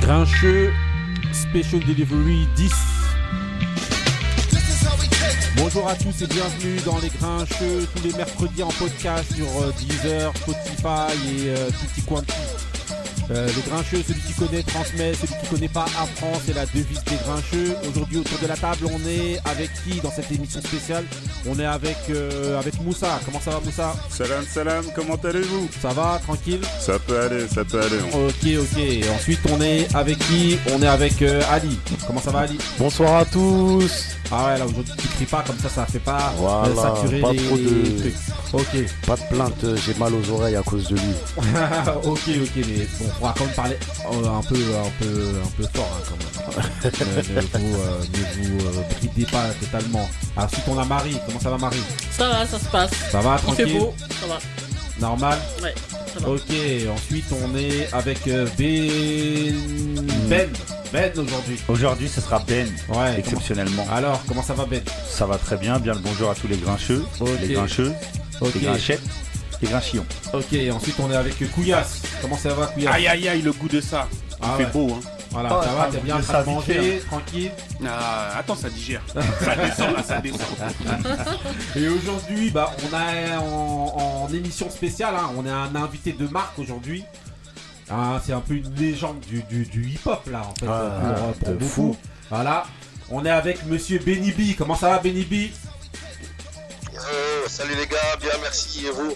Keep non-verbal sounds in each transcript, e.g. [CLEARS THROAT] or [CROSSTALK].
Grincheux Special Delivery 10. Bonjour à tous et bienvenue dans les Grincheux tous les mercredis en podcast sur euh, Deezer, Spotify et euh, Tutti Quanti. Euh, les Grincheux, celui qui connaît transmet, celui qui connaît pas apprend, c'est la devise des Grincheux. Aujourd'hui autour de la table, on est avec qui dans cette émission spéciale? On est avec, euh, avec Moussa. Comment ça va Moussa? Salam salam, comment allez-vous? Ça va, tranquille? Ça peut aller, ça peut aller. Ok, ok. Ensuite, on est avec qui? On est avec euh, Ali. Comment ça va, Ali? Bonsoir à tous. Ah ouais, là aujourd'hui, tu cries pas comme ça, ça fait pas euh, Voilà, saturer pas les, trop de- trucs. Ok, Pas de plainte, euh, j'ai mal aux oreilles à cause de lui. [LAUGHS] ok, ok. Mais bon, on pourra quand même parler euh, un peu, un peu, un peu fort hein, quand même. ne, [LAUGHS] ne vous, euh, ne vous euh, bridez pas totalement. Ensuite, on a Marie. Comment ça va, Marie? Ça va, ça se passe. Ça va, Il fait tranquille? beau, ça va. Normal? Ouais, ça va. Ok, ensuite on est avec euh, Ben. Ben, Ben aujourd'hui. Aujourd'hui, ce sera Ben, Ouais, comment- exceptionnellement. Alors, comment ça va Ben? Ça va très bien. Bien le bonjour à tous les grincheux, les grincheux, les grinchettes, les grinchillons. ok, ensuite on est avec Couillasse. Comment ça va Couillasse? Aïe aïe aïe, le goût de ça. Il Ah fait ouais. beau, hein. Voilà, Oh, ça va, ah, t'es bien en de train de ça, fait, manger, tranquille? Ah, attends, ça digère. ça descend là, ça descend. [LAUGHS] Et aujourd'hui, bah, on a en, en émission spéciale, hein, on a un invité de marque aujourd'hui. Ah, c'est un peu une légende du, du- du hip-hop là en fait. Ah, pour, pour de beaucoup. fou. Voilà. On est avec monsieur Benny B. Comment ça va Benny B? Euh, salut les gars, bien merci et vous?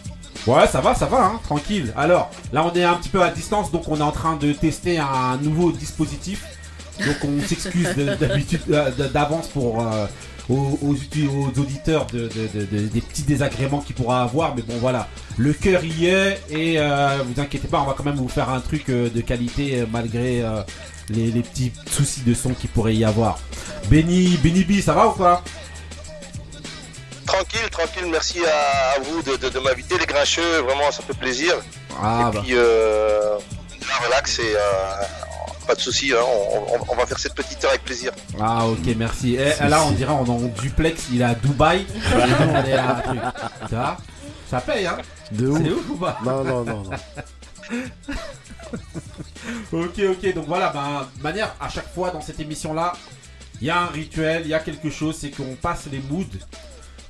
Ouais, ça va, ça va, hein, tranquille. Alors, là, on est un petit peu à distance, donc on est en train de tester un nouveau dispositif. Donc, on s'excuse d'habitude, euh, d'avance pour euh, aux, aux uti- aux auditeurs de, de- de- de- des petits désagréments qu'il pourra avoir. Mais bon, voilà, le cœur y est et euh, vous inquiétez pas, on va quand même vous faire un truc euh, de qualité euh, malgré euh, les, les petits soucis de son qu'il pourrait y avoir. Benny, Benny B, ça va ou quoi? Tranquille, tranquille, merci à, à vous de, m'inviter les grincheux, vraiment ça fait plaisir. Ah et bah. puis euh, relax et pas de soucis, hein, on, on- on va faire cette petite heure avec plaisir. Ah ok merci. Eh, là on dirait on est en duplex, il est à Dubaï. [LAUGHS] Et nous, on est à un truc. Ça va? Ça paye hein? De ouf. C'est ouf ou pas? Non, non, non, non. [LAUGHS] Ok ok donc voilà ben de manière à chaque fois dans cette émission là, il y a un rituel, il y a quelque chose, c'est qu'on passe les moods.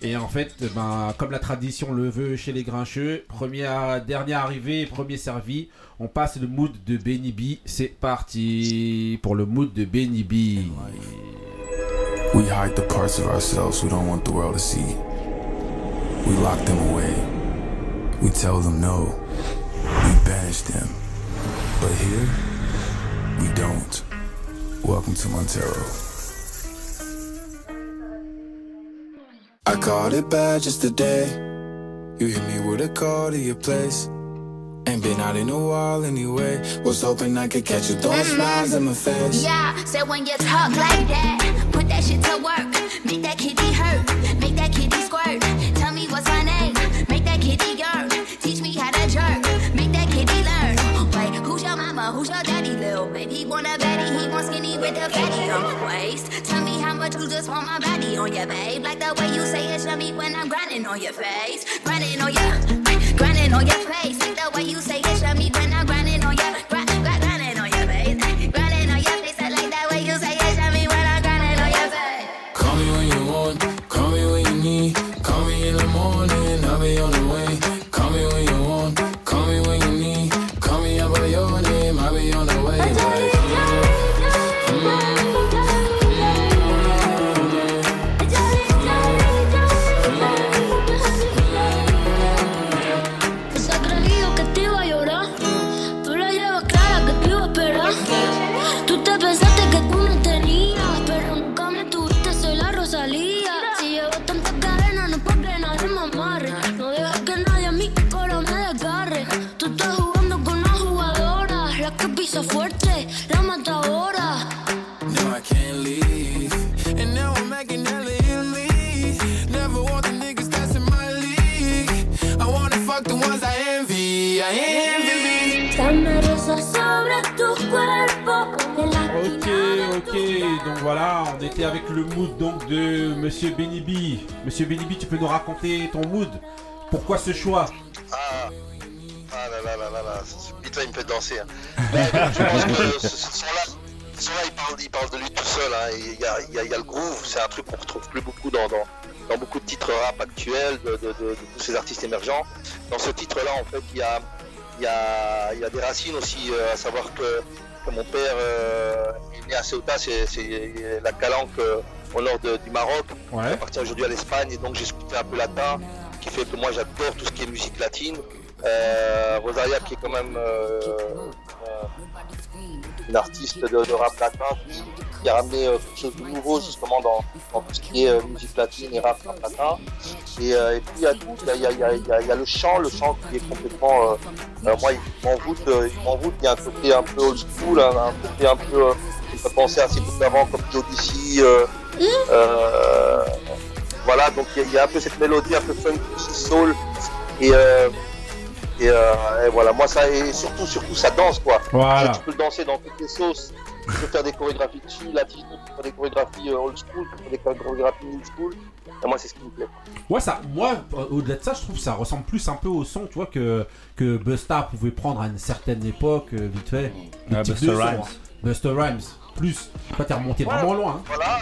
Et en fait, ben, comme la tradition le veut chez les grincheux, premier, dernier arrivé, premier servi, on passe le mood de Benny B. C'est parti pour le mood de Benny B. We hide the parts of ourselves we don't want the world to see. We lock them away. We tell them no. We banish them. But here, we don't. Welcome to Montero. I called it bad just today. You hit me with a call to your place. Ain't been out in a while anyway. Was hoping I could catch you throwing mm-hmm. smiles in my face. Yeah, said when you talk like that, put that shit to work. Make that kitty hurt, make that kitty squirt. Tell me what's my name, make that kitty yearn. Teach me how to jerk, make that kitty learn. Wait, who's your mama, who's your daddy, little baby? He want a baddie, he want skinny with a fatty on the waist. Much you just want my body on your babe. Like the way you say it, show me when I'm grinding on your face. Grinding on your, grinding on your face. Like the way you Monsieur Benny B, tu peux nous raconter ton mood Pourquoi ce choix Ah, ah là là là là là, il me fait danser. hein. Donc, je pense que ce, son-là, il parle, de lui tout seul. hein. Il y, a, le groove, c'est un truc qu'on retrouve plus beaucoup dans, beaucoup de titres rap actuels de, tous ces artistes émergents. Dans ce titre-là, en fait, il y a, des racines aussi, euh, à savoir que, mon père euh, est né à Ceuta, c'est c'est la calanque euh, au nord de- du Maroc qui Ouais. appartient aujourd'hui à l'Espagne et donc j'ai scouté un peu latin, qui fait que moi j'adore tout ce qui est musique latine. Euh, Rosaria qui est quand même euh, euh, une artiste de, de rap latin qui, qui a ramené euh, quelque chose de nouveau justement dans, dans tout ce qui est musique latine et rap, rap latin. Et, et puis il y a tout, il y a, il y a- il y a- il y a- il y a le chant, le chant qui est complètement... moi il m'envoûte, il m'envoûte, il y a un côté un peu old school, un, côté un peu... Qui me fait penser à ces groupes d'avant comme Jodeci, euh, euh, voilà, donc il y, a- il y a un peu cette mélodie un peu funky, soul, et, euh, et, euh, et voilà, moi ça, et surtout, surtout ça danse quoi. Voilà. Tu peux le danser dans toutes les sauces, tu peux faire des chorégraphies dessus, latines, tu peux faire des chorégraphies euh, old school, tu peux faire des chorégraphies new school, et moi c'est ce qui me plaît. Ouais, ça, moi, au-delà de ça, je trouve que ça ressemble plus un peu au son, tu vois, que, que Busta pouvait prendre à une certaine époque, vite fait. Type Busta Rhymes. Busta Rhymes, plus. Toi, t'es remonté Ouais. vraiment loin. hein. Voilà,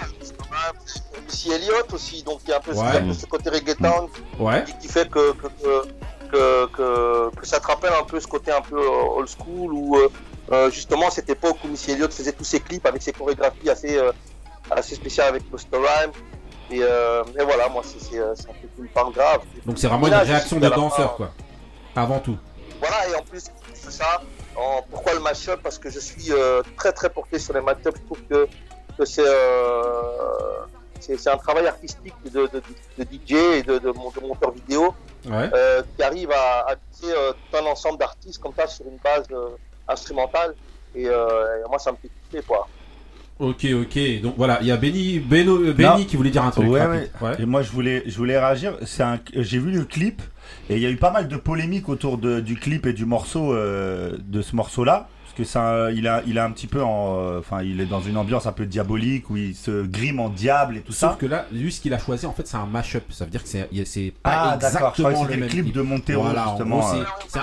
Missy Elliott aussi, donc il y a un peu, Ouais. ce côté reggaeton Ouais. qui, qui fait que, que, que, que, ça te rappelle un peu ce côté un peu euh, old school où euh, euh, justement cette époque où Missy Elliott faisait tous ses clips avec ses chorégraphies assez, euh, assez spéciales avec Busta Rhymes. Et, euh, et voilà, moi c'est un truc qui me parle grave. Donc c'est vraiment une Là, réaction de danseur, quoi. Avant tout. Voilà, et en plus, c'est ça. En- pourquoi le mashup? Parce que je suis euh, très très porté sur les mashups. Je trouve que, que c'est euh, c'est c'est un travail artistique de, de, de DJ et de, de, mon- de monteur vidéo Ouais. euh, qui arrive à, à tisser euh, tout un ensemble d'artistes comme ça sur une base euh, instrumentale. Et, euh, et moi, ça me fait kiffer, quoi. Ok, ok. Donc voilà, il y a Benny, Beno- Benny qui voulait dire un truc. Ouais. Et moi, je voulais, je voulais réagir. C'est un, j'ai vu le clip et il y a eu pas mal de polémiques autour de- du clip et du morceau, euh, de ce morceau-là. Parce que ça, il a, il a un petit peu en, euh, enfin, il est dans une ambiance un peu diabolique où il se grime en diable et tout Sauf ça. que là, lui, ce qu'il a choisi, en fait, c'est un mashup. Ça veut dire que c'est c'est Ah, pas croyais exactement que le même clip clip. de Montero, Voilà, en justement. gros, euh. c'est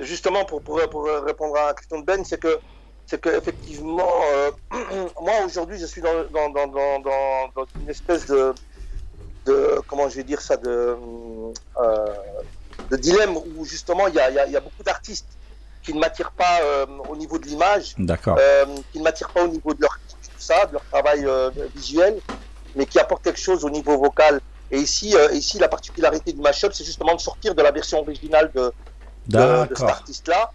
Justement, pour, pour, pour répondre à la question de Ben, c'est que c'est que effectivement, euh, [CLEARS THROAT] moi aujourd'hui, je suis dans, dans, dans, dans, dans- dans une espèce de, de comment je vais dire ça, de, euh, de dilemme où justement il y a, y a- y a beaucoup d'artistes qui ne m'attirent pas euh, au niveau de l'image, euh, qui ne m'attirent pas au niveau de leur tout ça, de leur travail euh, visuel, mais qui apportent quelque chose au niveau vocal. Et ici, ici, la particularité du mashup, c'est justement de sortir de la version originale de, de, de cet artiste-là,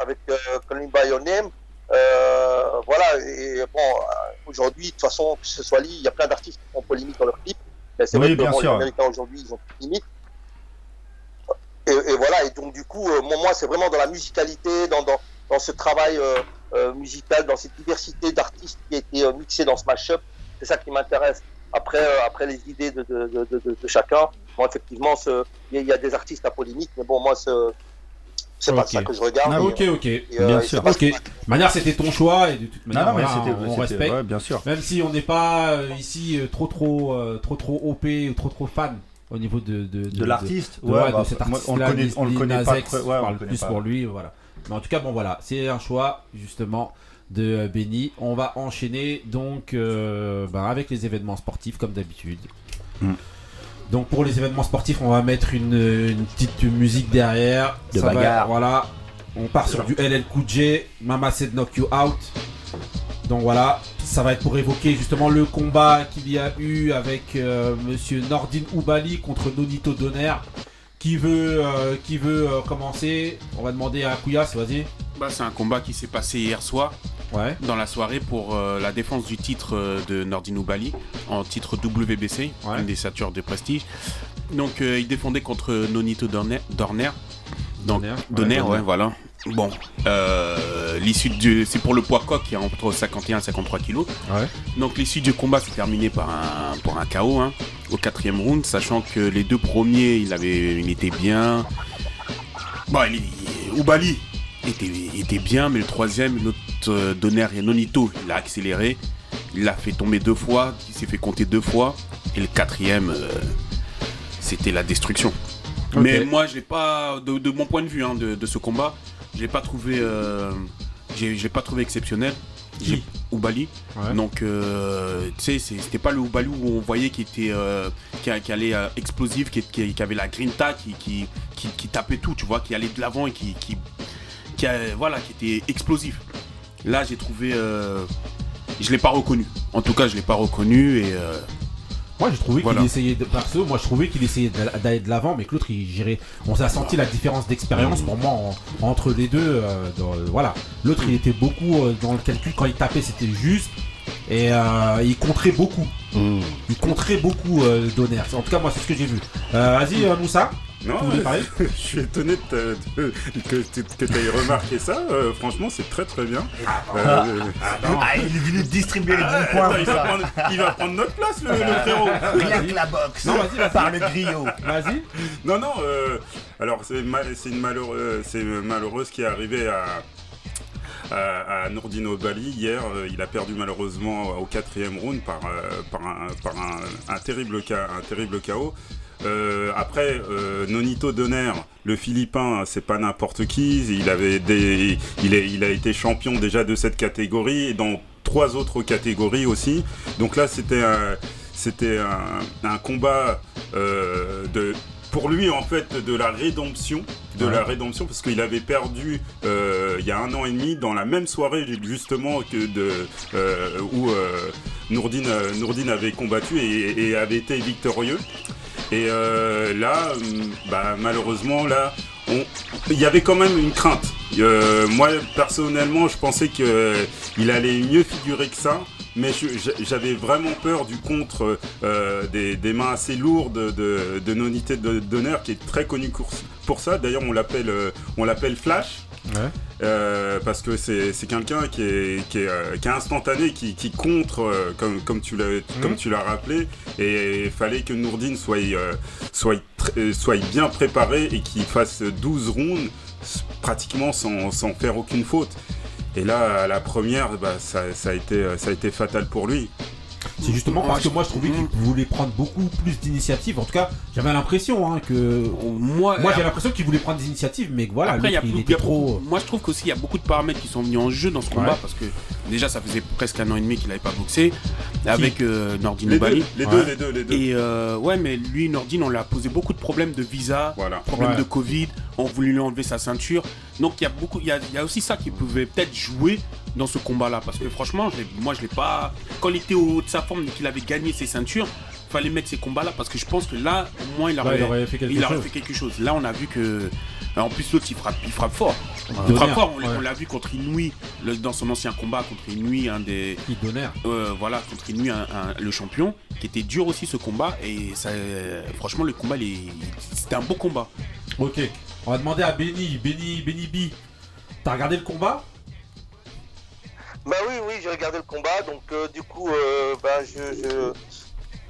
avec Me By Your Name. Voilà, et bon, aujourd'hui, de toute façon, que ce soit lui, il y a plein d'artistes qui font polémique dans leurs clips. C'est Oui, vrai que bon, les Américains aujourd'hui, ils ont plus de limite. Et, et voilà, et donc du coup, euh, moi, c'est vraiment dans la musicalité, dans, dans, dans ce travail euh, euh, musical, dans cette diversité d'artistes qui a été mixée dans ce mashup. C'est ça qui m'intéresse. Après, après les idées de, de, de, chacun, bon, effectivement, il y, y a des artistes à polémique, mais bon, moi, ce- c'est pas Ok. ça que je regarde. Ah, Ok, ok. et, euh, Bien et sûr. ça passe Ok. De manière, c'était ton choix et de toute Non, manière, non, mais voilà, c'était, on c'était- respecte. ouais, bien sûr. Même si on n'est pas euh, ici euh, trop trop euh, trop trop OP ou trop trop fan au niveau de de, De l'artiste. de, ouais, de bah, cet moi, artiste on le connaît, on le connaît pas. ouais, on parle le connaît plus pas. pour lui, voilà. Mais en tout cas, bon voilà, c'est un choix justement de euh, Benny. On va enchaîner donc euh, bah, avec les événements sportifs comme d'habitude. Mm. Donc pour les événements sportifs, on va mettre une, une petite musique derrière. De Ça va- bagarre. voilà. On part sur du LL Cool J, Mama Said Knock You Out. Donc voilà, ça va être pour évoquer justement le combat qu'il y a eu avec euh, Monsieur Nordin Oubali contre Nonito Donner. Qui veut, euh, qui veut euh, commencer On va demander à Kouyas, vas-y. Bah, c'est un combat qui s'est passé hier soir Ouais. dans la soirée pour euh, la défense du titre de Nordin Bali en titre WBC, Ouais. une des ceintures de prestige. Donc il défendait contre Nonito Dorner. Dorner. Ouais, voilà. Bon, euh, l'issue du, c'est pour le poids coq qui est entre 51 et 53 kilos. Ouais. Donc l'issue du combat s'est terminée par un, pour un KO hein, au quatrième round, sachant que les deux premiers, il avait, il était bien. Bon, il, était, était bien, mais le troisième, notre euh, Donner Nonito, il a accéléré, il l'a fait tomber deux fois, il s'est fait compter deux fois, et le quatrième, euh, c'était la destruction. Mais moi, je l'ai pas, de, de mon point de vue hein, de, de ce combat, je l'ai pas trouvé, euh, j'ai- pas trouvé exceptionnel. J'ai Qui Oubali. Ouais. Donc, euh, tu sais, c'était pas le Oubali où on voyait qui était, euh, qui, a- qui allait euh, explosif, qui, qui- qui avait la grinta, qui, qui, qui, tapait tout, tu vois, qui allait de l'avant et qui, qui, voilà, qui était explosif. Là, j'ai trouvé, je l'ai pas reconnu. En tout cas, je l'ai pas reconnu et Moi, j'ai trouvé Voilà. qu'il essayait de perso. Moi, je trouvais qu'il essayait d'aller de l'avant, mais que l'autre, il gérait. On s'est senti la différence d'expérience pour moi en- entre les deux. euh, dans- voilà. L'autre, il était beaucoup euh, dans le calcul. Quand il tapait, c'était juste. Et euh, il contrait beaucoup. Il contrait beaucoup euh, Donner. En tout cas, moi, c'est ce que j'ai vu. Euh, Vas-y, euh, Moussa. Non, [LAUGHS] je suis étonné de que tu aies remarqué ça. Euh, franchement, c'est très très bien. Euh, Ah, il est venu distribuer les bons points. il, va prendre, il va prendre notre place, le, le frérot. [LAUGHS] Rien que la boxe. Non, vas-y, vas-y. Par le griot. Vas-y. Non, non, euh, alors c'est ma- c'est une malheureuse, malheureuse qui est arrivée à, à, à Nordino Bali hier. Euh, Il a perdu malheureusement au quatrième round par, euh, un, par un, un terrible, un. Euh, après, euh, Nonito Donner, le Philippin, c'est pas n'importe qui. Il avait il, a été champion déjà de cette catégorie et dans trois autres catégories aussi. Donc là, c'était un, combat euh, de, pour lui en fait de la rédemption, de Ouais. la rédemption parce qu'il avait perdu euh, il y a un an et demi dans la même soirée justement que de euh, où euh, Nourdine, euh, Nourdine avait combattu et, et avait été victorieux. Et là, hum, bah, malheureusement, là, on- il y avait quand même une crainte. Moi, personnellement, je pensais qu'il allait mieux figurer que ça. Mais j'avais vraiment peur du contre euh, des, des mains assez lourdes de, de Nonité de Donner, qui est très connu pour, ça. D'ailleurs, on l'appelle euh, on l'appelle Flash. Ouais. Euh, parce que c'est quelqu'un qui est, qui, est, euh, qui est instantané, qui, qui contre, euh, comme, comme tu l'as comme tu l'as rappelé, et il fallait que Nourdine soit, soit, soit bien préparé et qu'il fasse 12 rounds pratiquement sans, sans faire aucune faute. Et là, à la première, bah, été, ça a été fatal pour lui. C'est justement parce que moi, je trouvais qu'il voulait prendre beaucoup plus d'initiatives. En tout cas, j'avais l'impression hein, que. moi, Moi, j'ai l'impression qu'il voulait prendre des initiatives, mais que voilà, Après, il y a, l'autre, il il était y a- trop. Moi, je trouve qu'aussi, il y a beaucoup de paramètres qui sont venus en jeu dans ce combat Ouais. parce que déjà, ça faisait presque un an et demi qu'il n'avait pas boxé avec euh, Nordine Les deux, Bali. les Ouais. deux, les deux, les deux. Et euh, ouais, mais lui, Nordine, on lui a posé beaucoup de problèmes de visa, Voilà. problèmes Ouais. de Covid, on voulait lui enlever sa ceinture. Donc il y a beaucoup, il y a, il y a aussi ça qui pouvait peut-être jouer dans ce combat-là, parce que franchement, je moi, je l'ai pas. Quand il était au haut de sa forme et qu'il avait gagné ses ceintures, fallait mettre ces combats-là parce que je pense que là, au moins, il aurait, Ouais, il aurait fait quelque il aurait chose. fait quelque chose. Là, on a vu que. En plus, l'autre, il frappe, il frappe fort. Il Donner, frappe fort. On, l'a- ouais. on l'a vu contre Inouï le- dans son ancien combat contre Inouï, un des. Euh, voilà, contre Inouï, un- un- le champion, qui était dur aussi ce combat. Et ça, euh, franchement, le combat, il c'était un beau combat. Ok. On va demander à Benny, Benny, Benny B. T'as regardé le combat? Bah oui, oui, j'ai regardé le combat, donc euh, du coup, euh, bah, je, je,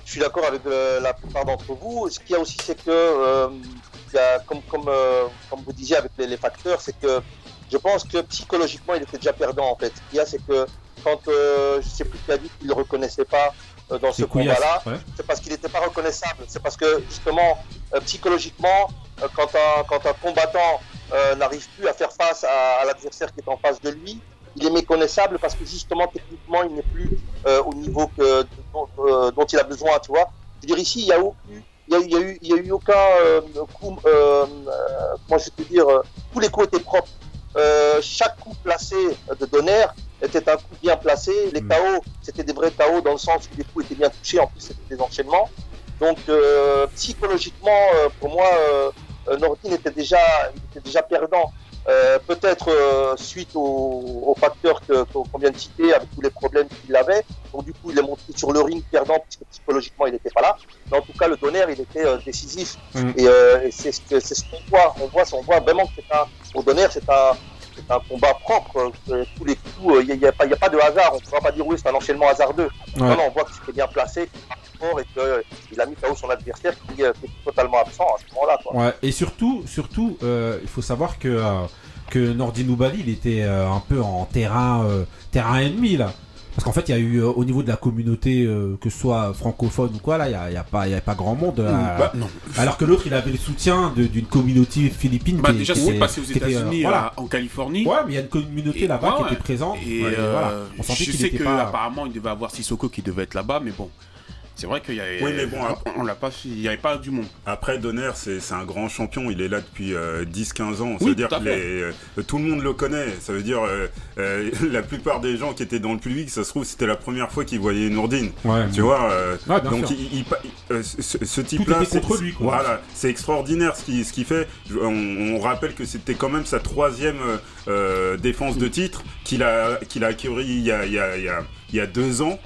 je suis d'accord avec euh, la plupart d'entre vous. Ce qu'il y a aussi, c'est que, euh, il y a, comme, comme, euh, comme vous disiez avec les, les facteurs, c'est que je pense que psychologiquement, il était déjà perdant en fait. Ce qu'il y a, c'est que quand, euh, je sais plus qui a dit qu'il ne le reconnaissait pas euh, dans ce combat-là, ouais. c'est parce qu'il n'était pas reconnaissable. C'est parce que justement, euh, psychologiquement, euh, quand, un, quand un combattant euh, n'arrive plus à faire face à, à l'adversaire qui est en face de lui, il est méconnaissable parce que justement, techniquement, il n'est plus euh, au niveau que, dont, euh, dont il a besoin, tu vois. Je veux dire, ici, il n'y a, y a, il y a eu, il y a eu aucun euh, coup, euh, euh, comment je peux dire, euh, tous les coups étaient propres. Euh, chaque coup placé de Donner était un coup bien placé. Les Mm. KO, c'était des vrais KO dans le sens où les coups étaient bien touchés. En plus, c'était des enchaînements. Donc, euh, psychologiquement, euh, pour moi, Nordine était déjà, il était déjà perdant. Euh, Peut-être euh, suite aux, aux facteurs qu'on qu'on vient de citer, avec tous les problèmes qu'il avait. Donc, du coup, il est monté sur le ring perdant, puisque psychologiquement, il n'était pas là. Mais en tout cas, le Donner, il était euh, décisif. Mm. Et, euh, et c'est ce que- c'est ce qu'on voit. On voit, on voit vraiment que c'est un, au Donner, c'est un, c'est un combat propre. Euh, tous les coups, il n'y a, pas- y a pas de hasard. On ne pourra pas dire oui, c'est un enchaînement hasardeux. Non, non, on voit que c'était bien placé, qu'il fort et qu'il a mis KO son adversaire qui, euh, était totalement absent à ce moment-là. Ouais. Et surtout, surtout, euh, il faut savoir que euh, que Nordin Oubali, il était euh, un peu en terrain euh, terrain ennemi là. Parce qu'en fait, il y a eu euh, au niveau de la communauté, euh, que ce soit francophone ou quoi, là, il n'y a, y a pas, y a pas grand monde. euh, Bah, non. Alors que l'autre, il avait le soutien d'une communauté philippine. Bah, qui- déjà, c'est passé aux euh, États-Unis, voilà. en Californie. Ouais, mais il y a une communauté là-bas qui était présente. Et voilà. On je sais pas- apparemment il devait avoir Sissoko qui devait être là-bas, mais bon, c'est vrai qu'il y avait. Oui, mais bon, après- on l'a pas, il n'y avait pas du monde. Après, Donner, c'est un grand champion. Il est là depuis euh, 10-15 ans. Ça Oui, veut dire que les- euh, tout le monde le connaît. Ça veut dire euh, euh, [LAUGHS] la plupart des gens qui étaient dans le public, ça se trouve, c'était la première fois qu'ils voyaient Nourdine. Ouais, Tu vois euh, bien Donc, il, il euh, ce, ce type-là, c'est contre lui, quoi. Voilà, c'est extraordinaire ce qu'il ce qu'il fait. On, on rappelle que c'était quand même sa troisième euh, euh, défense de titre qu'il a, qu'il a acquérie il y a, il y a- il y a- il y a deux ans.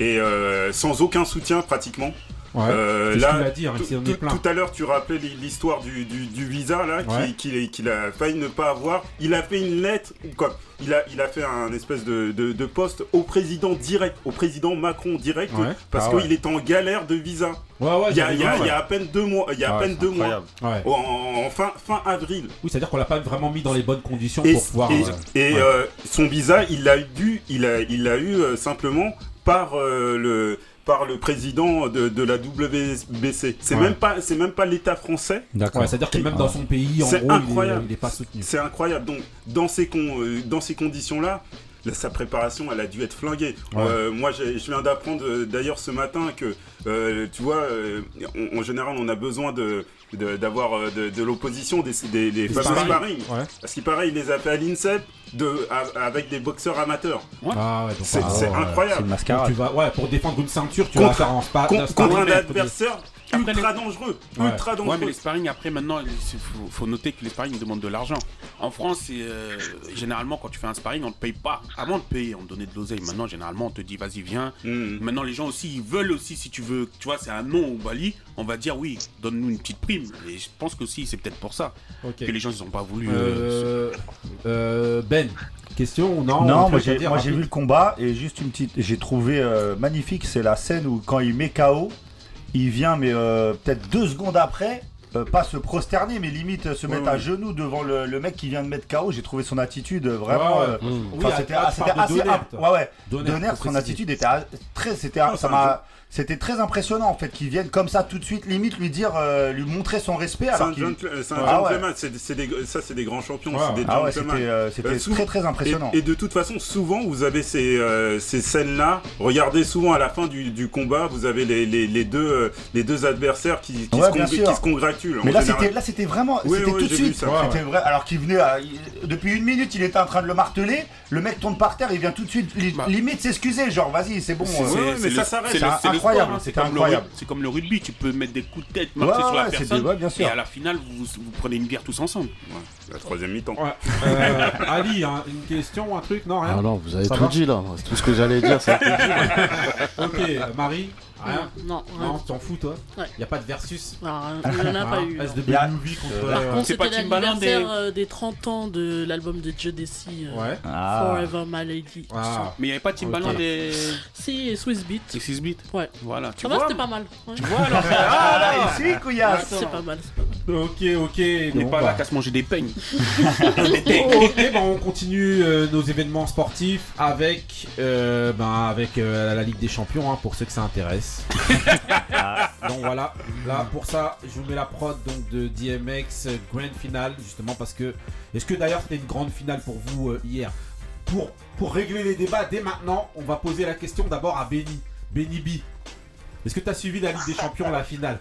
Et euh, sans aucun soutien pratiquement. Ouais, Euh, là, hein, tout- à l'heure, tu rappelais l'hi- l'histoire du, du- du visa là, Ouais. qu'il a failli ne pas avoir. Il a fait une lettre, quoi Il a, il a fait un espèce de, de, de poste au président direct, au président Macron direct, Ouais. parce Ah qu'il est en galère de visa. Ouais, ouais, il, y a, il y a- vu, il y a ouais. à peine deux mois. Il y a à Ouais, peine c'est deux mois. incroyable. En, en fin, fin avril. Oui, c'est-à-dire qu'on l'a pas vraiment mis dans les bonnes conditions Et, pour pouvoir. et- euh, et, euh, son visa, il l'a dû, il a, il l'a eu simplement par euh, le par le président de, de la WBC. C'est Ouais. même pas, c'est même pas l'État français. Ouais, c'est-à-dire que même dans son pays, en C'est gros, incroyable. il est pas soutenu. C'est incroyable. Donc, dans ces, con- euh, dans ces conditions-là, là, sa préparation, elle a dû être flinguée. Ouais. Euh, moi, j'ai- je viens d'apprendre d'ailleurs ce matin que, euh, tu vois, euh, on- en général, on a besoin de de- d'avoir de, de l'opposition des, des, des fameux sparring. sparring. Ouais. Parce qu'il paraît, il les a fait à l'INSEP de, avec des boxeurs amateurs. Ah ouais, C'est ah, une incroyable. Donc, tu vas, ouais, pour défendre une ceinture, tu Contre- vas faire en spa, un Contre, adversaire Après, ultra dangereux. Ouais. Ultra Ouais, mais dangereux. les sparring après maintenant, il faut, faut noter que les sparring demandent de l'argent. En France, euh, généralement quand tu fais un sparring, on te paye pas. Avant de payer, on te donnait de l'oseille. Maintenant, généralement, on te dit vas-y viens. Mhm. Maintenant, les gens aussi, ils veulent aussi, si tu veux, tu vois, c'est un nom au Bali, on va dire oui, donne-nous une petite prime. Et je pense que aussi, c'est peut-être pour ça que les gens ils ont pas voulu. euh, Euh, ben, question ou non Non, moi j'ai vu le combat et juste une petite. J'ai trouvé euh, magnifique, c'est la scène où quand il met KO, il vient, mais euh, peut-être deux secondes après, euh, pas se prosterner, mais limite euh, se mettre à genoux devant le, le mec qui vient de mettre KO. J'ai trouvé son attitude euh, vraiment. Ouais, ouais. euh, Oui, c'était assez. Ouais, ouais. Donner, son attitude était très. C'était, ça m'a. C'était très impressionnant en fait qu'ils viennent comme ça tout de suite, limite lui dire, euh, lui montrer son respect. C'est un, gentle- Ah ouais. des- ça c'est des grands champions, Ouais, c'est des Ah ouais, gentlemen. c'était euh, Euh, très très impressionnant. Et, et de toute façon, souvent, vous avez ces, euh, ces scènes-là. Regardez souvent à la fin du, du combat, vous avez les, les, les deux, les deux adversaires qui, qui, Ouais, se, bien congr- sûr. qui se congratulent. Mais là c'était là c'était vraiment Oui, c'était oui, tout de suite ça. Ouais, c'était vrai alors qu'il venait à- il- depuis une minute il était en train de le marteler le mec tourne par terre il vient tout de suite li- Bah. limite s'excuser genre vas-y c'est bon mais ça s'arrête. Incroyable, hein, c'est comme le incroyable. rugby- C'est comme le rugby, tu peux mettre des coups de tête, marcher Ouais, sur la ouais, personne, des- bien sûr. et à la finale, vous, vous prenez une bière tous ensemble. Ouais, la troisième mi-temps. Ouais. Euh, Ali, hein, une question, un truc? Non, rien? Ah non, vous avez Ça tout va dit là. Tout ce que j'allais dire, c'est [LAUGHS] Ok, Marie? Rien Non, Non, non. tu t'en fous toi Ouais. Y a pas de versus Non, il n'y en a pas Hein, eu. non. SW Y a- Movie contre. Par euh, contre, c'est pas c'était Timbaland l'anniversaire des- euh, des 30 ans de l'album de Joe Desi, euh, Ouais. ah. Forever My Lady. Ah. Mais il n'y avait pas Timbaland Ok. et Si, et Swiss Beat. et Six Beat. Ouais. Voilà, tu Ça va, vois. c'était pas mal. Ouais. Tu vois alors [LAUGHS] ah là ici couillasse C'est pas mal. c'est pas mal. Ok, ok. On n'est pas bah. là qu'à se manger des peignes. [LAUGHS] ok, bon, on continue euh, nos événements sportifs avec, euh, ben, avec euh, la Ligue des Champions, hein, pour ceux que ça intéresse. Donc voilà, là pour ça, je vous mets la prod donc de DMX Grand Final, justement parce que. Est-ce que d'ailleurs c'était une grande finale pour vous euh, hier? Pour, pour régler les débats dès maintenant, on va poser la question d'abord à Benny. Benny B. Est-ce que tu as suivi la Ligue des Champions, la finale?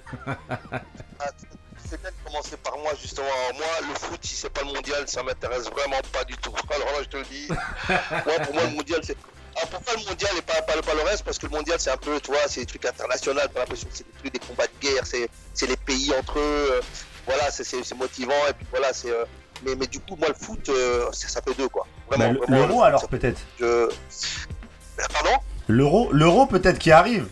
C'est bien de commencer par moi, justement. Moi, le foot, si c'est pas le mondial, ça m'intéresse vraiment pas du tout. Alors là, je te le dis. moi, pour moi, le mondial, c'est. Pourquoi le mondial et pas, pas, pas le reste? Parce que le mondial, c'est un peu, tu vois, c'est des trucs internationaux. T'as l'impression que c'est des trucs, des combats de guerre, c'est les pays entre eux. euh, voilà, c'est- motivant. Et puis voilà, c'est. euh, mais, mais du coup, moi, le foot, euh, ça, ça fait deux, quoi. Vraiment, Bah, le l'euro alors peut-être je... Pardon? L'euro l'euro peut-être qui arrive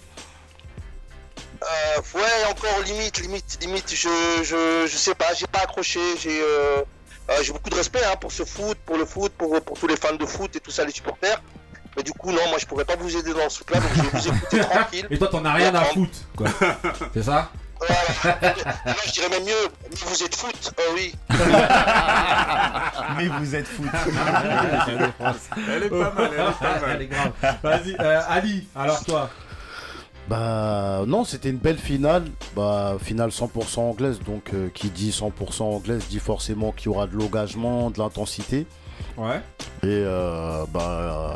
Euh, ouais, encore limite, limite, limite, je, je, je sais pas, j'ai pas accroché, j'ai euh, j'ai beaucoup de respect hein, pour ce foot, pour le foot, pour, pour tous les fans de foot et tout ça, les supporters. Mais du coup, non, moi je pourrais pas vous aider dans ce truc-là, donc je vais vous écouter [LAUGHS] tranquille. Et toi, t'en as rien à foutre, quoi. [LAUGHS] C'est ça Voilà. [LAUGHS] Non, je dirais même mieux, mais vous êtes foot, oh oui. Mais vous êtes foot. Elle est pas mal, elle est pas mal. Elle est grave. Vas-y, euh, Ali, alors toi Bah non, c'était une belle finale. Bah finale 100% anglaise, donc euh, qui dit 100% anglaise dit forcément qu'il y aura de l'engagement, de l'intensité. Ouais. Et euh, bah euh,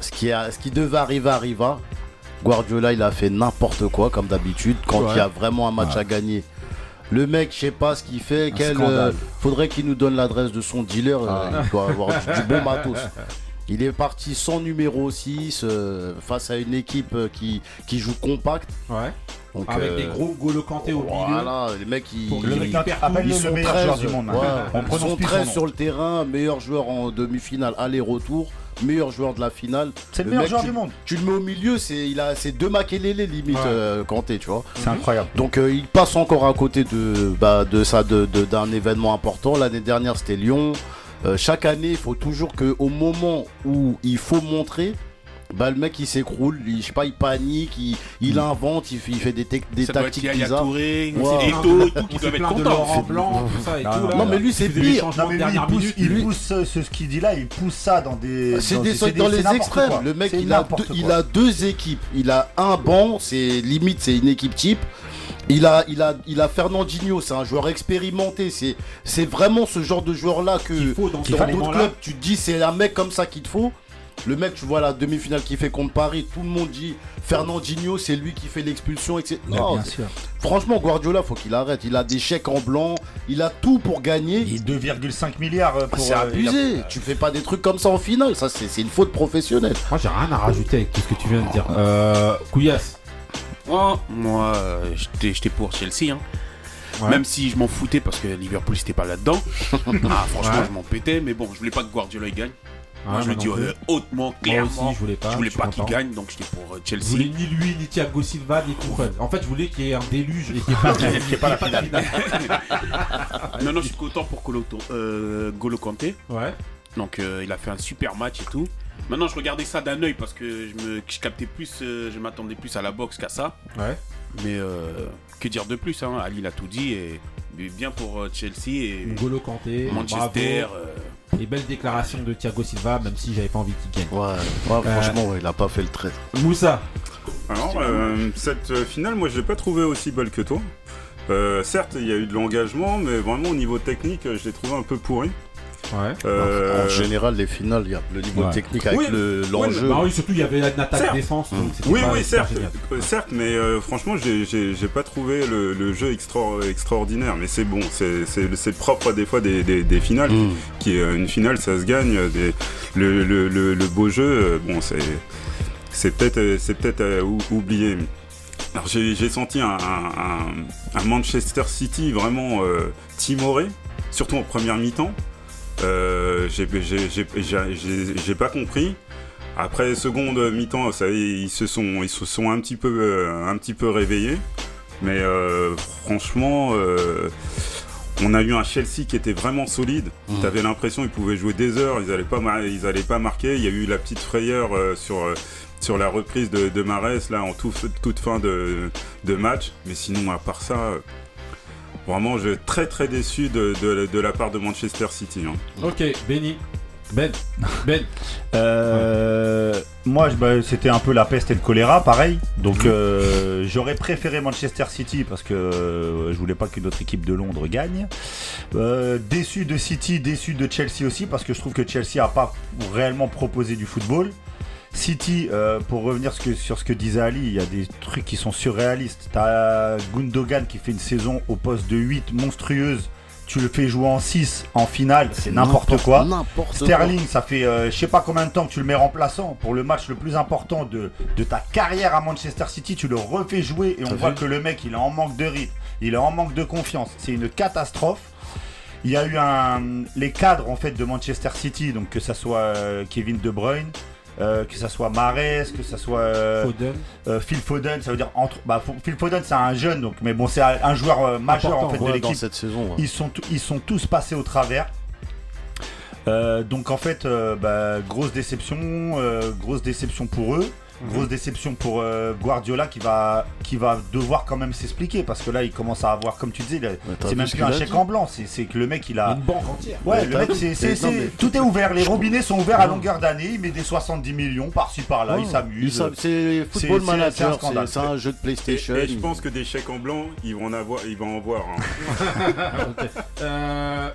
ce qui a, ce qui devait arriver arriva. Guardiola il a fait n'importe quoi comme d'habitude quand Ouais. il y a vraiment un match Ouais. à gagner. Le mec, je sais pas ce qu'il fait. Quel, euh, faudrait qu'il nous donne l'adresse de son dealer. euh, Ah. il doit avoir du, du bon matos. [LAUGHS] Il est parti sans numéro 6 euh, face à une équipe qui, qui joue compact. Ouais. Donc, Avec euh, des gros Golo Kanté au milieu. Voilà, les mecs ils, Le ils le sont meilleur 13, joueur du monde. ouais. On Ils prononce sont plus son 13 nom. sur le terrain, meilleur joueur en demi-finale aller-retour, meilleur joueur de la finale. C'est le Le meilleur mec, joueur tu- du monde. Tu le mets au milieu, c'est il a c'est deux Makelele limite Ouais. euh, Kanté, tu vois. C'est incroyable. Donc euh, il passe encore à côté de bah, de ça de- d'un événement important. L'année dernière c'était Lyon. Euh, chaque année, il faut toujours que au moment où il faut montrer, bah le mec il s'écroule, il, je sais pas, il panique, il, il invente, il fait, il fait des, des Ça doit être tactiques bizarres. Touré. Eto'o et tout qui doivent être de contents. Laurent Blanc, tout ça et Non, tout. non, là. non, mais lui, c'est des pire. changements Non mais de lui il pousse, minute. il lui- pousse ce, ce, ce qu'il dit là, il pousse ça dans des. C'est dans des, c'est dans c'est les extrêmes. quoi. Le mec, il a, deux, il a deux équipes. Il a un banc, c'est limite, c'est une équipe type. Il a, il a, il a Fernandinho, c'est un joueur expérimenté. C'est, c'est vraiment ce genre de joueur-là que Qu'il faut dans dans d'autres clubs, tu te dis c'est un mec comme ça qu'il te faut. Le mec, tu vois la demi-finale qu'il fait contre Paris, tout le monde dit Fernandinho, c'est lui qui fait l'expulsion, etc. Non, bien sûr. franchement, Guardiola, faut qu'il arrête. Il a des chèques en blanc, il a tout pour gagner. Et 2,5 milliards euh, Ah, pour. c'est euh, a- abusé. Tu fais pas des trucs comme ça en finale. Ça, c'est, c'est une faute professionnelle. Moi, j'ai rien à rajouter avec tout ce que tu viens de dire. Euh, Couillasse. Oh, moi, euh, j'étais j'étais pour Chelsea. Hein. Ouais. Même si je m'en foutais parce que Liverpool c'était pas là-dedans. [LAUGHS] ah, franchement, Ouais. je m'en pétais. Mais bon, je voulais pas que Guardiola il gagne. Ah, Moi, je le dis euh, hautement, Moi clairement. aussi, je voulais pas. je voulais pas qu'il gagne, donc j'étais pour euh, Je Chelsea. voulais ni lui, ni Thiago Silva, ni Tuchel. En fait, je voulais qu'il y ait un déluge et qu'il n'y [LAUGHS] ait pas, la finale. Non, non, je suis content pour Golo, euh, Golo Kanté. Ouais. Donc euh, il a fait un super match et tout. Maintenant, je regardais ça d'un œil parce que je, me, je captais plus, euh, je m'attendais plus à la boxe qu'à ça. Ouais. Mais euh, que dire de plus hein Ali l'a tout dit et bien pour Chelsea et N'Golo Kanté, Manchester. bravo. Euh, Et belle déclaration de Thiago Silva, même si j'avais pas envie qu'il gagne. Ouais, ouais franchement, ouais, il a pas fait le trait. Moussa. Alors, euh, cette euh, finale, moi, je l'ai pas trouvé aussi belle que toi. Euh, certes, il y a eu de l'engagement, mais vraiment au niveau technique, euh, je l'ai trouvé un peu pourri. Ouais. Euh, En général, les finales, il y a le niveau Ouais. technique avec Oui, le- l'enjeu. Bah oui, surtout il y avait une attaque Certes. défense. donc c'était Oui, pas oui, certes, euh, certes, mais euh, franchement, j'ai- pas trouvé le, le jeu extra- extraordinaire. Mais c'est bon, c'est propre des fois des, des- des finales. Mm. Qui est une finale, ça se gagne. euh, Des, le, le- le- le beau jeu, euh, bon, c'est c'est peut-être euh, c'est peut-être euh, ou- oublié. Alors j'ai j'ai senti un, un- un Manchester City vraiment euh, timoré, surtout en première mi-temps. Euh, j'ai- pas compris. Après seconde mi-temps, ça ils se sont ils se sont un petit peu euh, un petit peu réveillés. Mais euh, franchement, on a eu un Chelsea qui était vraiment solide. Mhm. T'avais l'impression qu'ils pouvaient jouer des heures, ils allaient pas mar- ils allaient pas marquer. Il y a eu la petite frayeur sur sur la reprise de, de Marès là en tout- toute fin de, de match. Mais sinon, à part ça. Vraiment, je suis très très déçu de, de- de la part de Manchester City. hein. Ok, Benny. Ben. Ben. Euh, Moi, bah, c'était un peu la peste et le choléra, pareil. Donc, euh, j'aurais préféré Manchester City parce que euh, je voulais pas qu'une autre équipe de Londres gagne. Euh, déçu de City, déçu de Chelsea aussi parce que je trouve que Chelsea a pas réellement proposé du football. City, euh, pour revenir ce que- sur ce que disait Ali, il y a des trucs qui sont surréalistes. T'as Gundogan qui fait une saison au poste de 8 monstrueuse. Tu le fais jouer en 6 en finale, c'est n'importe quoi. Sterling, ça fait euh, je sais pas combien de temps que tu le mets remplaçant pour le match le plus important de, de ta carrière à Manchester City. Tu le refais jouer et on voit que le mec il est en manque de rythme, il est en manque de confiance. C'est une catastrophe. Il y a eu un, les cadres en fait de Manchester City, donc que ça soit euh, Kevin De Bruyne, euh, que ça soit Mahrez, que ça soit euh, Foden. euh, Phil Foden, ça veut dire entre. Bah, Phil Foden c'est un jeune donc, mais bon c'est un, joueur euh, majeur Important, en fait de l'équipe. dans cette saison. ouais. Ils sont, ils sont tous passés au travers. Euh, donc en fait, euh, bah, grosse déception, euh, grosse déception pour eux. Grosse déception pour euh, Guardiola qui va, qui va devoir quand même s'expliquer parce que là il commence à avoir, comme tu disais, c'est même plus un chèque en blanc, c'est c'est que le mec il a. Une banque entière. Ouais, le mec, c'est, tout est ouvert, les robinets sont ouverts à longueur d'année, il met des 70 millions par-ci par-là, il Il s'amuse. s'am- C'est Football c'est- c'est un Manager, scandale. c'est un jeu de PlayStation. et je pense que des chèques en blanc, ils vont en avoir, ils vont en voir. [LAUGHS] [LAUGHS]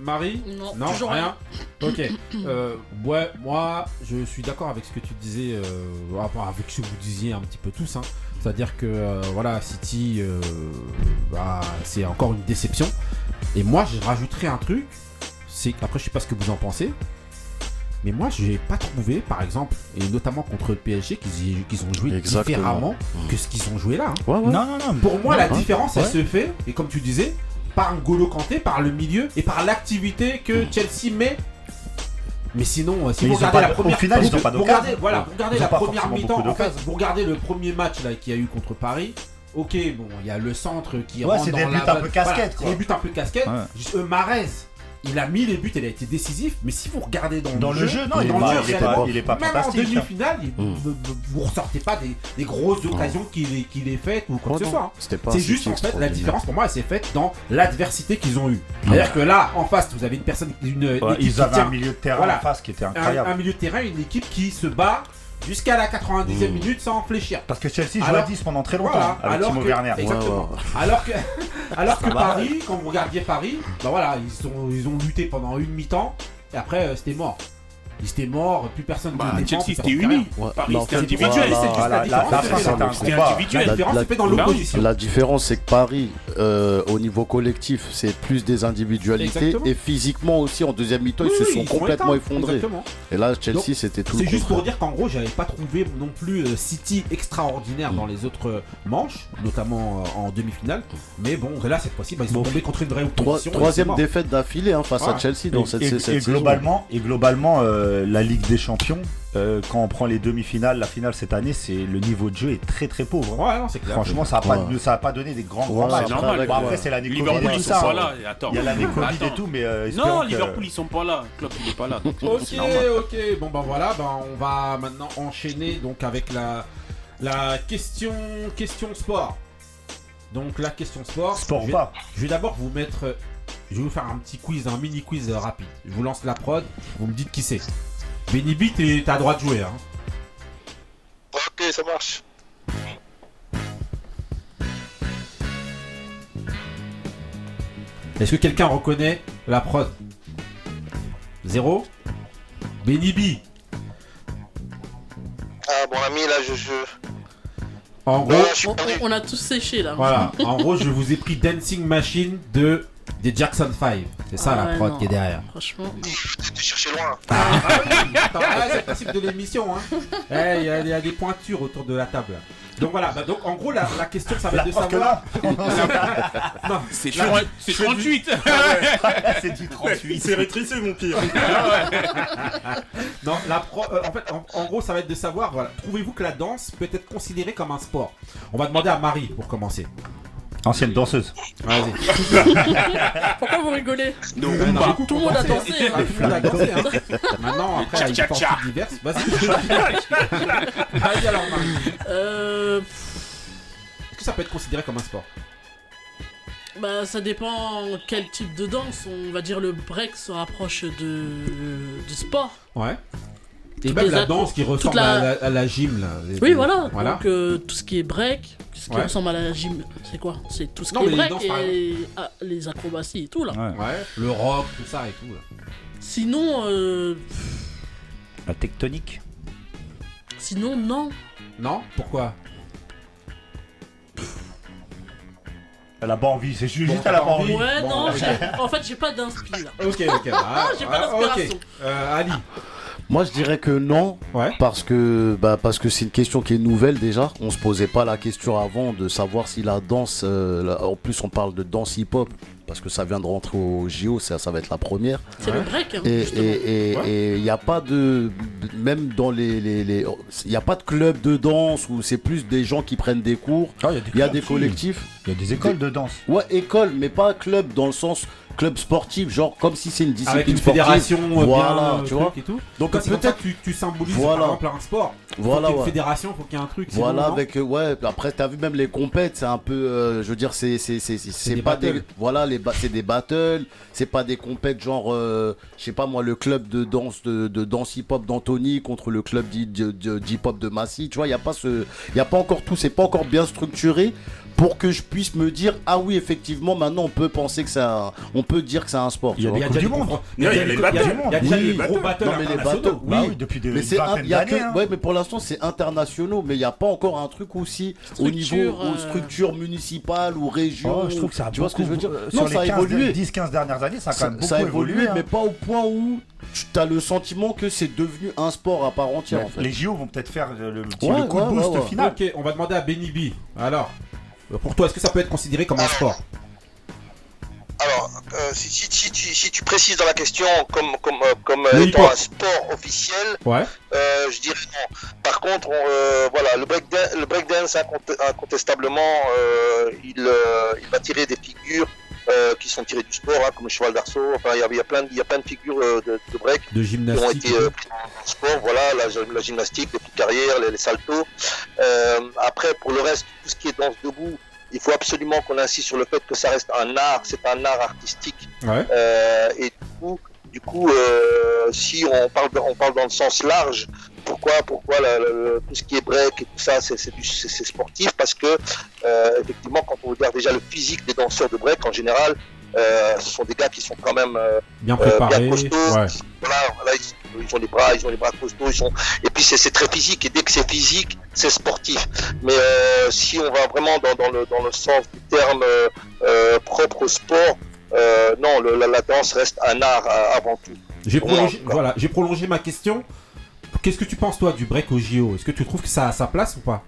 Marie Non, Non, toujours rien. Ok. [COUGHS] Euh, ouais, moi, je suis d'accord avec ce que tu disais, euh, enfin, avec ce que vous disiez un petit peu tous. hein. C'est-à-dire que euh, voilà, City, euh, bah, c'est encore une déception. Et moi, je rajouterais un truc. C'est après, je sais pas ce que vous en pensez. Mais moi, je n'ai pas trouvé, par exemple, et notamment contre le PSG, qu'ils ont joué Exactement. différemment que ce qu'ils ont joué là. hein. Ouais, ouais. Non, non, non. Pour moi, la Ouais. différence, elle Ouais. se fait, et comme tu disais, par N'Golo Kanté, par le milieu et par l'activité que Chelsea met. Mais sinon, euh, si Mais vous regardez la première final, vous pas regardez, voilà, vous regardez la première mi-temps, en fait, d'occasions. vous regardez le premier match là qu'il y a eu contre Paris. Ok, bon, il y a le centre qui Ouais, rentre c'est dans des buts un peu casquettes, Voilà, quoi. c'est des buts un peu casquettes. Ouais. Juste, euh, Marez, il a mis les buts, il a été décisif. Mais si vous regardez dans, Dans le jeu, non, dans il est le pas- jeu, il est pas- il est pas même fantastique, en hein. demi-finale, il- Mm. vous- ressortez pas des, des grosses occasions qu'il ait, faites ou quoi que ce soit. hein. C'est juste en fait la différence pour moi elle s'est faite dans l'adversité qu'ils ont eu. C'est-à-dire que là en face vous avez une personne, une, une Ouais, équipe ils qui avaient tient un milieu de terrain Voilà. en face qui était un, incroyable. un milieu de terrain, une équipe qui se bat jusqu'à la 90e Mm. minute sans fléchir. Parce que Chelsea joue Alors- à 10 pendant très longtemps Voilà, avec alors Timo que- Werner. Exactement. Ouais, ouais. Alors que, [LAUGHS] alors. Paris, quand vous regardiez Paris, bah voilà, ils ont, ils ont lutté pendant une mi-temps et après euh, c'était mort. Ils étaient morts, plus personne ne Bah, défend, Chelsea c'était uni. Ouais, Paris c'était individuel. voilà, c'est juste la différence. c'était individuel. La différence dans l'opposition. La c'est que Paris, euh, au niveau collectif, c'est plus des individualités. Exactement. Et physiquement aussi, en deuxième mi-temps, Oui, ils se sont ils complètement effondrés. Exactement. Et là, Chelsea, c'était tout le C'est juste pour dire qu'en gros, j'avais pas trouvé non plus euh, City extraordinaire dans les autres euh, manches, notamment en demi-finale. Mais bon, là, cette fois-ci, bah, ils sont Bon. tombés contre une vraie Trois- opposition. troisième défaite d'affilée hein, face à. Chelsea dans Et- cette, et, cette et saison. et globalement euh, la Ligue des Champions, euh, quand on prend les demi-finales, la finale cette année, c'est le niveau de jeu est très très pauvre. hein. Ouais, non, c'est clair. Franchement, ça a pas, Ouais. ça a pas donné des grands grands Ouais, matchs. c'est normal, Bon, après, ouais. c'est l'année Covid Liverpool et ils tout sont ça. pas hein. là. et Attends. Il y a l'année Covid Attends. et tout, mais euh, espérons Non, que- Liverpool ils sont pas là. Klopp il est pas là. [LAUGHS] donc Ok, c'est normal. ok. Bon, ben voilà, ben, on va maintenant enchaîner donc avec la, la question, question sport. Donc, la question sport. Sport je ou vais, pas? je vais d'abord vous mettre. Je vais vous faire un petit quiz, un mini quiz euh, rapide. Je vous lance la prod, vous me dites qui c'est. Benny B, t'as le droit de jouer. Hein. Ok, ça marche. Est-ce que quelqu'un reconnaît la prod? Zéro Benny B. Ah, mon ami, là, je. je... En gros, on a tous séché là. voilà. En gros, je vous ai pris Dancing Machine de des Jackson 5. C'est ça Ah la prod non. qui est derrière. Franchement. Tu cherché loin. Ah ah, [LAUGHS] c'est le principe de l'émission. hein. Eh, Il y, a- il y a des pointures autour de la table. Donc voilà, bah, donc en gros la, la question ça va être de savoir. là, [LAUGHS] Non, C'est Là, sur- c'est 38. [LAUGHS] c'est du 38. C'est rétréci mon pire. non, la pro- euh, en fait, en, en gros ça va être de savoir, voilà, trouvez-vous que la danse peut être considérée comme un sport? On va demander à Marie pour commencer. Ancienne danseuse. Vas-y. [LAUGHS] Pourquoi vous rigolez Non, Ouais, non, beaucoup Tout le monde a dansé. Hein. tout le monde a dansé, hein. [LAUGHS] Maintenant, après, il y a une partie diverse. Vas-y. [LAUGHS] Vas-y alors Marie. Euh, Est-ce que ça peut être considéré comme un sport bah, ça dépend quel type de danse. On va dire le break se rapproche de du sport. Ouais. Et Toutes même la danse qui ressemble la- à, la, à la gym là. Les- Oui, voilà. Voilà. Donc euh, tout ce qui est break, ce qui Ouais. ressemble à la gym, c'est quoi? C'est tout ce Non, qui est break danses, et ah, les acrobaties et tout là. Ouais. Ouais, le rock, tout ça et tout. là. Sinon, euh, La tectonique. sinon non. Non? Pourquoi? Elle a pas envie, c'est juste, Bon, juste elle a pas envie? Ouais, Bon, non. En fait, j'ai pas d'inspi là. Ok, ok. [LAUGHS] Ah, J'ai pas ah, d'inspiration. ok. Euh, Ali. Moi, je dirais que non, Ouais. parce que bah, parce que c'est une question qui est nouvelle déjà. On se posait pas la question avant de savoir si la danse, euh, la- en plus on parle de danse hip-hop, parce que ça vient de rentrer au JO, ça, ça va être la première. C'est le break, hein, Et Ouais. il n'y a pas de. Même dans les. les- les- Il n'y a pas de club de danse où c'est plus des gens qui prennent des cours. Ah, il y a des, y a des collectifs. Il y a des écoles de danse. Ouais, école, mais pas club dans le sens club sportif, genre comme si c'est une discipline Avec une sportive. fédération euh, Voilà, bien, euh, tu vois. et tout. Donc ça peut-être tu, tu symbolises Voilà. par exemple un sport. Faut Voilà, y ait une fédération, faut qu'il y ait un truc. Voilà, avec euh, ouais. Après, t'as vu même les compètes, c'est un peu, euh, je veux dire, c'est c'est c'est pas battles. des voilà les c'est des battles, c'est pas des compètes genre, euh, je sais pas moi, le club de danse de, de danse hip hop d'Anthony contre le club d'hip hop de Massy, tu vois, il y a pas ce, il y a pas encore tout, c'est pas encore bien structuré pour que je puisse me dire ah oui effectivement maintenant on peut penser que on peut dire que c'est un sport. Il y a déjà du des monde. Il y a les gros battles mais les battles, Bah oui. depuis des vingtaines d'années. hein. ouais, mais pour l'instant c'est internationaux, mais il n'y a pas encore un truc aussi au niveau Structure, euh, municipales ou régions. Oh, je trouve que ça a tu vois ce que je veux dire? euh, Non, sur ça a les 15 évolué. 10-15 dernières années, ça a quand même beaucoup évolué, hein. mais pas au point où tu as le sentiment que c'est devenu un sport à part entière. Ouais, en fait. Les JO vont peut-être faire le, le petit Ouais, le coup de boost ouais, ouais. final. Ok, on va demander à Benny B. Alors, pour toi, est-ce que ça peut être considéré comme un sport? Alors, euh, si, si- si tu, si tu précises dans la question comme, comme, euh, comme euh, étant un sport officiel, Ouais. euh, je dirais non. Par contre, on, euh, voilà, le breakdance, le breakdance incont- incontestablement, euh, il, euh, il va tirer des figures euh, qui sont tirées du sport, hein, comme le cheval d'arceau. Enfin, il y a, y a plein, de- il y a plein de figures de, de break De qui ont été euh, prises dans le sport. Voilà, la, la gymnastique, les petites carrières, les, les saltos. Euh, après, pour le reste, tout ce qui est danse debout, il faut absolument qu'on insiste sur le fait que ça reste un art, c'est un art artistique. Ouais. Euh, et du coup, du coup euh, si on parle, on parle dans le sens large, pourquoi, pourquoi la- la- tout ce qui est break et tout ça, c'est sportif? Parce que, euh, effectivement, quand on regarde déjà le physique des danseurs de break, en général, ce sont des gars qui sont quand même euh, Bien euh, bien costauds. Ouais. Voilà, voilà, ils, ils ont les bras, ils ont les bras costauds, ils sont. Et puis c'est très physique. Et dès que c'est physique, c'est sportif. Mais euh, si on va vraiment dans, dans le dans le sens du terme euh, euh, propre au sport, euh, non, le- la, la danse reste un art euh, avant tout. J'ai prolongé, voilà, j'ai prolongé ma question. Qu'est-ce que tu penses toi du break au JO Est-ce que tu trouves que ça a sa place ou pas?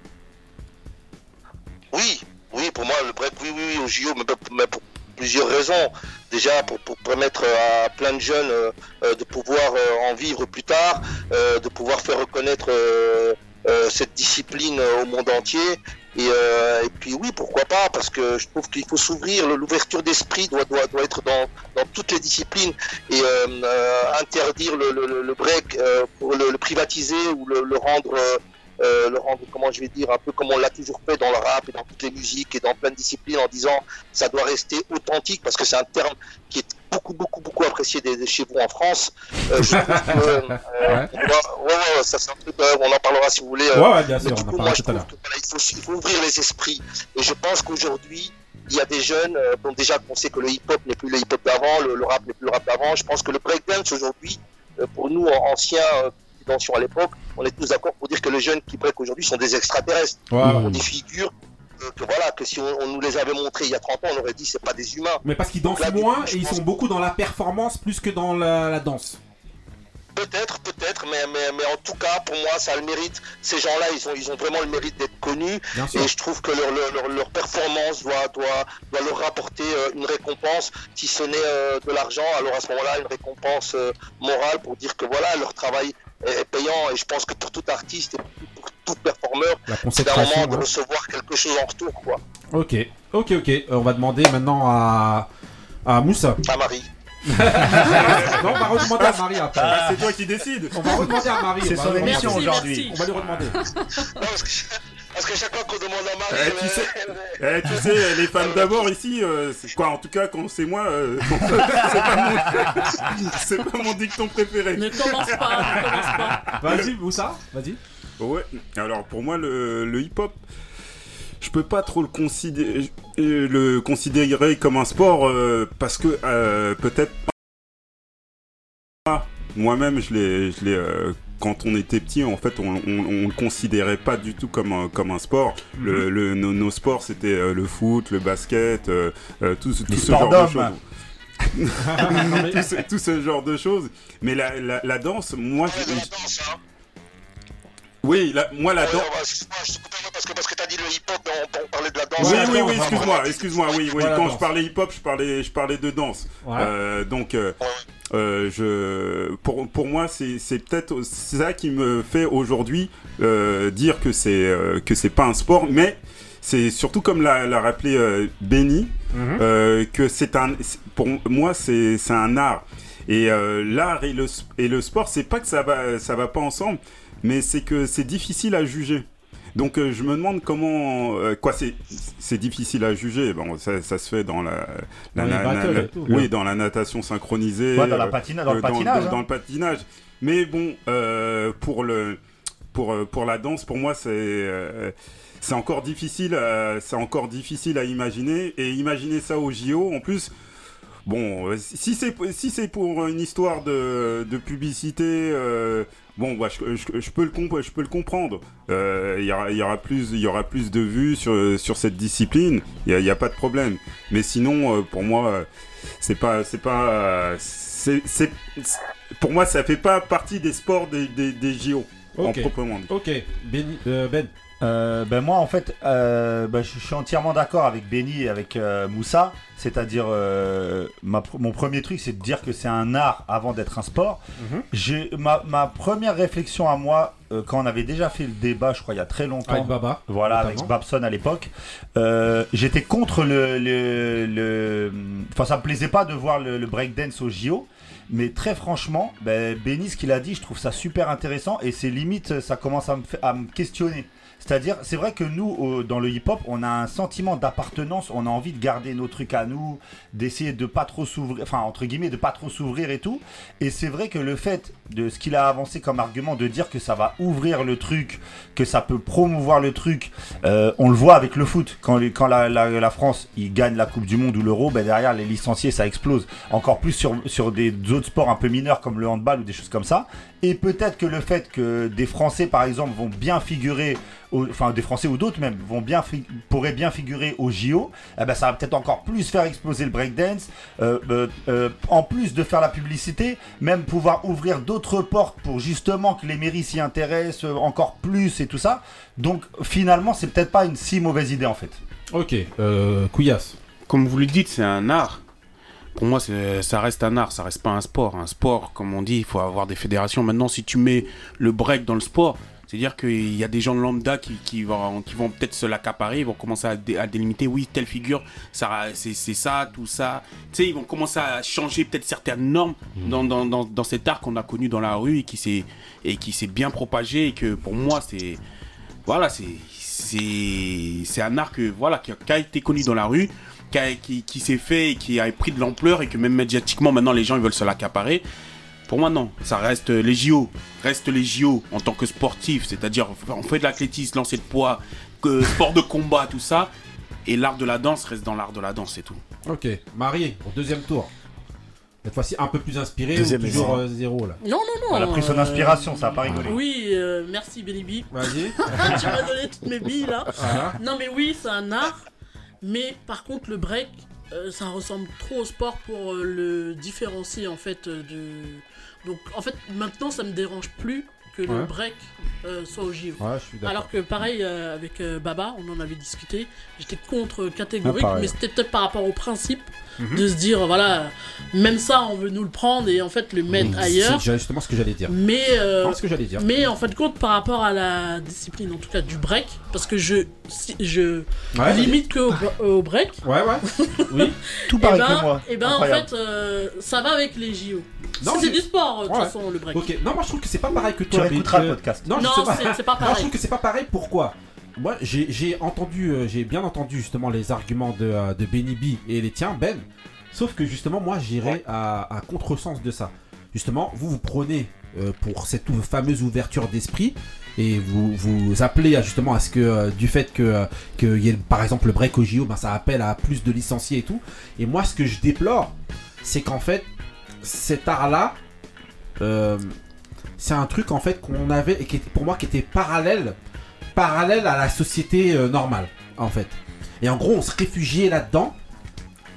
Oui, oui, pour moi, le break, oui, oui, oui, au JO, mais, mais pour plusieurs raisons. Déjà, pour, permettre à plein de jeunes euh, euh, de pouvoir euh, en vivre plus tard, euh, de pouvoir faire reconnaître euh, euh, cette discipline euh, au monde entier. Et, euh, puis oui, pourquoi pas, parce que je trouve qu'il faut s'ouvrir, l'ouverture d'esprit doit, doit, doit être dans, dans toutes les disciplines et euh, euh, interdire le, le, break euh, pour le, privatiser ou le, rendre euh, euh, le rendre, comment je vais dire, un peu comme on l'a toujours fait dans le rap et dans toutes les musiques et dans plein de disciplines en disant ça doit rester authentique parce que c'est un terme qui est beaucoup, beaucoup, beaucoup apprécié des, des chez vous en France. Euh, je trouve que, euh, [LAUGHS] Ouais. on ouais, ouais, ça c'est un truc, euh, on en parlera si vous voulez. euh, Ouais, bien sûr, on en parlera tout à l'heure. voilà, il, faut, il faut ouvrir les esprits. Et je pense qu'aujourd'hui, il y a des jeunes, euh, bon, déjà qu'on sait que le hip-hop n'est plus le hip-hop d'avant, le, le rap n'est plus le rap d'avant. Je pense que le breakdance aujourd'hui, euh, pour nous, en- anciens, à l'époque, on est tous d'accord pour dire que les jeunes qui break aujourd'hui sont des extraterrestres. Ouais. des figures que voilà, que si on, on nous les avait montrées il y a 30 ans, on aurait dit c'est pas des humains. Mais parce qu'ils dansent Là, moins coup, et ils sont beaucoup dans la performance plus que dans la, la danse. Peut-être, peut-être, mais, mais, mais en tout cas, pour moi, ça a le mérite. Ces gens-là, ils ont, ils ont vraiment le mérite d'être connus. Et je trouve que leur, leur, leur, leur performance doit, doit, doit leur rapporter euh, une récompense. Si ce n'est euh, de l'argent, alors à ce moment-là, une récompense euh, morale pour dire que voilà, leur travail est, payant. Et je pense que pour tout artiste et pour, tout performeur, c'est un moment de ouais. recevoir quelque chose en retour, quoi. Ok, ok, ok. Euh, on va demander maintenant à, à Moussa. À Marie. [LAUGHS] non, on va redemander à Marie après. Ah, c'est toi qui décides. On va redemander à Marie. C'est son émission aujourd'hui. On va lui redemander. Non, parce, que, parce que chaque fois qu'on demande à Marie, Eh, tu elle- sais- elle- Eh, tu sais, les femmes d'abord ici, euh, c'est quoi En tout cas, quand c'est moi, euh, [LAUGHS] c'est pas mon, [LAUGHS] c'est pas mon dicton préféré. Ne commence pas, ne commence pas. [LAUGHS] Vas-y, Moussa, vas-y. Ouais. Alors pour moi, le, le hip-hop, je peux pas trop le considérer, le considérer comme un sport euh, parce que euh, peut-être pas. Moi-même, je l'ai, je l'ai. euh, quand on était petit, en fait, on, on, on le considérait pas du tout comme un, comme un sport. Le, le- nos, nos sports, c'était euh, le foot, le basket, euh, euh, tout, ce- tout genre de choses. [LAUGHS] tout, ce, tout ce genre de choses. Mais la, la, la danse, moi, Ouais, je- de la danse, hein. Oui, la- moi la danse. je te parce que, parce que t'as dit le hip-hop, on, on parlait de la danse. Oui, oui, danse, oui, excuse-moi, excuse-moi, oui, oui. Quand je parlais hip-hop, je parlais, je parlais de danse. Voilà. Euh, donc, euh, euh, je, pour, pour moi, c'est c'est peut-être ça qui me fait aujourd'hui euh, dire que c'est euh, que c'est pas un sport, mais c'est surtout comme l'a l'a rappelé euh, Benny, euh, que c'est un, pour moi, c'est c'est un art. Et euh, l'art et le, et le sport, c'est pas que ça va, ça va pas ensemble, mais c'est que c'est difficile à juger. Donc euh, je me demande comment euh, quoi c'est c'est difficile à juger. Bon ça, ça se fait dans la, la- Dans la- battles la- oui dans la natation synchronisée Ouais, dans la euh, patina- dans le euh, patinage, dans, hein. dans le patinage. Mais bon euh, pour le pour euh, pour la danse pour moi c'est euh, c'est encore difficile à- c'est encore difficile à imaginer. Et imaginer ça au JO en plus Bon, si c'est si c'est pour une histoire de, de publicité, euh, bon, bah, je, je- je peux le comp- je peux le comprendre. Euh, Il y, aura, y aura plus il y aura plus de vues sur sur cette discipline. Il y a, pas de problème. Mais sinon, euh, pour moi, euh, c'est pas c'est pas c'est pour moi ça fait pas partie des sports des des, des JO en Ok. proprement dit. Ok, euh, Ben. Euh, ben moi en fait euh, ben, je suis entièrement d'accord avec Benny et avec euh, Moussa. C'est-à-dire euh, mon premier truc c'est de dire que c'est un art avant d'être un sport. J'ai ma, ma première réflexion à moi euh, quand on avait déjà fait le débat je crois il y a très longtemps. Avec Baba. voilà notamment. avec Babson à l'époque. Euh, j'étais contre le, le, le- enfin ça me plaisait pas de voir le, le breakdance au JO mais très franchement ben, Benny ce qu'il a dit je trouve ça super intéressant et c'est limite ça commence à me, à me questionner c'est-à-dire, c'est vrai que nous, dans le hip-hop, on a un sentiment d'appartenance, on a envie de garder nos trucs à nous, d'essayer de pas trop s'ouvrir, enfin, entre guillemets, de pas trop s'ouvrir et tout. Et c'est vrai que le fait de ce qu'il a avancé comme argument de dire que ça va ouvrir le truc, que ça peut promouvoir le truc, euh, on le voit avec le foot. Quand, la France, il gagne la Coupe du Monde ou l'Euro, ben derrière, les licenciés, ça explose. Encore plus sur, sur des autres sports un peu mineurs comme le handball ou des choses comme ça. Et peut-être que le fait que des Français, par exemple, vont bien figurer, au- enfin des Français ou d'autres même, vont bien fi- pourraient bien figurer au JO, eh ben, ça va peut-être encore plus faire exploser le breakdance. Euh, euh, euh, en plus de faire la publicité, même pouvoir ouvrir d'autres portes pour justement que les mairies s'y intéressent encore plus et tout ça. Donc finalement, c'est peut-être pas une si mauvaise idée en fait. Ok, euh, Couillasse. Comme vous le dites, c'est un art. Pour moi, ça reste un art, ça reste pas un sport. Un sport, comme on dit, il faut avoir des fédérations. Maintenant, si tu mets le break dans le sport, c'est-à-dire qu'il y a des gens lambda qui, qui vont, qui vont peut-être se l'accaparer, ils vont commencer à, dé- à délimiter, oui, telle figure, ça, c'est ça, tout ça. Tu sais, ils vont commencer à changer peut-être certaines normes dans, dans, dans, dans cet art qu'on a connu dans la rue et qui s'est et qui s'est bien propagé et que pour moi, c'est voilà, c'est c'est c'est un art que voilà qui a, qui a été connu dans la rue, qui, a- qui, qui s'est fait et qui a pris de l'ampleur et que même médiatiquement maintenant les gens ils veulent se l'accaparer. Pour moi non, ça reste les JO, reste les JO en tant que sportif, c'est-à-dire on fait de l'athlétisme, lancer de poids, que sport de combat, tout ça, et l'art de la danse reste dans l'art de la danse, c'est tout. Ok, Marie, au deuxième tour. Cette fois-ci un peu plus inspiré Deuxième ou toujours euh, zéro là? Non, non, non. Elle a pris son euh, inspiration, ça a pas rigolé. Oui, euh, merci Bélibi. Vas-y. [LAUGHS] tu m'as donné toutes mes billes là. Voilà. Non, mais oui, c'est un art. Mais par contre, le break, euh, ça ressemble trop au sport pour euh, le différencier en fait euh, de. Donc en fait, maintenant, ça me dérange plus que le Ouais. break euh, soit au. Ouais, d'accord. Alors que pareil euh, avec euh, Baba, on en avait discuté, j'étais contre catégorique, Ah, mais c'était peut-être par rapport au principe Mhm. de se dire voilà, même ça on veut nous le prendre et en fait le mettre ailleurs. C'est justement ce que j'allais dire. Mais Non, ce que j'allais dire. mais en fin de compte, par rapport à la discipline, en tout cas du break, parce que je, si- je Ouais, limite que au, au break. Ouais, ouais. [LAUGHS] Oui. Tout Et pareil ben, que moi. et ben en fait, ça va avec les JO. Non, Si c'est du sport, de toute façon, le break. Ok, non, moi je trouve que c'est pas pareil que Tu toi. réécouteras mais, le podcast. Non, je Non, pas. c'est- pas Non, je pareil. trouve que c'est pas pareil. Pourquoi? Moi, j'ai entendu, euh, j'ai bien entendu justement les arguments de, euh, de Benny B et les tiens, Ben. Sauf que justement, moi, j'irais à, à contresens de ça. Justement, vous vous prenez euh, pour cette fameuse ouverture d'esprit et vous vous appelez à, justement à ce que euh, du fait que euh, qu'il y ait par exemple le break au JO, ben, ça appelle à plus de licenciés et tout. Et moi, ce que je déplore, c'est qu'en fait, cet art-là, euh, c'est un truc en fait qu'on avait et qui était pour moi qui était parallèle parallèle à la société euh, normale en fait et en gros on se réfugiait là-dedans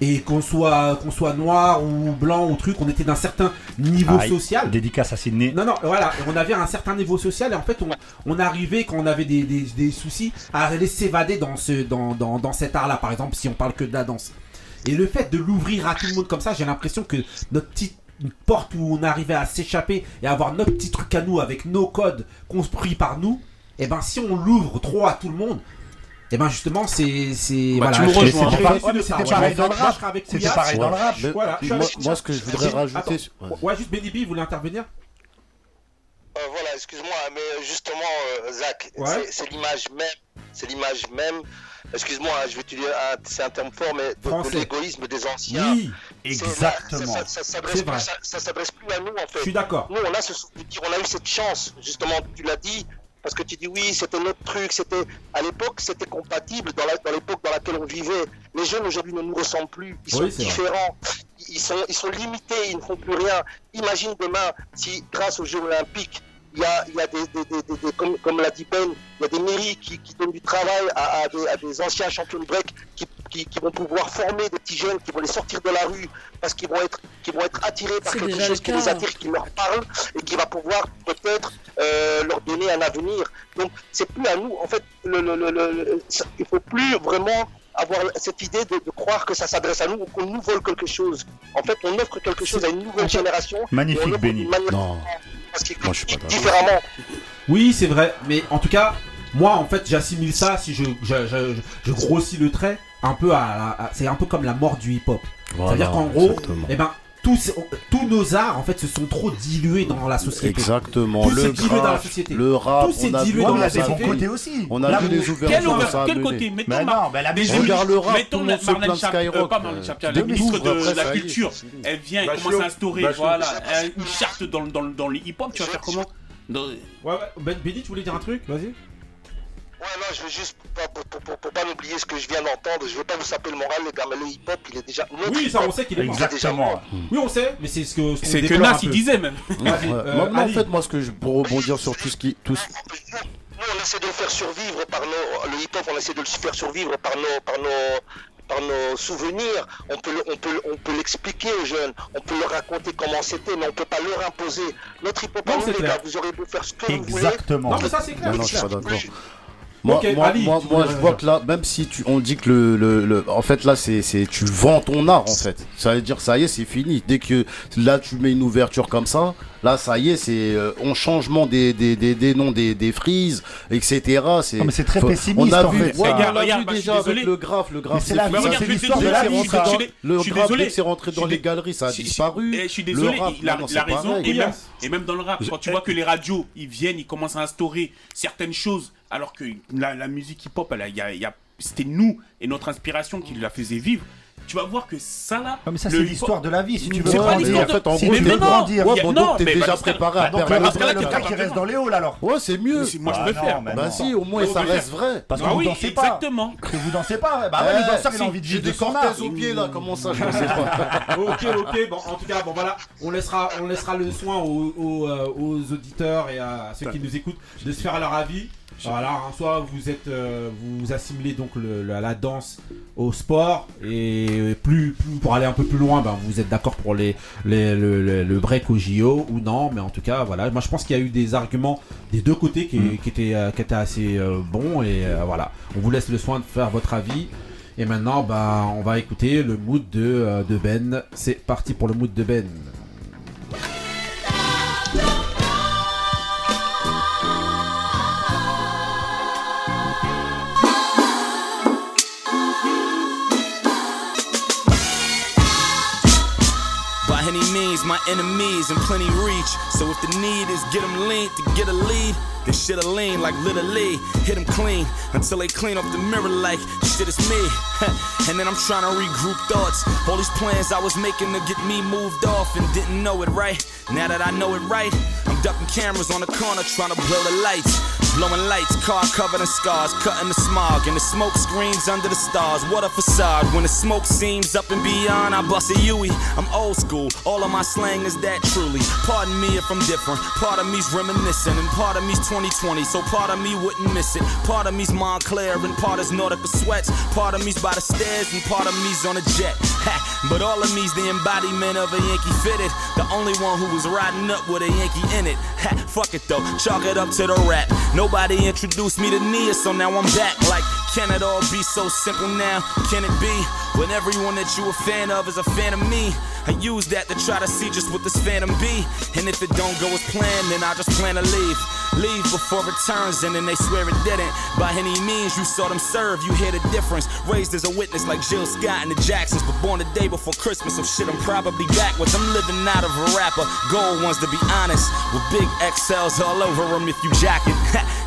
Et qu'on soit, qu'on soit noir ou blanc ou truc, on était d'un certain niveau social. Dédicace à Sydney. Non, non, voilà, on avait un certain niveau social et en fait, on, on arrivait quand on avait des, des- des soucis à aller s'évader dans, ce, dans, dans, dans cet art-là, par exemple, si on parle que de la danse. Et le fait de l'ouvrir à tout le monde comme ça, j'ai l'impression que notre petite porte où on arrivait à s'échapper et avoir notre petit truc à nous avec nos codes construits par nous, et ben si on l'ouvre trop à tout le monde, et ben justement c'est c'est Bah, voilà, tu me rejoins. C'était pareil- dans le rap. C'était pareil dans le Voilà, moi, ce que je voudrais rajouter. Ouais. Ouais, juste Benny B, vous voulez intervenir? Euh, voilà, excuse-moi, mais justement, euh, Zach, Ouais. c'est l'image même, c'est l'image même. Excuse-moi, hein, je vais utiliser un, c'est un terme fort, mais de, de l'égoïsme des anciens. Oui, Exactement. Ça, ça, ça s'adresse plus- vrai. ça- ça s'adresse plus à nous en je suis fait. d'accord. Nous, on a ce on a eu cette chance, justement, tu l'as dit, parce que tu dis oui, c'était notre truc, c'était à l'époque, c'était compatible dans la- dans l'époque dans, laquelle on vivait. Les jeunes aujourd'hui ne nous ressemblent plus, ils sont différents, ils sont, ils sont limités, ils ne font plus rien. Imagine demain si, grâce aux Jeux Olympiques, il y a, il y a des, des- des- des- des- comme, comme l'a dit Ben, il y a des mairies qui, qui donnent du travail à, à des, à des anciens champions de break qui, qui- qui vont pouvoir former des petits jeunes, qui vont les sortir de la rue parce qu'ils vont être, qui vont être attirés par quelque chose le qui les attire, qui leur parle et qui va pouvoir peut-être euh, leur donner un avenir. Donc c'est plus à nous. En fait, le, le, le, le- ça- il faut plus vraiment avoir cette idée de, de croire que ça s'adresse à nous ou qu'on nous vole quelque chose. En fait, on offre quelque chose à une nouvelle génération. Magnifique, et parce qu'ils Moi, je suis pas d'accord. différemment. Oui, c'est vrai, mais en tout cas, moi en fait, j'assimile ça si je, je, je, je grossis le trait un peu à, à- à- c'est un peu comme la mort du hip-hop. C'est-à-dire qu'en gros, eh ben tous, tous nos arts en fait se sont trop dilués dans la société. Exactement. Tout Le s'est dilué dans la graphe, société. le rap, Tout s'est on a dilué vu, dans la des société. côtés aussi. on a Là, vu les vous- ouvertures Quel, ça quel côté Mettons Mais ma- non, mais la des musique. Regarde le rap, Mettons tout le la- monde Skyrock. euh, pas Marlène Chapia, la Demi ministre de ça la Culture. Elle vient et Bachelot. commence à instaurer voilà, un- une charte dans, le- dans, le- dans le hip-hop. Tu vas faire comment Ouais, ouais. Ben, Benny, tu voulais dire un truc? Vas-y. Ouais, non, je veux juste, pour, pour, pour, pour- pour pas m'oublier ce que je viens d'entendre, je veux pas vous saper le moral, les gars, mais le hip-hop, il est déjà. notre Oui, ça on sait qu'il est mort. Exactement. Oui, on sait, mais c'est ce que. ce Nas, il disait même. [LAUGHS] Ouais. euh, Moi, moi, en fait, moi, ce que je pour rebondir sur tout ce qui, tout ce- Nous, nous, on essaie de le faire survivre par nos. Le hip-hop, on essaie de le faire survivre par nos. Par nos par nos souvenirs, on peut, le- on peut, on peut l'expliquer aux jeunes, on peut leur raconter comment c'était, mais on peut pas leur imposer. Notre hip-hop, les clair. gars, vous aurez beau faire ce que vous voulez. Exactement. Non, mais ça c'est clair. Non, non, c'est je suis clair. pas d'accord. Moi, moi, Ali, moi, je vois que là, même si tu, on dit que le, le, le- en fait là, c'est, c'est, tu vends ton art en fait. Ça veut dire, ça y est, c'est fini. Dès que là, tu mets une ouverture comme ça, là, ça y est, c'est, euh, on changement des, des, des, des noms des, des frises, etc. C'est, Non, mais c'est très faut- pessimiste, On a en vu, fait, ouais, ça. on Regarde, vu bah, déjà avec désolé. le graphe, le graphe. C'est la- regarde, c'est l'histoire de la vie, Le désolé. graphe, désolé. dès que c'est rentré dans les galeries, ça a disparu. eh, Je suis désolé, Le rap, il a, a raison. Et même, Yes. et même dans le rap, quand tu vois que les radios, ils viennent, ils commencent à instaurer certaines choses, alors que la, la musique hip-hop, y a- y a- c'était nous et notre inspiration qui la faisait vivre. Tu vas voir que ça là. Ah, mais ça, le c'est l'histoire de la vie, si tu veux. C'est pas Ouais, grandir. mais l'histoire en fait, en Si gros, tu non, grandir. Ouais, bon, non, donc t'es déjà que- préparé à perdre le le que gars qui reste dans les halls alors. Ouais, c'est mieux. Moi, je veux non, faire. mais Bah non. si, au moins ça reste vrai. Parce que Ah vous dansez pas. exactement. Que vous dansez pas. Bah ouais, le Eh, danseur, il si, a envie de vivre de cortèses au pied là, comment ça, je ne sais pas. [LAUGHS] ok, ok, bon, en tout cas, bon voilà, on laissera, on laissera le soin euh, aux auditeurs et à ceux qui nous écoutent de se faire leur avis. Voilà, hein, soit vous êtes, euh, vous assimilez donc le- la, la danse au sport et plus, plus- pour aller un peu plus loin, ben, vous êtes d'accord pour les, les- le, le- le break au JO ou non, mais en tout cas, voilà, moi je pense qu'il y a eu des arguments des deux côtés qui, qui étaient, euh, qui étaient assez euh, bons et euh, voilà, on vous laisse le soin de faire votre avis. Et maintenant, bah, on va écouter le mood de, euh, de Ben. C'est parti pour le mood de Ben. Means, my enemies in plenty reach. So if the need is get them lean to get a lead, then shit a lean like Little Lee. Hit them clean until they clean off the mirror like shit is me. [LAUGHS] and then I'm trying to regroup thoughts. All these plans I was making to get me moved off and didn't know it right. Now that I know it right, I'm ducking cameras on the corner trying to blow the lights. blowing lights, car covered in scars, cutting the smog, and the smoke screams under the stars. What a facade. When the smoke seems up and beyond, I bust a Yui. I'm old school, all of my slang is that truly. Pardon me if I'm different. Part of me's reminiscent, and part of me's 2020, so part of me wouldn't miss it. Part of me's Montclair, and part is Nautica sweats. Part of me's by the stairs, and part of me's on a jet. [LAUGHS] But all of me's the embodiment of a Yankee fitted. The only one who was riding up with a Yankee in it. Ha, fuck it though, chalk it up to the rap. Nobody introduced me to Nia, so now I'm back. Like, can it all be so simple now? Can it be? When everyone that you a fan of is a fan of me. I use that to try to see just what this phantom be. And if it don't go as planned, then I just plan to leave. Leave before it turns, and then they swear it didn't. By any means, you saw them serve, you hear the difference. Raised as a witness like Jill Scott and the Jacksons, but born the day before Christmas. So shit, I'm probably backwards. I'm living out of a rapper. Gold ones to be honest, with big XLs all over them if you jacking.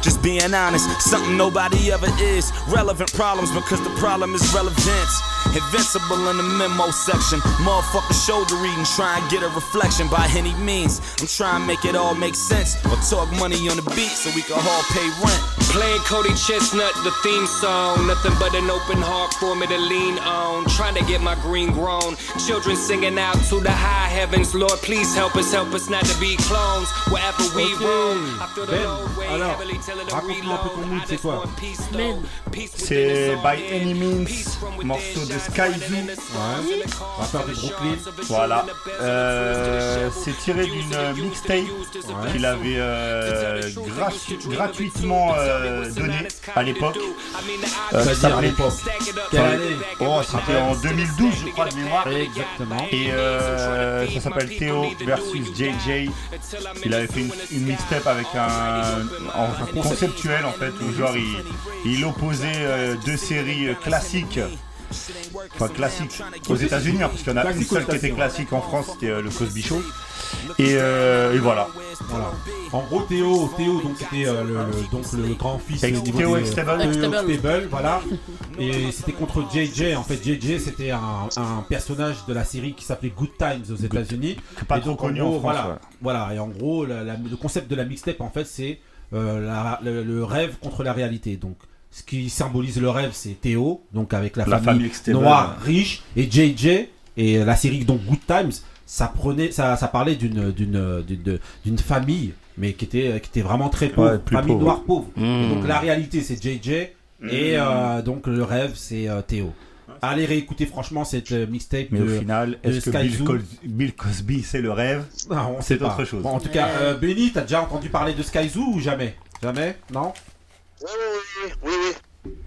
just being honest, something nobody ever is. Relevant problems because the problem is relevance. Invincible in the memo section. Motherfucker shoulder reading, try and get a reflection by any means. I'm trying to make it all make sense. Or talk money on the beat so we can all pay rent. Playing Cody Chestnut, the theme song. Nothing but an open heart for me to lean on. Trying to get my green grown. Children singing out to the high heavens. Lord, please help us, help us not to be clones. Wherever we roam. I feel the Ben, load way alors, heavily till it raconte-nous un peu ton mood, c'est quoi C'est By Any Means, morceau de Skyzoo. Ouais. Rappeur de Brooklyn. Voilà. Euh, c'est tiré d'une mixtape qu'il avait euh, gratu- gratuitement euh, donnée à l'époque. Euh, à année? Oh, c'était en 2012, je crois, de mémoire. Exactement. Et euh, ça s'appelle Théo versus JJ. Il avait fait une, une mixtape avec un, en- conceptuel en fait, où genre il, il opposait euh, deux séries euh, classiques. Enfin classiques aux États-Unis, hein, parce qu'il y en a une Classique seule qui était classique en France, c'était euh, le Cosby Show. Et, euh, et voilà. Voilà. En gros, Théo, Théo donc c'était euh, le, le- donc le grand fils Ex- niveau Théo Extable. Voilà. Et c'était contre JJ. En fait, JJ c'était un, un personnage de la série qui s'appelait Good Times aux États-Unis. Pas Et trop donc, connu en en gros, France. voilà, ouais. voilà. Et en gros, la- la- le concept de la mixtape en fait, c'est euh, le, le rêve contre la réalité. Donc, ce qui symbolise le rêve, c'est Théo, donc avec la, La famille, noire riche, et JJ et la série donc Good Times. Ça prenait, ça, ça parlait d'une d'une d'une d'une famille, mais qui était qui était vraiment très pauvre, Ouais, plus famille pauvre. noire pauvre. Mmh. Et donc la réalité, c'est JJ. Et euh, donc le rêve, c'est euh, Théo. Allez réécouter franchement cette euh, mixtape Mais de, au final, est-ce que Bill, Skyzoo. Cos- Bill Cosby c'est le rêve? Non, on C'est sait pas. autre chose. Bon, en tout cas, euh, Benny, t'as déjà entendu parler de Skyzoo ou jamais? Jamais? Non? Oui, oui, oui, oui.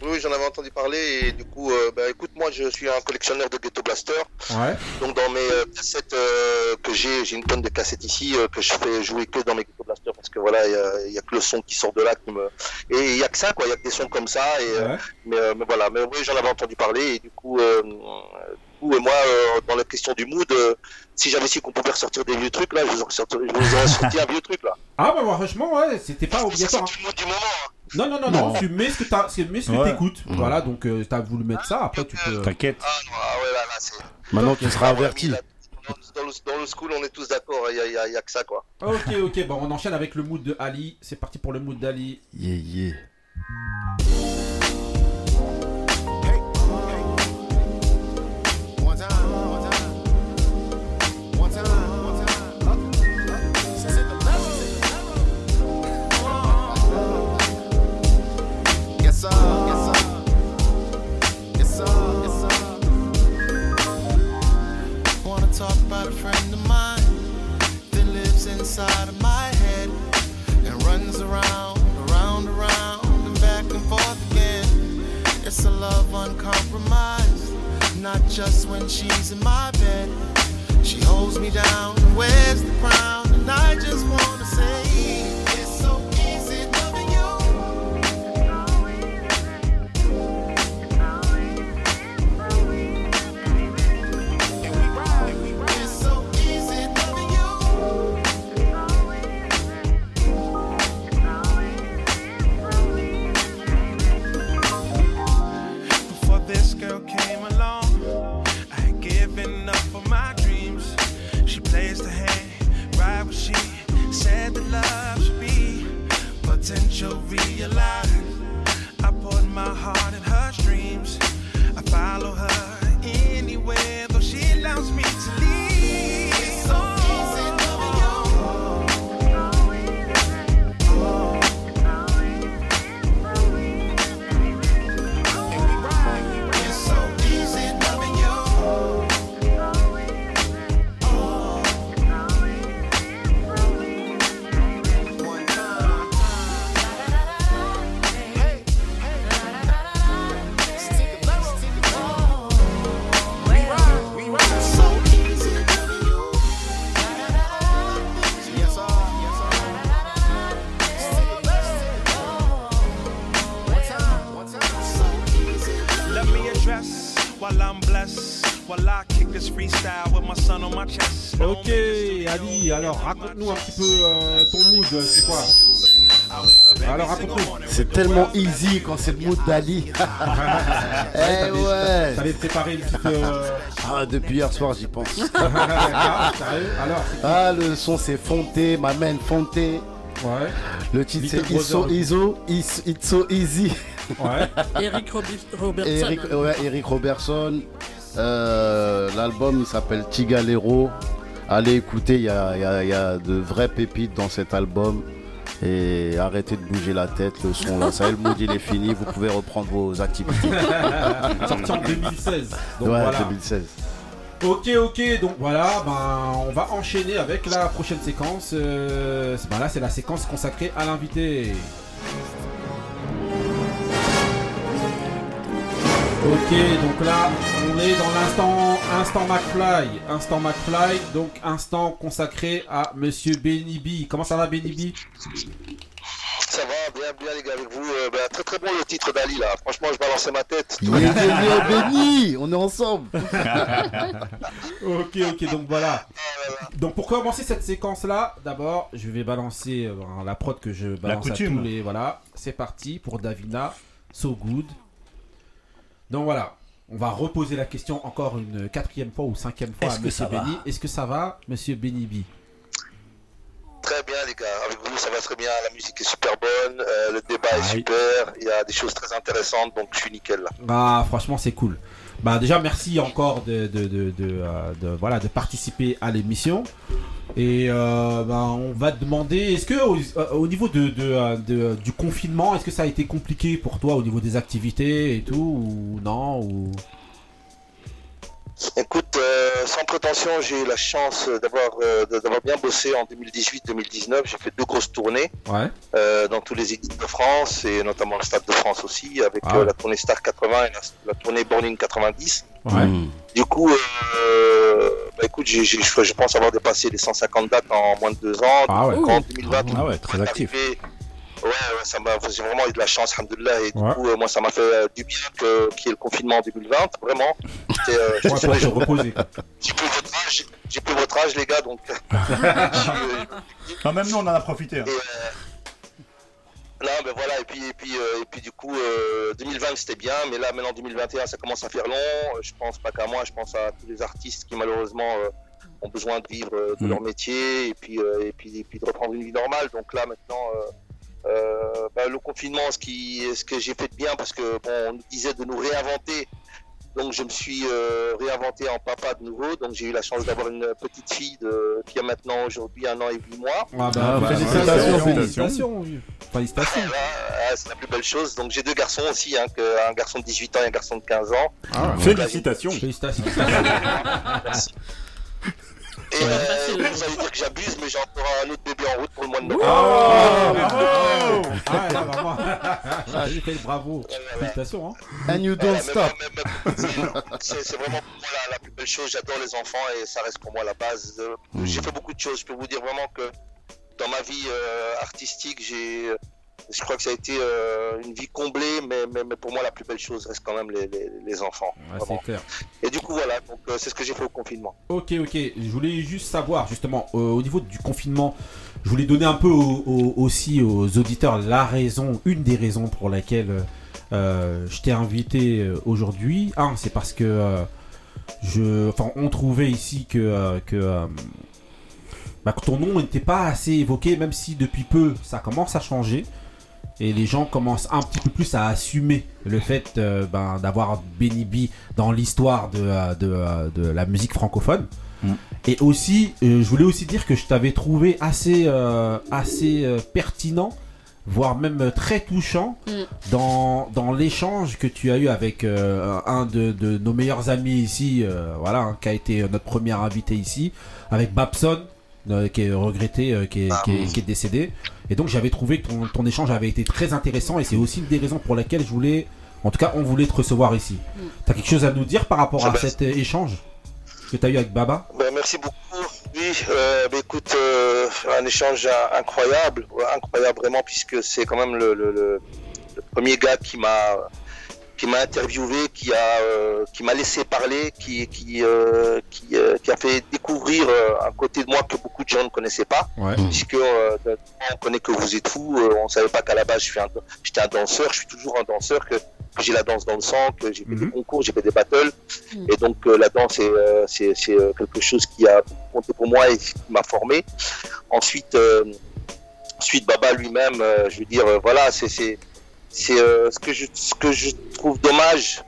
Oui, oui, j'en avais entendu parler et du coup, euh, bah, écoute, moi je suis un collectionneur de Ghetto Blaster. Ouais. Donc dans mes euh, cassettes euh, que j'ai, j'ai une tonne de cassettes ici que je fais jouer que dans mes Ghetto Blaster parce que voilà, il y a- que le son qui sort de là qui me... Et il y a que ça quoi, il y a que des sons comme ça et euh, Ouais. mais, euh, mais voilà, mais oui, j'en avais entendu parler et du coup, euh, du coup et moi euh, dans la question du mood, euh, si j'avais su qu'on pouvait ressortir des vieux trucs là, je vous aurais sorti, un vieux truc là. Ah bah, bah, franchement, ouais, c'était pas obligatoire. c'est du mood du moment. hein. Non, non, non, non, Non. tu mets ce que t'as, tu mets ce que Ouais. t'écoutes. Voilà, donc euh, t'as voulu mettre ça, après tu peux. T'inquiète. Ah non, ah ouais là, là c'est... Maintenant, tu seras Ah averti. dans, le, dans le school, on est tous d'accord, il y a, il y a- que ça quoi. Ok, ok, bon, on enchaîne avec le mood de Ali. C'est parti pour le mood d'Ali. Yeah, yeah. Inside of my head and runs around, around, around, and back and forth again. It's a love uncompromised, not just when she's in my bed. She holds me down and wears the crown, and I just wanna say potential realized. I poured my heart in her dreams. I follow Ok, Ali, alors raconte-nous un petit peu euh, ton mood, c'est quoi Alors raconte-nous. C'est tellement easy quand c'est le mood d'Ali. [LAUGHS] eh ouais. T'avais préparé une petite. euh, Ah, depuis hier soir, j'y pense. [LAUGHS] Ah, sérieux Alors, Ah, le son c'est Fonté, ma main Fonté. Ouais. Le titre c'est It's so, Brother. iso, it's, it's so easy. Ouais. Eric Robi- Robertson. Eric, ouais, Eric Robertson. Euh, L'album il s'appelle Tigalero. Allez écouter, il y a, y y de vraies pépites dans cet album. Et arrêtez de bouger la tête, le son là, ça y est, le mood il est fini, vous pouvez reprendre vos activités. [LAUGHS] Sorti en 2016. Donc ouais, voilà. 2016. Ok, ok, donc voilà, ben, on va enchaîner avec la prochaine séquence. Euh, ben là, c'est la séquence consacrée à l'invité. Ok, donc là, on est dans l'instant instant McFly. Instant McFly, donc instant consacré à Monsieur Benny B. Comment ça va, Benny B? Ça va, bien, bien les gars, avec vous. Euh, ben, très très bon le titre d'Ali là. Franchement, je balançais ma tête. Devenu [LAUGHS] béni, on est ensemble. [LAUGHS] Ok, ok, donc voilà. Donc pour commencer cette séquence là, d'abord je vais balancer euh, la prod que je balance à coutume. tous les. Voilà, c'est parti pour Davina, So Good. Donc voilà, on va reposer la question encore une quatrième fois ou cinquième fois Est-ce à que Monsieur ça va Benny. Est-ce que ça va, Monsieur Benny B? Très bien les gars, avec vous ça va très bien, la musique est super bonne, euh, le débat est super, il y a des choses très intéressantes, donc je suis nickel là. Bah franchement c'est cool. Bah déjà merci encore de, de, de, de, euh, de- voilà, de participer à l'émission. Et euh, bah, on va te demander, est-ce que au, euh, au niveau de, de, euh, de- du confinement, est-ce que ça a été compliqué pour toi au niveau des activités et tout ou non ou... Écoute, euh, sans prétention, j'ai eu la chance d'avoir euh, bien bossé en 2018-2019. J'ai fait deux grosses tournées Ouais. euh, dans tous les équipes de France et notamment le Stade de France aussi, avec Ah euh, la tournée Star 80 et la, la tournée Borning 90. Ouais. Du coup, euh, bah, écoute, j'ai- j'ai- je je pense avoir dépassé les 150 dates en moins de deux ans. Ah ouais. Donc, en 2020, Ah ouais, très actif. arrivé- Ouais, ouais, ça m'a, j'ai vraiment eu de la chance, alhamdoulilah, et du Ouais. coup, euh, moi, ça m'a fait euh, du bien que, qu'il y ait le confinement en 2020, vraiment. C'était, euh, Ouais, pour reposer. j'ai plus votre âge, j'ai plus votre âge, les gars, donc. [LAUGHS] je euh, même, nous, on en a profité. hein. et, euh, Non, ben voilà, et puis, et puis, euh, et puis du coup, euh, 2020 c'était bien, mais là maintenant 2021 ça commence à faire long. Euh, Je pense pas qu'à moi, je pense à tous les artistes qui malheureusement euh, ont besoin de vivre euh, de Mm. leur métier et puis, euh, et, puis, et puis de reprendre une vie normale. Donc là maintenant, ben, le confinement, ce, qui, ce que j'ai fait de bien, parce que bon, on nous disait de nous réinventer. Donc je me suis euh, réinventé en papa de nouveau. Donc j'ai eu la chance d'avoir une petite fille de, qui a maintenant aujourd'hui un an et huit mois. Ah bah, Ah, félicitations, félicitations. félicitations. Félicitations. Voilà, ah, c'est la plus belle chose. Donc j'ai deux garçons aussi, hein, que- un garçon de 18 ans et un garçon de 15 ans. Ah, Félicitations. Félicitations. [LAUGHS] Et euh, vous allez dire que j'abuse, mais j'ai encore un autre bébé en route pour le mois de novembre. Oh, bravo Ah, là, vraiment. J'ai fait le bravo. Félicitations. Hein. And you don't Voilà, stop. C'est vraiment pour moi la, la plus belle chose. J'adore les enfants et ça reste pour moi la base. Euh, J'ai fait beaucoup de choses. Je peux vous dire vraiment que dans ma vie euh, artistique, j'ai, je crois que ça a été euh, une vie comblée, mais, mais, mais pour moi la plus belle chose reste quand même les, les, les enfants. Ouais, clair. Et du coup voilà, donc euh, c'est ce que j'ai fait au confinement. Ok, ok. Je voulais juste savoir, justement, euh, au niveau du confinement, je voulais donner un peu au- au- aussi aux auditeurs la raison, une des raisons pour laquelle je t'ai invité aujourd'hui. Un, c'est parce que je, enfin, on trouvait ici que, que, bah, que ton nom n'était pas assez évoqué, même si depuis peu ça commence à changer. Et les gens commencent un petit peu plus à assumer le fait euh, ben, d'avoir Benny B dans l'histoire de, euh, de, euh, de la musique francophone. Mm. Et aussi, euh, je voulais aussi dire que je t'avais trouvé assez, euh, assez euh, pertinent, voire même très touchant, Mm. dans, dans l'échange que tu as eu avec euh, un de, de nos meilleurs amis ici, euh, voilà, hein, qui a été notre premier invité ici, avec Babson, qui est regretté, euh, qui, est, qui, est, qui est décédé. Et donc j'avais trouvé que ton, ton échange avait été très intéressant et c'est aussi une des raisons pour lesquelles je voulais, en tout cas on voulait te recevoir ici. Mm. T'as quelque chose à nous dire par rapport à Ah bah, cet euh, échange que t'as eu avec Baba? Ben, merci beaucoup. Oui, euh, ben, écoute, euh, un échange euh, incroyable, incroyable vraiment, puisque c'est quand même le, le- le- le premier gars qui m'a qui m'a interviewé, qui a, euh, qui m'a laissé parler, qui, qui, euh, qui, euh, qui a fait découvrir euh, un côté de moi que beaucoup de gens ne connaissaient pas. Ouais. Puisque euh, on connaît que vous êtes fou, euh, on savait pas qu'à la base je suis un- j'étais un danseur, je suis toujours un danseur, que, que j'ai la danse dans le sang, que j'ai fait des concours, j'ai fait des battles. Et donc euh, la danse est, euh, c'est, c'est euh, quelque chose qui a compté pour moi et qui m'a formé. Ensuite, euh, ensuite Baba lui-même, euh, je veux dire, euh, voilà, c'est, c'est, euh, ce que je, ce que je trouve dommage,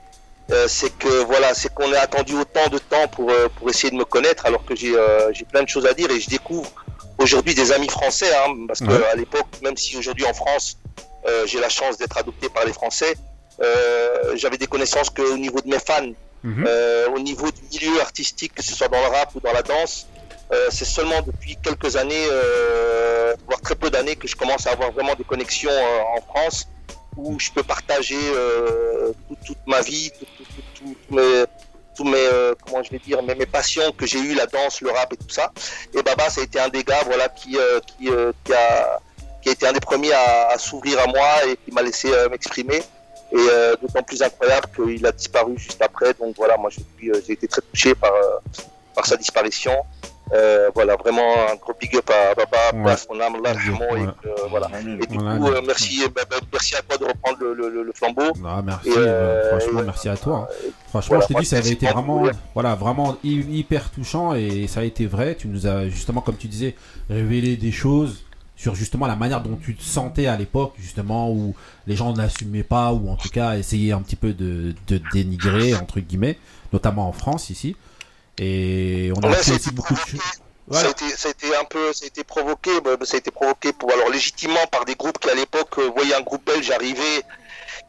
euh, c'est que voilà, c'est qu'on ait attendu autant de temps pour euh, pour essayer de me connaître, alors que j'ai euh, j'ai plein de choses à dire et je découvre aujourd'hui des amis français, hein, parce que Ouais. à l'époque, même si aujourd'hui en France, euh, j'ai la chance d'être adopté par les Français, euh, j'avais des connaissances qu'au niveau de mes fans, Mhm. euh, au niveau du milieu artistique, que ce soit dans le rap ou dans la danse, euh, c'est seulement depuis quelques années, euh, voire très peu d'années, que je commence à avoir vraiment des connexions euh, en France où je peux partager euh, toute, ma vie, tout, tout- tout- tout- tous mes, tous mes, euh, comment je vais dire, mes, mes passions que j'ai eues, la danse, le rap et tout ça. Et Baba, ça a été un des gars, voilà, qui, euh, qui, a, qui a été un des premiers à, à s'ouvrir à moi et qui m'a laissé m'exprimer. Et d'autant plus incroyable qu'il a disparu juste après. Donc voilà, moi j'ai été très touché par, par sa disparition. Euh, voilà, vraiment un gros big up à Baba, Ouais. passe son âme, et Ouais. euh, voilà. Et du Voilà, coup, euh, merci, bah, bah, merci à toi de reprendre le, le- le- le flambeau. Ah, merci, Et, euh, euh, franchement, et, merci à toi. hein. Franchement, voilà, je te moi, dis, ça avait été vraiment, cool. voilà, vraiment hy- hyper touchant et ça a été vrai. Tu nous as justement, comme tu disais, révélé des choses sur justement la manière dont tu te sentais à l'époque, justement, où les gens n'assumaient pas ou en tout cas essayaient un petit peu de, de dénigrer, entre guillemets, notamment en France ici. Et on a aussi beaucoup de. Ça, a été, ça a été un peu, ça a été provoqué, bah, ça a été provoqué pour, alors légitimement par des groupes qui à l'époque euh, voyaient un groupe belge arriver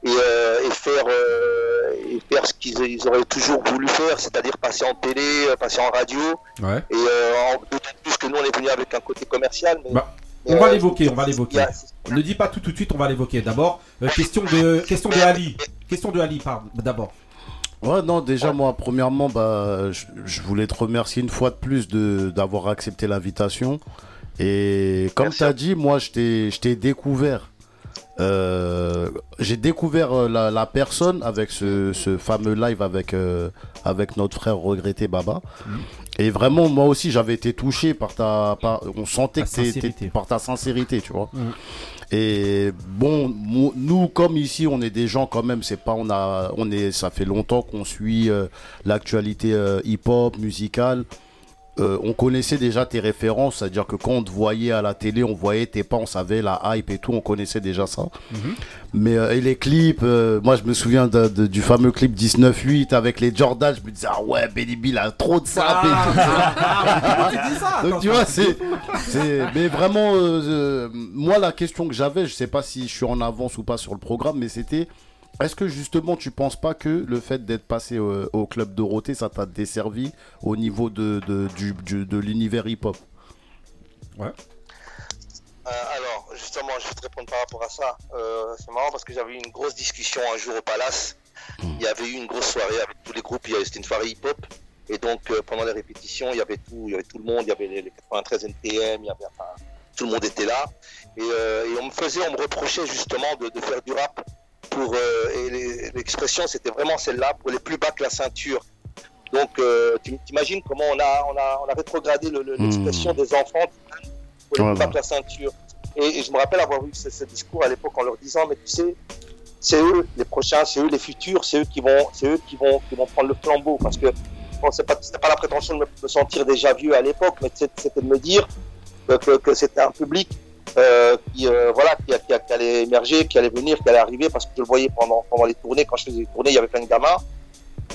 et, euh, et faire, euh, et faire ce qu'ils ils auraient toujours voulu faire, c'est-à-dire passer en télé, passer en radio. Ouais. Et euh, d'autant plus que nous on est venu avec un côté commercial. Mais, Bah, on va l'évoquer, on va l'évoquer. Ne dis pas tout tout de suite, on va l'évoquer. D'abord, euh, question de question de Ali. Question de Ali, pardon. D'abord. Ouais, non, déjà, moi, premièrement, bah, je, je voulais te remercier une fois de plus de- d'avoir accepté l'invitation. Et comme tu as dit, moi, je t'ai je t'ai découvert. euh, J'ai découvert euh, la, la personne avec ce, ce fameux live avec, euh, avec notre frère regretté Baba. Et vraiment, moi aussi, j'avais été touché par ta. Par, on sentait Ta que par ta sincérité, tu vois. Mhm. Et bon, nous comme ici, on est des gens quand même. C'est pas on a, on est, ça fait longtemps qu'on suit euh, l'actualité euh, hip-hop musicale. Euh, on connaissait déjà tes références, c'est-à-dire que quand on te voyait à la télé, on voyait tes pas, on savait la hype et tout, on connaissait déjà ça. Mais euh, et les clips, euh, moi je me souviens de- de- du fameux clip 19-8 avec les Jordan, je me disais ah ouais Benny B il a trop de ça. Ah, [LAUGHS] ça, Donc tu vois c'est- mais vraiment euh, euh, moi la question que j'avais, je sais pas si je suis en avance ou pas sur le programme, mais c'était est-ce que justement tu penses pas que le fait d'être passé euh, au club Dorothée ça t'a desservi au niveau de, de, du- du- de l'univers hip-hop? Ouais. Euh, alors, justement, je vais te répondre par rapport à ça. Euh, c'est marrant parce que j'avais eu une grosse discussion un jour au Palace. Il y avait eu une grosse soirée avec tous les groupes. Il y avait- C'était une soirée hip-hop. Et donc, euh, pendant les répétitions, il y avait tout, il y avait tout le monde. Il y avait les, les 93 NTM. Il y avait, enfin, tout le monde était là. Et, euh, et on me faisait, on me reprochait justement de, de faire du rap pour. euh, et l'expression, c'était vraiment celle-là, pour les plus bas que la ceinture. Donc, euh, tu t'imagines comment on a, on a, on a rétrogradé le- le- l'expression des enfants pour les plus bas que la ceinture. Et, et je me rappelle avoir eu ce, ce discours à l'époque en leur disant, mais tu sais, c'est eux les prochains, c'est eux les futurs, c'est eux qui vont, c'est eux qui vont, qui vont prendre le flambeau. Parce que bon, c'est pas, c'était pas la prétention de me, sentir déjà vieux à l'époque, mais c'était de me dire que- que c'était un public euh, qui, euh, voilà, qui, allait émerger, qui allait venir, qui allait arriver, parce que je le voyais pendant, pendant les tournées, quand je faisais les tournées, il y avait plein de gamins.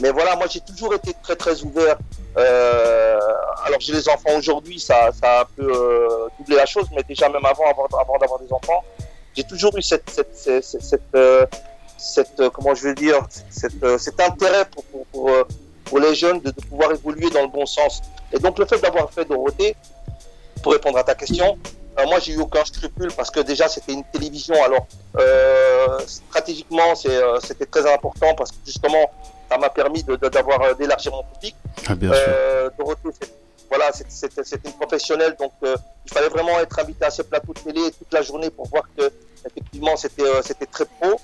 Mais voilà, moi j'ai toujours été très très ouvert. Euh, alors j'ai les enfants aujourd'hui, ça, ça a un peu doublé la chose, mais déjà même avant, avant, d'avoir des enfants, j'ai toujours eu cette, cette, cette, cette, comment je vais dire, cet intérêt pour, pour, pour les jeunes de, de pouvoir évoluer dans le bon sens. Et donc le fait d'avoir fait Dorothée, pour répondre à ta question, euh, moi j'ai eu aucun scrupule parce que déjà c'était une télévision. Alors euh, stratégiquement c'est, euh, c'était très important parce que justement ça m'a permis d'avoir euh, d'élargir mon public. Ah, bien sûr. Dorothée, voilà, c'était une professionnelle, donc euh, il fallait vraiment être invité à ce plateau de télé toute la journée pour voir que effectivement c'était euh, c'était très pro.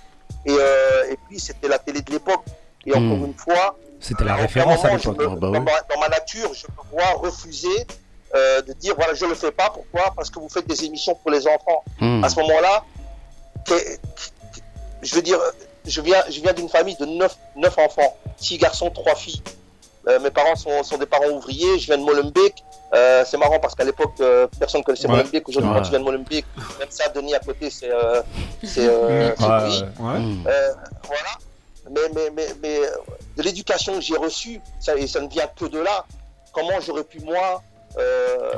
Et, euh, et puis c'était la télé de l'époque. Et encore Hmm. une fois, C'était la référence à l'époque. me- Ah bah dans, oui. dans ma nature, je peux voir refuser euh, de dire voilà, je le fais pas. Pourquoi? Parce que vous faites des émissions pour les enfants. Hmm. À ce moment-là, je veux dire, je viens, je viens d'une famille de 9, neuf enfants, 6 garçons, 3 filles. Euh, mes parents sont, sont des parents ouvriers, je viens de Molenbeek. Euh, c'est marrant parce qu'à l'époque, euh, personne ne connaissait Ouais. Molenbeek. Aujourd'hui, Ouais. quand tu viens de Molenbeek, même ça, Denis à côté, c'est c'est, Ouais, voilà. Mais, mais, mais, mais de l'éducation que j'ai reçue, ça, et ça ne vient que de là, comment j'aurais pu, moi,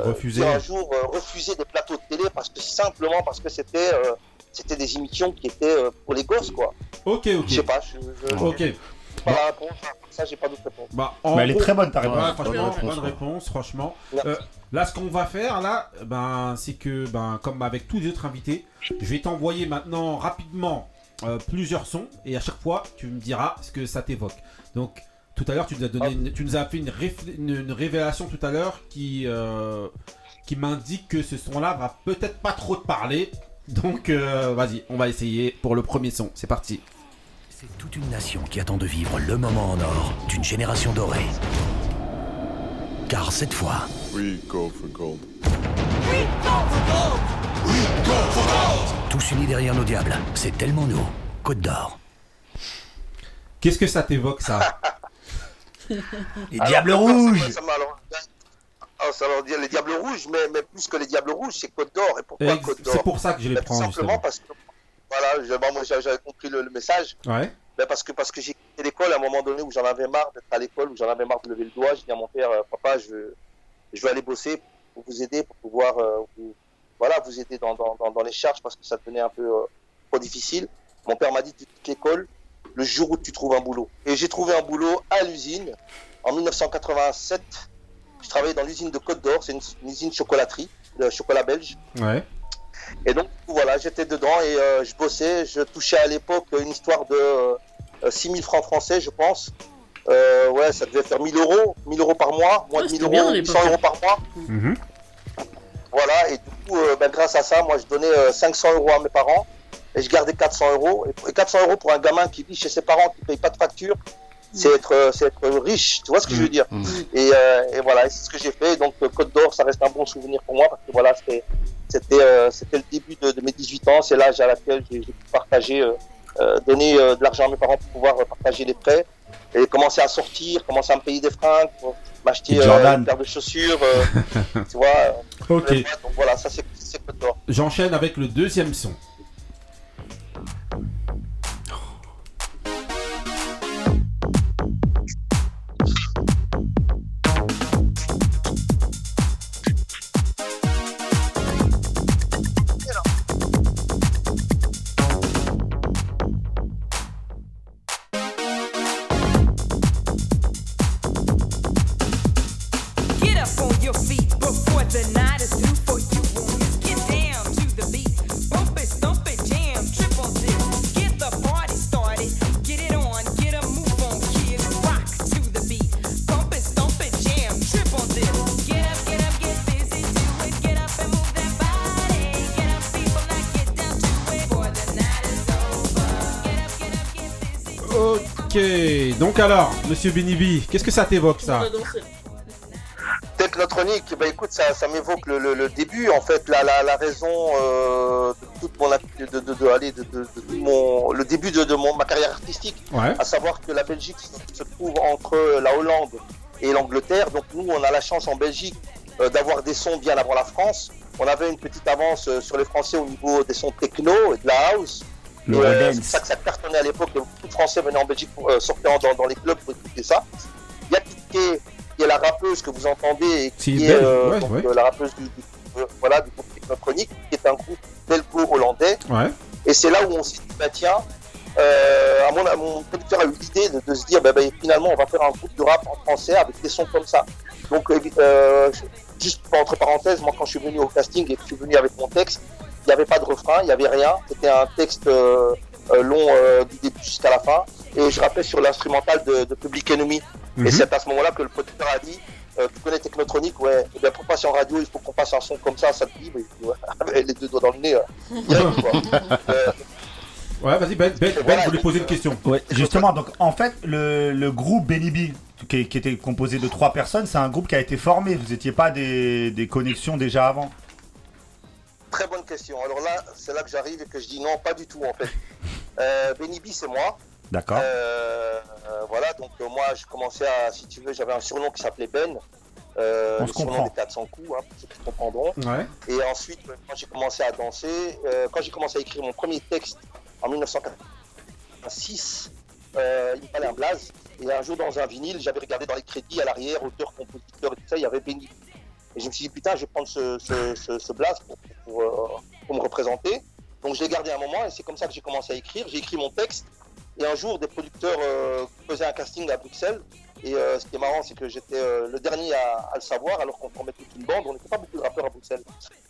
Refuser. dire un jour euh, refuser des plateaux de télé parce que simplement parce que c'était euh, c'était des émissions qui étaient euh, pour les gosses, quoi. Ok, Je sais ok. pas, je, je, Ok. j'ai pas la réponse. Ça, j'ai pas d'autre réponse. Bah, Mais elle est très bonne ta Ouais, réponse. franchement, Bonne réponse, bonne ouais. réponse, franchement. Euh, là, ce qu'on va faire, là, ben, c'est que, ben, comme avec tous les autres invités, je vais t'envoyer maintenant rapidement euh, plusieurs sons et à chaque fois, tu me diras ce que ça t'évoque. Donc, tout à l'heure, tu nous as donné, une- tu nous as fait une, réf- une- une révélation tout à l'heure qui, euh, qui m'indique que ce son-là va peut-être pas trop te parler. Donc, euh, vas-y, on va essayer pour le premier son. C'est parti. C'est toute une nation qui attend de vivre le moment en or d'une génération dorée. Car cette fois, We go for gold. tous unis derrière nos diables, c'est tellement nous. Côte d'Or. Qu'est-ce que ça t'évoque, ça? [LAUGHS] Les Alors, Diables Rouges ça m'a- alors, ah, ça veut dire les Diables Rouges, mais, mais plus que les Diables Rouges, c'est Côte d'Or. Et pourquoi Ex- Côte d'Or C'est pour ça que je les Ben, prends, Tout simplement justement. parce que, voilà, bon, moi j'avais compris le, le message. Ouais. Ben, parce que, parce que j'ai quitté l'école à un moment donné où j'en avais marre d'être à l'école, où j'en avais marre de lever le doigt. J'ai dit à mon père, euh, papa, je veux, je veux aller bosser pour vous aider, pour pouvoir euh, vous, voilà, vous aider dans, dans, dans, dans les charges parce que ça devenait un peu euh, trop difficile. Mon père m'a dit, tu quittes l'école le jour où tu trouves un boulot. Et j'ai trouvé un boulot à l'usine en 1987. Je travaillais dans l'usine de Côte d'Or, c'est une, une usine chocolaterie, de chocolat belge. Ouais. Et donc, voilà, j'étais dedans et euh, je bossais. Je touchais à l'époque une histoire de euh, 6000 francs français, je pense. Euh, ouais, ça devait faire 1000 euros, 1000 euros par mois, moins Ouais, de 1000 c'était bien à euros, l'époque. 800 euros par mois. Mhm. Voilà, et du coup, euh, ben, grâce à ça, moi, je donnais euh, 500 euros à mes parents et je gardais 400 euros. Et, et 400 euros pour un gamin qui vit chez ses parents, qui ne paye pas de facture, c'est être, euh, c'est être riche. Tu vois ce que je veux dire Mm. et, euh, et voilà, et c'est ce que j'ai fait. Donc, euh, Côte d'Or, ça reste un bon souvenir pour moi parce que voilà, c'était c'était euh, c'était le début de, de mes 18 ans. C'est l'âge à laquelle j'ai pu partager, euh, euh, donner euh, de l'argent à mes parents pour pouvoir euh, partager les prêts et commencer à sortir, commencer à me payer des fringues, pour m'acheter euh, une paire de chaussures. euh, [LAUGHS] tu vois. Ok. donc voilà, ça c'est c'est Côte d'Or. J'enchaîne avec le deuxième son. Donc alors, Monsieur Benibi, qu'est-ce que ça t'évoque, ça Technotronique, bah écoute, ça, ça m'évoque le, le- le début, en fait, la, la, la raison euh, de toute mon, de, de, allez, mon, le début de, mon, ma carrière artistique, Ouais. à savoir que la Belgique se, se trouve entre la Hollande et l'Angleterre. Donc nous, on a la chance en Belgique euh, d'avoir des sons bien avant la France. On avait une petite avance euh, sur les Français au niveau des sons techno et de la house. Le euh, c'est ça que ça cartonnait à l'époque. Beaucoup de Français venaient en Belgique pour euh, sortir dans, dans les clubs pour écouter ça. Il y a Piqué, qui est la rappeuse que vous entendez et qui est euh, ouais, donc, ouais. euh, la rappeuse du, du- voilà, du groupe Technotronic, qui est un groupe belgo-hollandais. Ouais. Et c'est là où on s'est dit, bah, tiens, à mon, à mon producteur a eu l'idée de, de se dire, bah, bah, finalement, on va faire un groupe de rap en français avec des sons comme ça. Donc, juste entre parenthèses, moi, quand je suis venu au casting et que je suis venu avec mon texte, il n'y avait pas de refrain, il n'y avait rien. C'était un texte euh, euh, long euh, du début jusqu'à la fin. Et je rappelais sur l'instrumental de, de Public Enemy. Mhm. Et c'est à ce moment-là que le producteur a dit, euh, tu connais Technotronic, ouais, eh bien, pour passer en radio, il faut qu'on fasse un son comme ça, ça te dit, mais, ouais, [LAUGHS] les deux doigts dans le nez, euh, direct, quoi. [LAUGHS] Euh, Ouais, vas-y, Ben, Ben, Ben voulait poser une question. Ouais, justement, donc en fait, le, le groupe Benny B, qui, qui était composé de trois personnes, c'est un groupe qui a été formé. Vous n'étiez pas des, des connexions déjà avant? Question. Alors là, c'est là que j'arrive et que je dis non, pas du tout en fait. Euh, Benny B, c'est moi. D'accord. Euh, euh, voilà, donc euh, moi, je commençais à, si tu veux, j'avais un surnom qui s'appelait Ben. Euh, On le se surnom comprend. des 400 coups, hein, pour ceux qui comprendront. Ouais. Et ensuite, euh, quand j'ai commencé à danser, euh, quand j'ai commencé à écrire mon premier texte en 1986, euh, il me fallait un blaze. Et un jour, dans un vinyle, j'avais regardé dans les crédits à l'arrière, auteur, compositeur et tout ça, il y avait Benny. Et je me suis dit, putain, je vais prendre ce, ce, pour, euh, pour me représenter. Donc je l'ai gardé un moment et c'est comme ça que j'ai commencé à écrire. J'ai écrit mon texte. Et un jour, des producteurs euh, faisaient un casting à Bruxelles. Et euh, ce qui est marrant, c'est que j'étais le dernier à, le savoir, alors qu'on formait toute une bande. On n'était pas beaucoup de rappeurs à Bruxelles.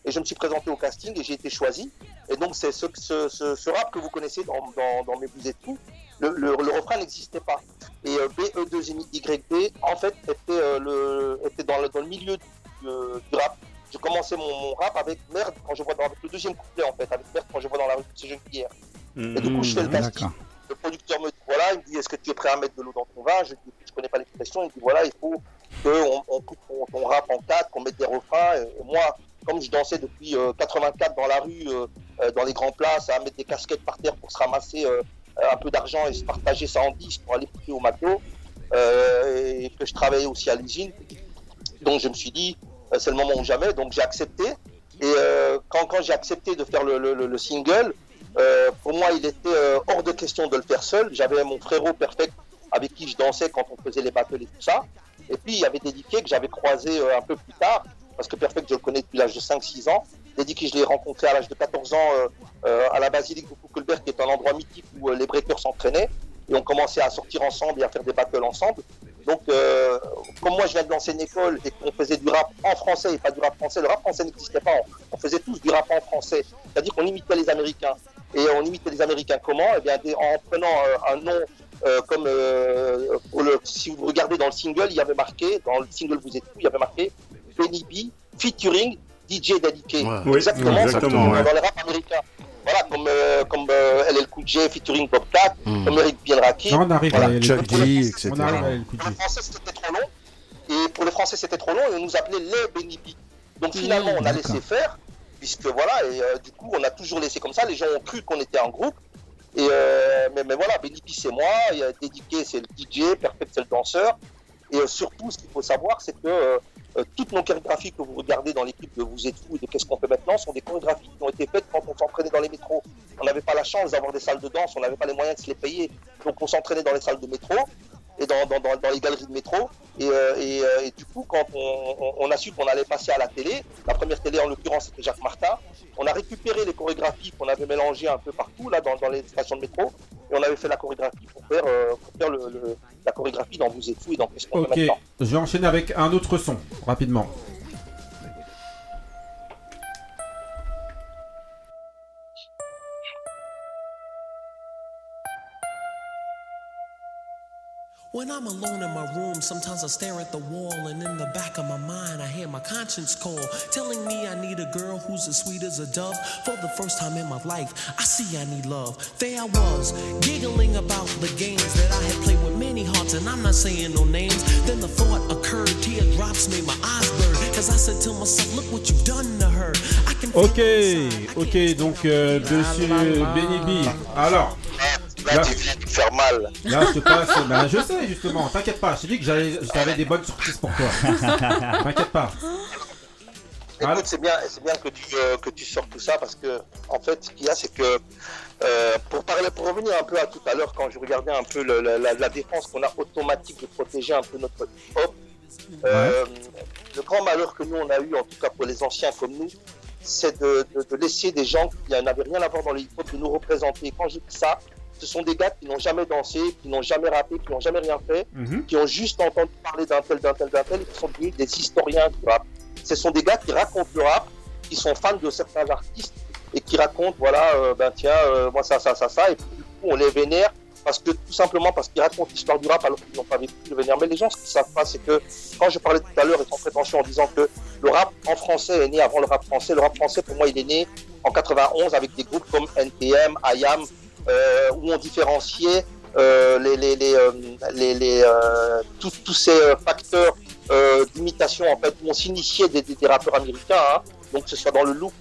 Et je me suis présenté au casting et j'ai été choisi. Et donc, c'est ce, rap que vous connaissez dans, Mes Vous êtes tout. Le, refrain n'existait pas. Et euh, BE2YB, en fait, était, le, était dans, le, dans le milieu du, euh, du rap. J'ai commencé mon, mon rap avec Merde quand je vois dans avec le deuxième couplet en fait, avec Merde quand je vois dans la rue de ces jeunes hier. Et du coup, je fais le casting. Le producteur me dit voilà, il me dit est-ce que tu es prêt à mettre de l'eau dans ton vin? Je dis je connais pas l'expression. Il me dit voilà, il faut qu'on on coupe ton, ton rap en quatre, qu'on mette des refrains. Et, et moi, comme je dansais depuis euh, 84 dans la rue, euh, euh, dans les grands places, à mettre des casquettes par terre pour se ramasser euh, un peu d'argent et se partager ça en 10 pour aller piquer au McDo, euh, et que je travaillais aussi à l'usine. Donc je me suis dit, euh, c'est le moment ou jamais, donc j'ai accepté. Et euh, quand, quand j'ai accepté de faire le, le- le- le single, euh, pour moi, il était euh, hors de question de le faire seul. J'avais mon frérot Perfect avec qui je dansais quand on faisait les battles et tout ça. Et puis, il y avait Dédiqué que j'avais croisé euh, un peu plus tard, parce que Perfect, je le connais depuis l'âge de 5-6 ans. Dédiqué, je l'ai rencontré à l'âge de 14 ans euh, euh, à la basilique de Kuckelberg, qui est un endroit mythique où euh, les breakers s'entraînaient. Et on commençait à sortir ensemble et à faire des battles ensemble. Donc, euh, comme moi, je viens de l'ancienne école et qu'on faisait du rap en français et pas du rap français, le rap français n'existait pas. On, faisait tous du rap en français. C'est-à-dire qu'on imitait les Américains. Et on imitait les Américains comment? Eh bien, en prenant euh, un nom euh, comme euh, le- si vous regardez dans le single, il y avait marqué, dans le single Vous êtes tout, il y avait marqué Benny B featuring DJ. Ouais. Oui, exactement, exactement, comme ouais. dans le rap américain. Voilà, comme, euh, comme euh, LL Cool J featuring Bob Cat, comme Eric Bienraki. Non, on arrive Voilà. à LL Chuck. D, etc. On arrive à LL Cool Pour les Français, c'était trop long. Et pour les Français, c'était trop long et on nous appelait les Benny B. Donc finalement, on a laissé faire, puisque voilà, et euh, du coup, on a toujours laissé comme ça. Les gens ont cru qu'on était en groupe. Et euh, mais, mais voilà, Benny B, c'est moi, Dédiqué, c'est le DJ, Perfect, c'est le danseur. Et euh, surtout, ce qu'il faut savoir, c'est que toutes nos chorégraphies que vous regardez dans l'équipe de Vous êtes fous et de Qu'est-ce qu'on fait maintenant sont des chorégraphies qui ont été faites quand on s'entraînait dans les métros. On n'avait pas la chance d'avoir des salles de danse, on n'avait pas les moyens de se les payer. Donc on s'entraînait dans les salles de métro et dans, dans, dans, les galeries de métro. Et, euh, et, euh, et du coup, quand on, on- on a su qu'on allait passer à la télé, la première télé en l'occurrence c'était Jacques Martin, on a récupéré les chorégraphies qu'on avait mélangées un peu partout là dans, dans les stations de métro et on avait fait la chorégraphie pour faire, euh, pour faire le, le- la chorégraphie dans Vous êtes fous et dans Qu'est-ce qu'on Ok, je vais enchaîner avec un autre son, rapidement. When I'm alone in my room, sometimes I stare at the wall, and in the back of my mind, I hear my conscience call, telling me I need a girl who's as sweet as a dove. For the first time in my life, I see I need love. There I was, giggling about the games that I had played with many hearts, and I'm not saying no names. Then the thought occurred, teardrops made my eyes burn, cause I said to myself, Look what you've done to her. I can Ok, ok, donc euh, monsieur Benny B. Alors, Là, tu viens de faire mal. là je te passe. Ben, je sais justement, t'inquiète pas, je t'ai dit que j'avais des bonnes surprises pour toi. [LAUGHS] T'inquiète pas. Écoute, c'est bien, c'est bien que tu, euh, que tu sortes tout ça parce que, en fait, ce qu'il y a, c'est que, euh, pour parler, pour revenir un peu à tout à l'heure, quand je regardais un peu le- la, la- la défense qu'on a automatique de protéger un peu notre hip-hop, euh, le grand malheur que nous on a eu, en tout cas pour les anciens comme nous, c'est de, de- de laisser des gens qui n'avaient rien à voir dans le hip-hop de nous représenter. Quand je dis ça, ce sont des gars qui n'ont jamais dansé, qui n'ont jamais rappé, qui n'ont jamais rien fait, Mhm. qui ont juste entendu parler d'un tel, d'un tel, d'un tel, et qui sont devenus des historiens du rap. Ce sont des gars qui racontent le rap, qui sont fans de certains artistes et qui racontent, voilà, euh, ben tiens, euh, moi ça, ça, ça, ça, et puis du coup on les vénère parce que tout simplement parce qu'ils racontent l'histoire du rap alors qu'ils n'ont pas vécu le vénère. Mais les gens, ce qu'ils savent pas, c'est que quand je parlais tout à l'heure et sans prétention en disant que le rap en français est né avant le rap français, le rap français pour moi il est né en 91 avec des groupes comme NTM, IAM, où on différenciait euh, les, les, les, euh, les, euh, tous, ces euh, facteurs euh, d'imitation, en fait, où on s'initiait des, des, rappeurs américains, hein, donc que ce soit dans le look,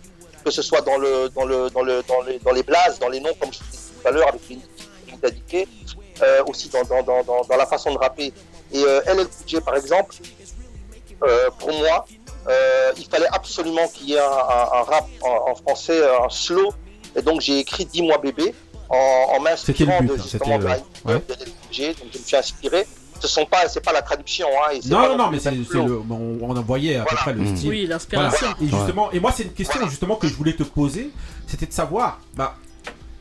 que ce soit dans, le, dans, le, dans, le, dans, les, dans les blases, dans les noms, comme je disais tout à l'heure, avec les indiqués, euh, aussi dans, dans, dans, dans, la façon de rapper. Et euh, par exemple, euh, pour moi, euh, il fallait absolument qu'il y ait un rap en, en français, un slow. Et donc j'ai écrit Dis-moi bébé en, en m'inspirant C'était le but, de hein, justement c'était, de ouais. de. Donc je me suis inspiré. Ce sont pas, c'est pas la traduction. Hein, et c'est Non, pas non, non, mais c'est le c'est flow. le. On, on en voyait à peu près le Mmh. style. Oui, l'inspiration. Voilà. Et justement, et moi, c'est une question justement que je voulais te poser, c'était de savoir, bah,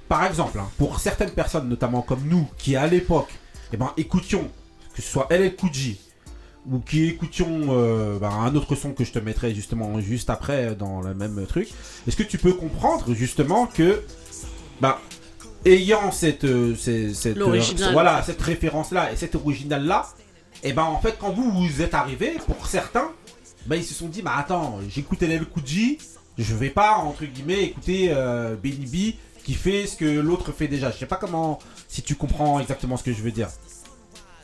par exemple, hein, pour certaines personnes, notamment comme nous, qui à l'époque, eh ben, écoutions, que ce soit LL J, ou qui écoutions euh, bah, un autre son que je te mettrai justement juste après dans le même truc, est-ce que tu peux comprendre justement que, bah, ayant cette, euh, cette, euh, voilà, cette référence-là et cette originale-là, et ben en fait, quand vous vous êtes arrivé, pour certains, ben ils se sont dit, bah attends, j'écoute LL J, je vais pas entre guillemets écouter euh, Benny B qui fait ce que l'autre fait déjà. Je sais pas comment, si tu comprends exactement ce que je veux dire.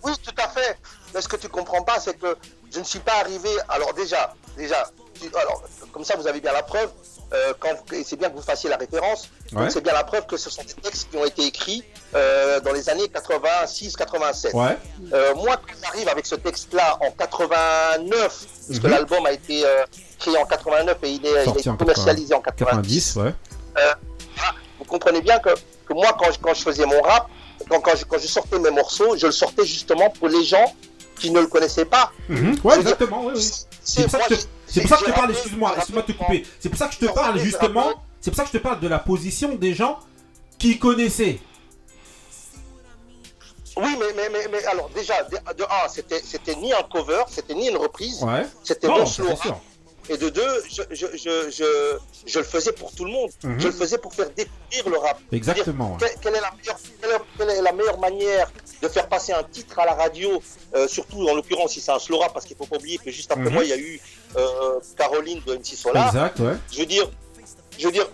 Oui, tout à fait. Mais ce que tu comprends pas, c'est que je ne suis pas arrivé. Alors déjà, déjà, tu- alors comme ça, vous avez bien la preuve. Euh, quand c'est bien que vous fassiez la référence. Ouais. C'est bien la preuve que ce sont des textes qui ont été écrits euh, dans les années 86-87. Ouais. Euh, moi, quand j'arrive avec ce texte-là en 89, puisque Mhm. l'album a été créé en 89 et il est, il commercialisé en 90, ouais. euh, voilà, vous comprenez bien que, que moi, quand je, quand je faisais mon rap, quand, quand, je, quand je sortais mes morceaux, je le sortais justement pour les gens qui ne le connaissaient pas. Mhm. Ouais, exactement, oui, oui. C'est pour ça que je te- parle, excuse-moi, excuse-moi de te couper. C'est pour ça que je te parle justement, c'est pour ça que je te parle de la position des gens qui connaissaient. Oui, mais, mais, mais, mais alors déjà, de, de un, c'était, c'était ni un cover, c'était ni une reprise, Ouais. c'était ça, slow. Et de deux, je, je, je, je, je le faisais pour tout le monde. Mhm. Je le faisais pour faire découvrir le rap. Exactement, Quelle, quelle est la meilleure, quelle est- quelle est la meilleure manière de faire passer un titre à la radio, euh, surtout en l'occurrence si c'est un slow rap, parce qu'il faut pas oublier que juste après Mhm. moi, il y a eu euh, Caroline de MC Solar. Exact, ouais. Je veux dire, je veux dire,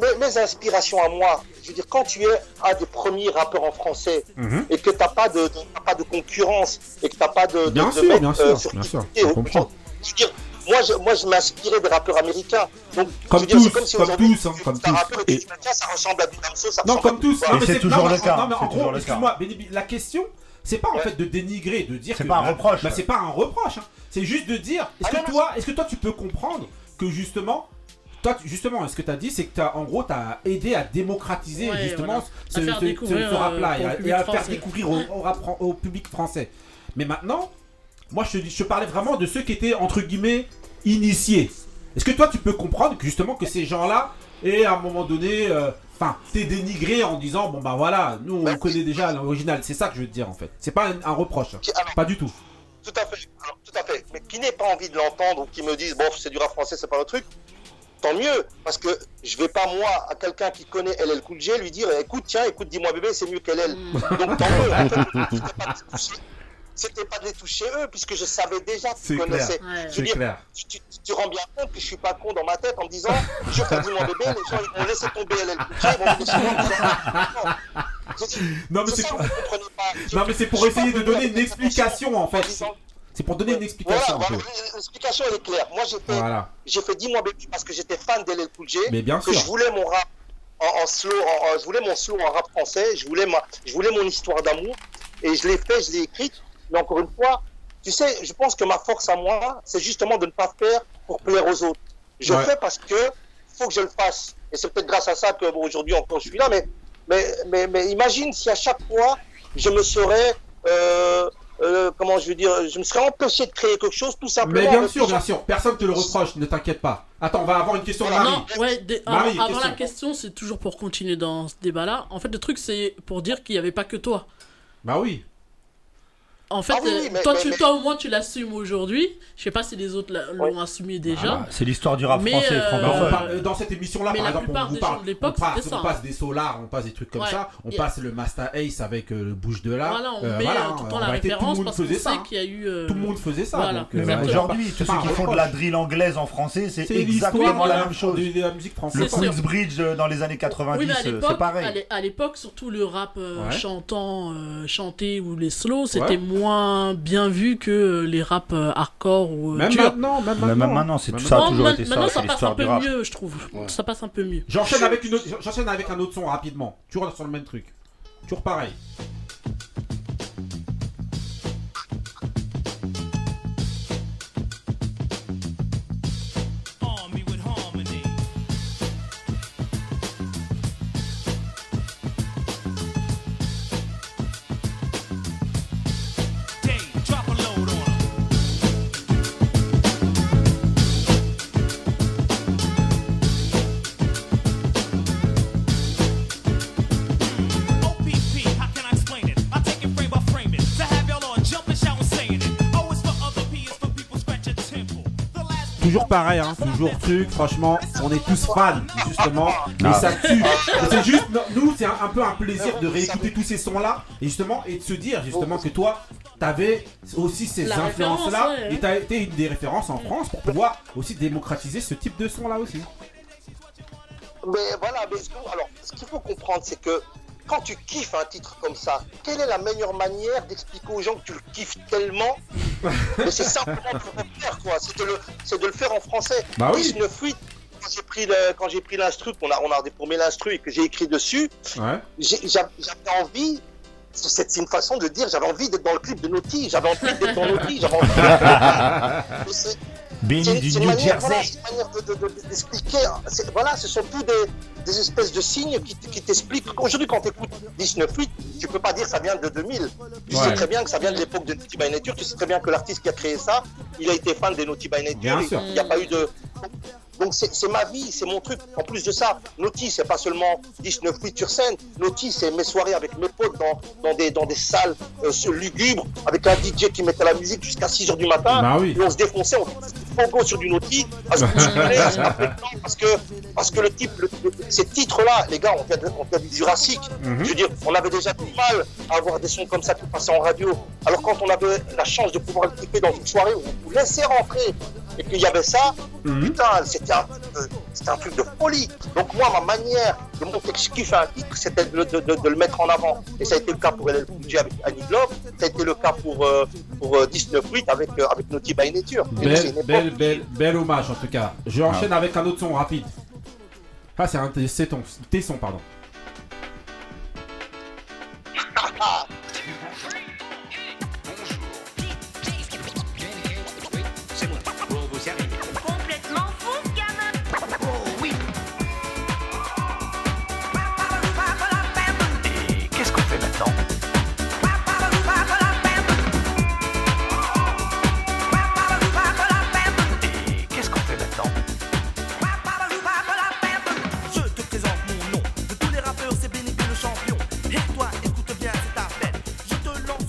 mes, mes inspirations à moi, je veux dire, quand tu es un des premiers rappeurs en français Mhm. et que tu n'as pas, de- t'as pas de concurrence et que tu n'as pas de, de, Bien de sûr, bien euh, sûr, sur bien sûr, je au- comprends. je veux dire, moi, je, moi, je m'inspirais des rappeurs américains. Donc, je Comme dire, c'est tous, comme si comme aujourd'hui, tous, hein, comme tous. rappeur et tu dis, tiens, ça ressemble à Damso, ça Non, comme tous. Non, mais c'est toujours non, le cas, non, mais en c'est gros, excuse-moi, la question, c'est pas en fait de dénigrer, de dire C'est que. pas un reproche. bah, c'est pas un reproche. hein. C'est juste de dire, est-ce Ah que toi, est-ce que toi tu peux comprendre que justement. Toi, tu- justement, ce que tu as dit, c'est que t'as, en gros, tu as aidé à démocratiser Ouais, justement voilà. ce, ce- ce- rap-là euh, et à, public et à faire découvrir au, au rap fran- au public français. Mais maintenant, moi, je parlais vraiment de ceux qui étaient, entre guillemets, initiés. Est-ce que toi, tu peux comprendre que justement que ces gens-là, et à un moment donné, euh, enfin, t'es dénigré en disant, bon, bah voilà, nous, on connaît déjà l'original. C'est ça que je veux te dire, en fait. C'est pas un, un reproche. hein. Pas du tout. Tout à fait, alors, tout à fait. Mais qui n'ait pas envie de l'entendre ou qui me dise, bon, c'est du rap français, c'est pas le truc, tant mieux. Parce que je vais pas, moi, à quelqu'un qui connaît LL Cool J, lui dire, écoute, tiens, écoute, dis-moi bébé, c'est mieux qu'LL. Donc tant mieux. [LAUGHS] En fait, pas C'était pas de les toucher eux, puisque je savais déjà C'est qu'ils clair. connaissaient. Ouais. Je veux C'est dire, clair. tu, tu- tu rends bien compte que je suis pas con dans ma tête en me disant, [LAUGHS] je fais dis-moi bébé, les gens ils vont laisser tomber LL [LAUGHS] Non, mais c'est pour-. Non, mais c'est pour essayer de donner une explication, en fait. C'est pour donner une explication voilà, l'explication elle est claire. Moi j'ai fait, Voilà. j'ai fait 10 mois bébé parce que j'étais fan d'LL Cool J. Mais bien que sûr. je voulais mon rap en, en slow, en- en- je voulais mon slow en rap français, je voulais, ma, je voulais mon histoire d'amour et je l'ai fait, je l'ai écrite. Mais encore une fois, tu sais, je pense que ma force à moi, c'est justement de ne pas faire pour plaire aux autres. Je Ouais. fais parce que faut que je le fasse. Et c'est peut-être grâce à ça que bon, aujourd'hui encore je suis là. Mais, mais, mais, mais imagine si à chaque fois je me serais euh, euh, comment je veux dire, je me serais empêché de créer quelque chose tout simplement. Mais bien sûr, bien sûr. Personne te le reproche, ne t'inquiète pas. Attends, on va avoir une question de Marie. Non, ouais, Marie, avant, avant question. la question, c'est toujours pour continuer dans ce débat-là. En fait, le truc, c'est pour dire qu'il n'y avait pas que toi. Bah oui. En fait, Ah oui, oui, euh, mais- toi, mais- tu, mais- toi, au moins, tu l'assumes aujourd'hui. Je sais pas si les autres l'ont assumé déjà. Ah, c'est l'histoire du rap Mais, français et euh, parle- dans cette émission-là, par la exemple, on plupart vous des parle, gens de l'époque, on passe, on passe hein. des solars, on passe des trucs comme Ouais. ça, on passe le Master Ace avec euh, le bouche de là. Voilà, on Euh, met voilà, euh, tout le temps la réalité, tout le référence monde parce qu'on faisait sait ça. qu'il y a eu. euh, Tout le monde faisait ça. Voilà. euh, même aujourd'hui, tous ceux qui font de la drill anglaise en français, c'est exactement la même chose. de la musique française. Le. Queensbridge euh, dans les années 90, Oui, mais à euh, c'est pareil. à l'époque, surtout le rap euh, chantant, euh, chanté ou les slows, c'était Ouais. Moins bien vu que euh, les rap euh, hardcore ou euh, Même turcs. maintenant, même maintenant. même maintenant, c'est tout ça a toujours été ça, maintenant, ça passe un l'histoire peu du rap. mieux, je trouve. Ça passe un peu mieux. J'enchaîne avec, une autre- j'enchaîne avec un autre son rapidement. Toujours sur le même truc. Toujours pareil. Pareil, hein, toujours truc, franchement, on est tous fans, justement, mais Ah. ça tue. Et C'est juste, nous, c'est un, un peu un plaisir de réécouter tous ces sons-là, et justement, et de se dire, justement, que toi, t'avais aussi ces influences-là, ouais. et t'as été une des références en France pour pouvoir aussi démocratiser ce type de son-là aussi. Mais voilà, mais ce alors, ce qu'il faut comprendre, c'est que quand tu kiffes un titre comme ça, quelle est la meilleure manière d'expliquer aux gens que tu le kiffes tellement [LAUGHS] Mais c'est simplement pour le faire, quoi. C'est de, le- c'est de le faire en français. Bah oui. 19-8, quand j'ai pris le- quand j'ai pris l'instru, qu'on a, on a déformé l'instru et que j'ai écrit dessus, Ouais. j'avais envie. C'est c'est une façon de dire, j'avais envie d'être dans le clip de Naughty, j'avais envie d'être dans Naughty, j'avais envie [LAUGHS] c'est- du New manière, voilà, Jersey. c'est une manière de- de- de- d'expliquer. C'est- Voilà, ce sont tous des, des espèces de signes qui, qui t'expliquent. Aujourd'hui, quand tu écoutes 19.8, tu peux pas dire que ça vient de 2000. Tu Ouais. sais très bien que ça vient de l'époque de Naughty by Nature. Tu sais très bien que l'artiste qui a créé ça, il a été fan des Naughty by Nature. Il n'y a pas eu de. Donc c'est ma vie, c'est mon truc. En plus de ça, Naughty, c'est pas seulement 19.8 sur scène. Naughty, c'est mes soirées avec mes potes dans, dans, des, dans des salles euh, lugubres, avec un DJ qui mettait la musique jusqu'à 6h du matin. Bah oui. Et on se défonçait, on pogo sur du Naughty, à se bousculer, à se taper dedans, parce que, parce que le type, le- le- ces titres-là, les gars, on vient, de, on vient du Jurassique. Mhm. Je veux dire, on avait déjà du mal à avoir des sons comme ça qui passaient en radio. Alors quand on avait la chance de pouvoir le kiffer dans une soirée où on vous laissait rentrer et qu'il y avait ça, Mhm. putain, c'était un, truc de- c'était un truc de folie. Donc moi, ma manière de montrer que je kiffe un titre, c'était de, de- de- de le mettre en avant. Et ça a été le cas pour LL Cool avec Annie Love, ça a été le cas pour, euh, pour euh, 19.8 avec, euh, avec Naughty by Nature. Belle, belle, belle, bel hommage en tout cas. Je enchaîne avec un autre son rapide. Ah, c'est un t- c'est ton, tes sons, pardon. [LAUGHS]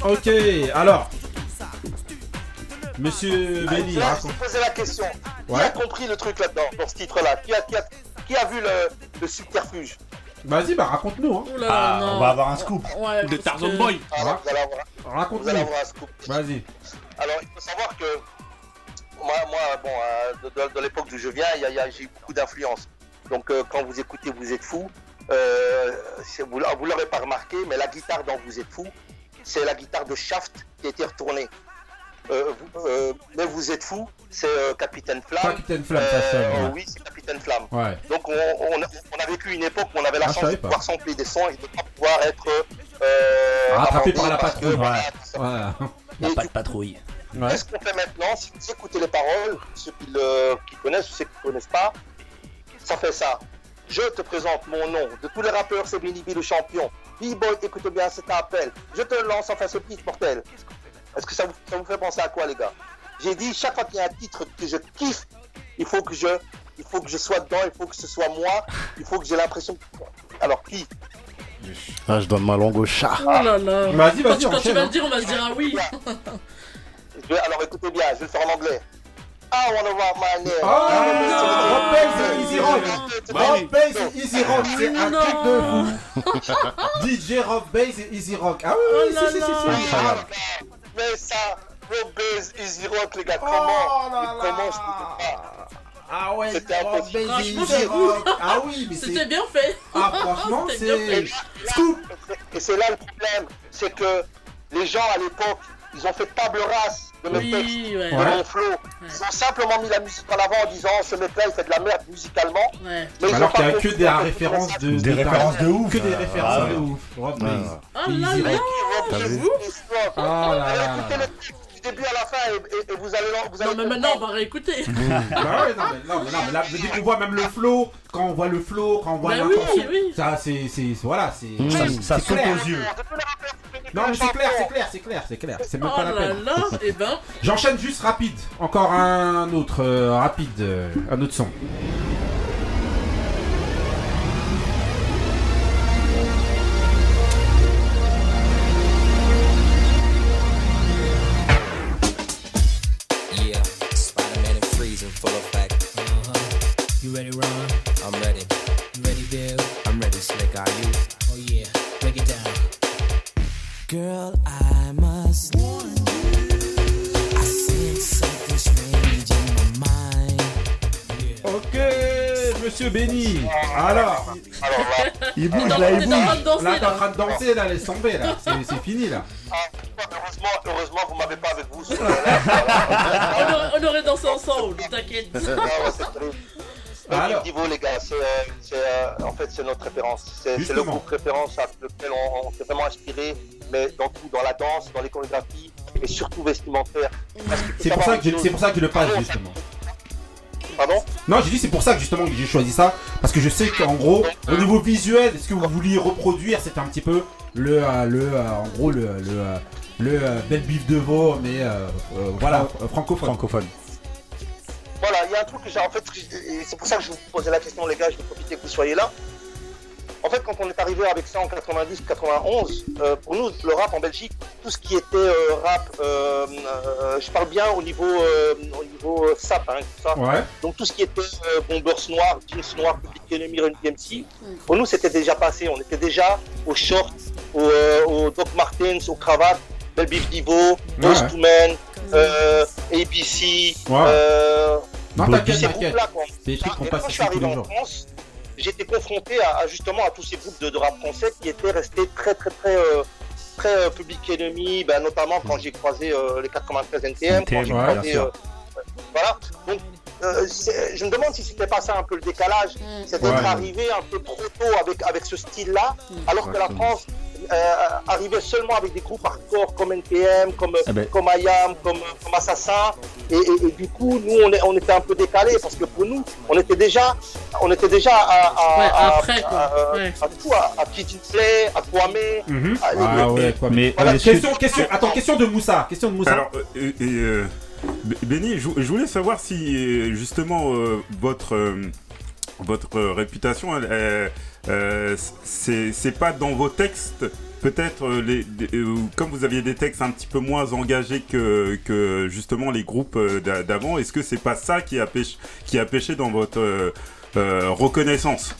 Ok, alors. Monsieur Ah, Benny, raconte. je posais la question. Qui a compris le truc là-dedans, dans ce titre-là? Qui a, qui, a, qui a vu le, le subterfuge? Vas-y, bah raconte-nous. Hein. Oh Ah, on va avoir un scoop. Ouais, De Tarzan que- Boy. Alors, vous allez avoir, vous allez Raconte-nous. avoir un scoop. Vas-y. Alors, il faut savoir que moi, moi bon, euh, de, de- de l'époque d'où je viens, il y a- il y a- j'ai eu beaucoup d'influence. Donc, euh, quand vous écoutez Vous êtes fou, euh, vous ne l'aurez pas remarqué, mais la guitare dans Vous êtes fou, c'est la guitare de Shaft qui a été retournée. Euh, vous- euh, mais Vous êtes fou, c'est euh, Capitaine Flamme. Capitaine Flamme, ça Euh, ouais. Oui, c'est Capitaine Flamme. Ouais. Donc, on, on a, on a vécu une époque où on avait la Ah, chance de pas. pouvoir sampler des sons et de ne pas pouvoir être euh, Rattrapé amendé par la parce que, patrouille. voilà. Et Pas de patrouille. Ouais. Qu'est-ce qu'on fait maintenant Si vous écoutez les paroles, ceux qui, le, qui connaissent ou ceux qui ne connaissent pas, ça fait ça. Je te présente mon nom. De tous les rappeurs, c'est Benny B le champion. B-Boy, écoute bien cet appel. Je te lance enfin ce beat mortel. Est-ce que ça vous, ça vous fait penser à quoi, les gars? J'ai dit, chaque fois qu'il y a un titre que je kiffe, il faut que je, il faut que je sois dedans, il faut que ce soit moi, il faut que j'ai l'impression. que- Alors, qui? Ah, je donne ma langue au chat. Oh là là. Vas-y, Quand vas-y, tu- Quand tu vas le dire, on va se dire ah oui. Je vais- alors écoutez bien, je vais le faire en anglais. I wanna rock my name. Ah, Rob Bass et Easy Rock. Rob Bass et Easy Rock, c'est un truc de fou. [LAUGHS] DJ Rob Bass et Easy Rock. Ah oui, Oh oui, là si, si, si. Incroyable. Mais ça, Rob Bass, Easy Rock, les gars, Oh comment Comment je peux pas Ah ouais, C'était Rob impossible. Ah oui, mais C'était bien fait. Ah franchement, c'est... fait. Scoop Et c'est là le problème, c'est que les gens à l'époque, ils ont fait table rase de mes Oui, ouais. de mon flow. Ils ont simplement mis la musique en avant en disant ce mec-là il fait de la merde musicalement. Ouais. Mais ils Alors qu'il y pas a que des références de... Des de- références de ouf. Que des Ah, références ouais. de ouf. Rob Ouais. Bass. Oh et là là. Oh Oh là là là. Écoutez le truc du début à la fin et, et- et vous allez vous allez Non, mais maintenant, on va réécouter. [LAUGHS] bah ouais, non, mais, non, mais, non, mais là, [LAUGHS] dès qu'on voit même le flow, quand on voit le flow, quand on voit Bah oui, l'intention, oui. ça c'est, c'est, voilà, c'est, Mmh. Ça, c'est ça saute aux yeux. Non, mais c'est clair, c'est clair, c'est clair, c'est clair, c'est même Oh pas la là peine. là. Et ben, J'enchaîne juste rapide, encore un autre euh, rapide, euh, un autre son. Alors, Alors là, Il bouge là, il est en train bouge. de danser là t'es en là. train de danser, là, laisse tomber, là, c'est, fini, là. ah, heureusement, heureusement, vous m'avez pas avec vous. [LAUGHS] On aurait, dansé ensemble, t'inquiète. [LAUGHS] Alors. Niveau les gars, c'est, euh, euh, en fait c'est notre référence. C'est, le groupe référence avec lequel on, s'est vraiment inspiré, mais dans tout, dans la danse, dans les chorégraphies et surtout vestimentaire. C'est pour ça que je, c'est pour ça que je le passe, justement. Pardon Non, j'ai dit c'est pour ça que justement que j'ai choisi ça parce que je sais qu'en gros au niveau visuel, ce que vous vouliez reproduire, c'était un petit peu le euh, le euh, en gros le le euh, le euh, bel bif de veau mais euh, euh, voilà euh, francophone. Francophone. Voilà, il y a un truc que j'ai en fait, et c'est pour ça que je vous posais la question, les gars, je vais profiter que vous soyez là. En fait, quand on est arrivé avec ça en 90-91, euh, pour nous, le rap en Belgique, tout ce qui était euh, rap, euh, je parle bien au niveau, au niveau SAP, hein, tout ça. Ouais. Donc tout ce qui était Bombers Noir, Jeans Noir, Public Enemy, Run DMC, pour nous, c'était déjà passé. On était déjà aux shorts, aux, aux Doc Martens, aux cravates, Belle Beef Divo, Ouais. Boyz II Men, ABC, Ouais. Non t'inquiète ces t'inquiète. C'est des trucs qu'on passe tous arrivé les jours. France, j'étais confronté à, à, justement à tous ces groupes de, de rap français qui étaient restés très très très euh, très euh, Public Enemy, ben, notamment quand j'ai croisé euh, les 93 NTM, quand j'ai ouais, croisé euh, voilà. Donc euh, je me demande si c'était pas ça un peu le décalage, c'est d'être Ouais. arrivé un peu trop tôt avec avec ce style-là, alors que la. France euh, arrivait seulement avec des groupes hardcore comme NPM, comme, Eh ben. comme IAM, comme, comme Assassin. Et, et- et du coup, nous, on, est- on était un peu décalés parce que pour nous, on était déjà, on était déjà à, à, Ouais, à, après, quoi. à- Ouais. à tout, à, à Kid Play, à Kwame. Mhm. Ah, Ah ouais quoi. Mais, Voilà, mais est-ce que- Question question attends question de Moussa question de Moussa. Alors, euh, euh, Benny, je, je voulais savoir si euh, justement euh, votre euh, votre euh, réputation, elle, elle, euh, c'est c'est pas dans vos textes. Peut-être euh, les, euh, comme vous aviez des textes un petit peu moins engagés que, que justement les groupes euh, d'a- d'avant, est-ce que c'est pas ça qui a pêché, qui a pêché dans votre euh, euh, reconnaissance?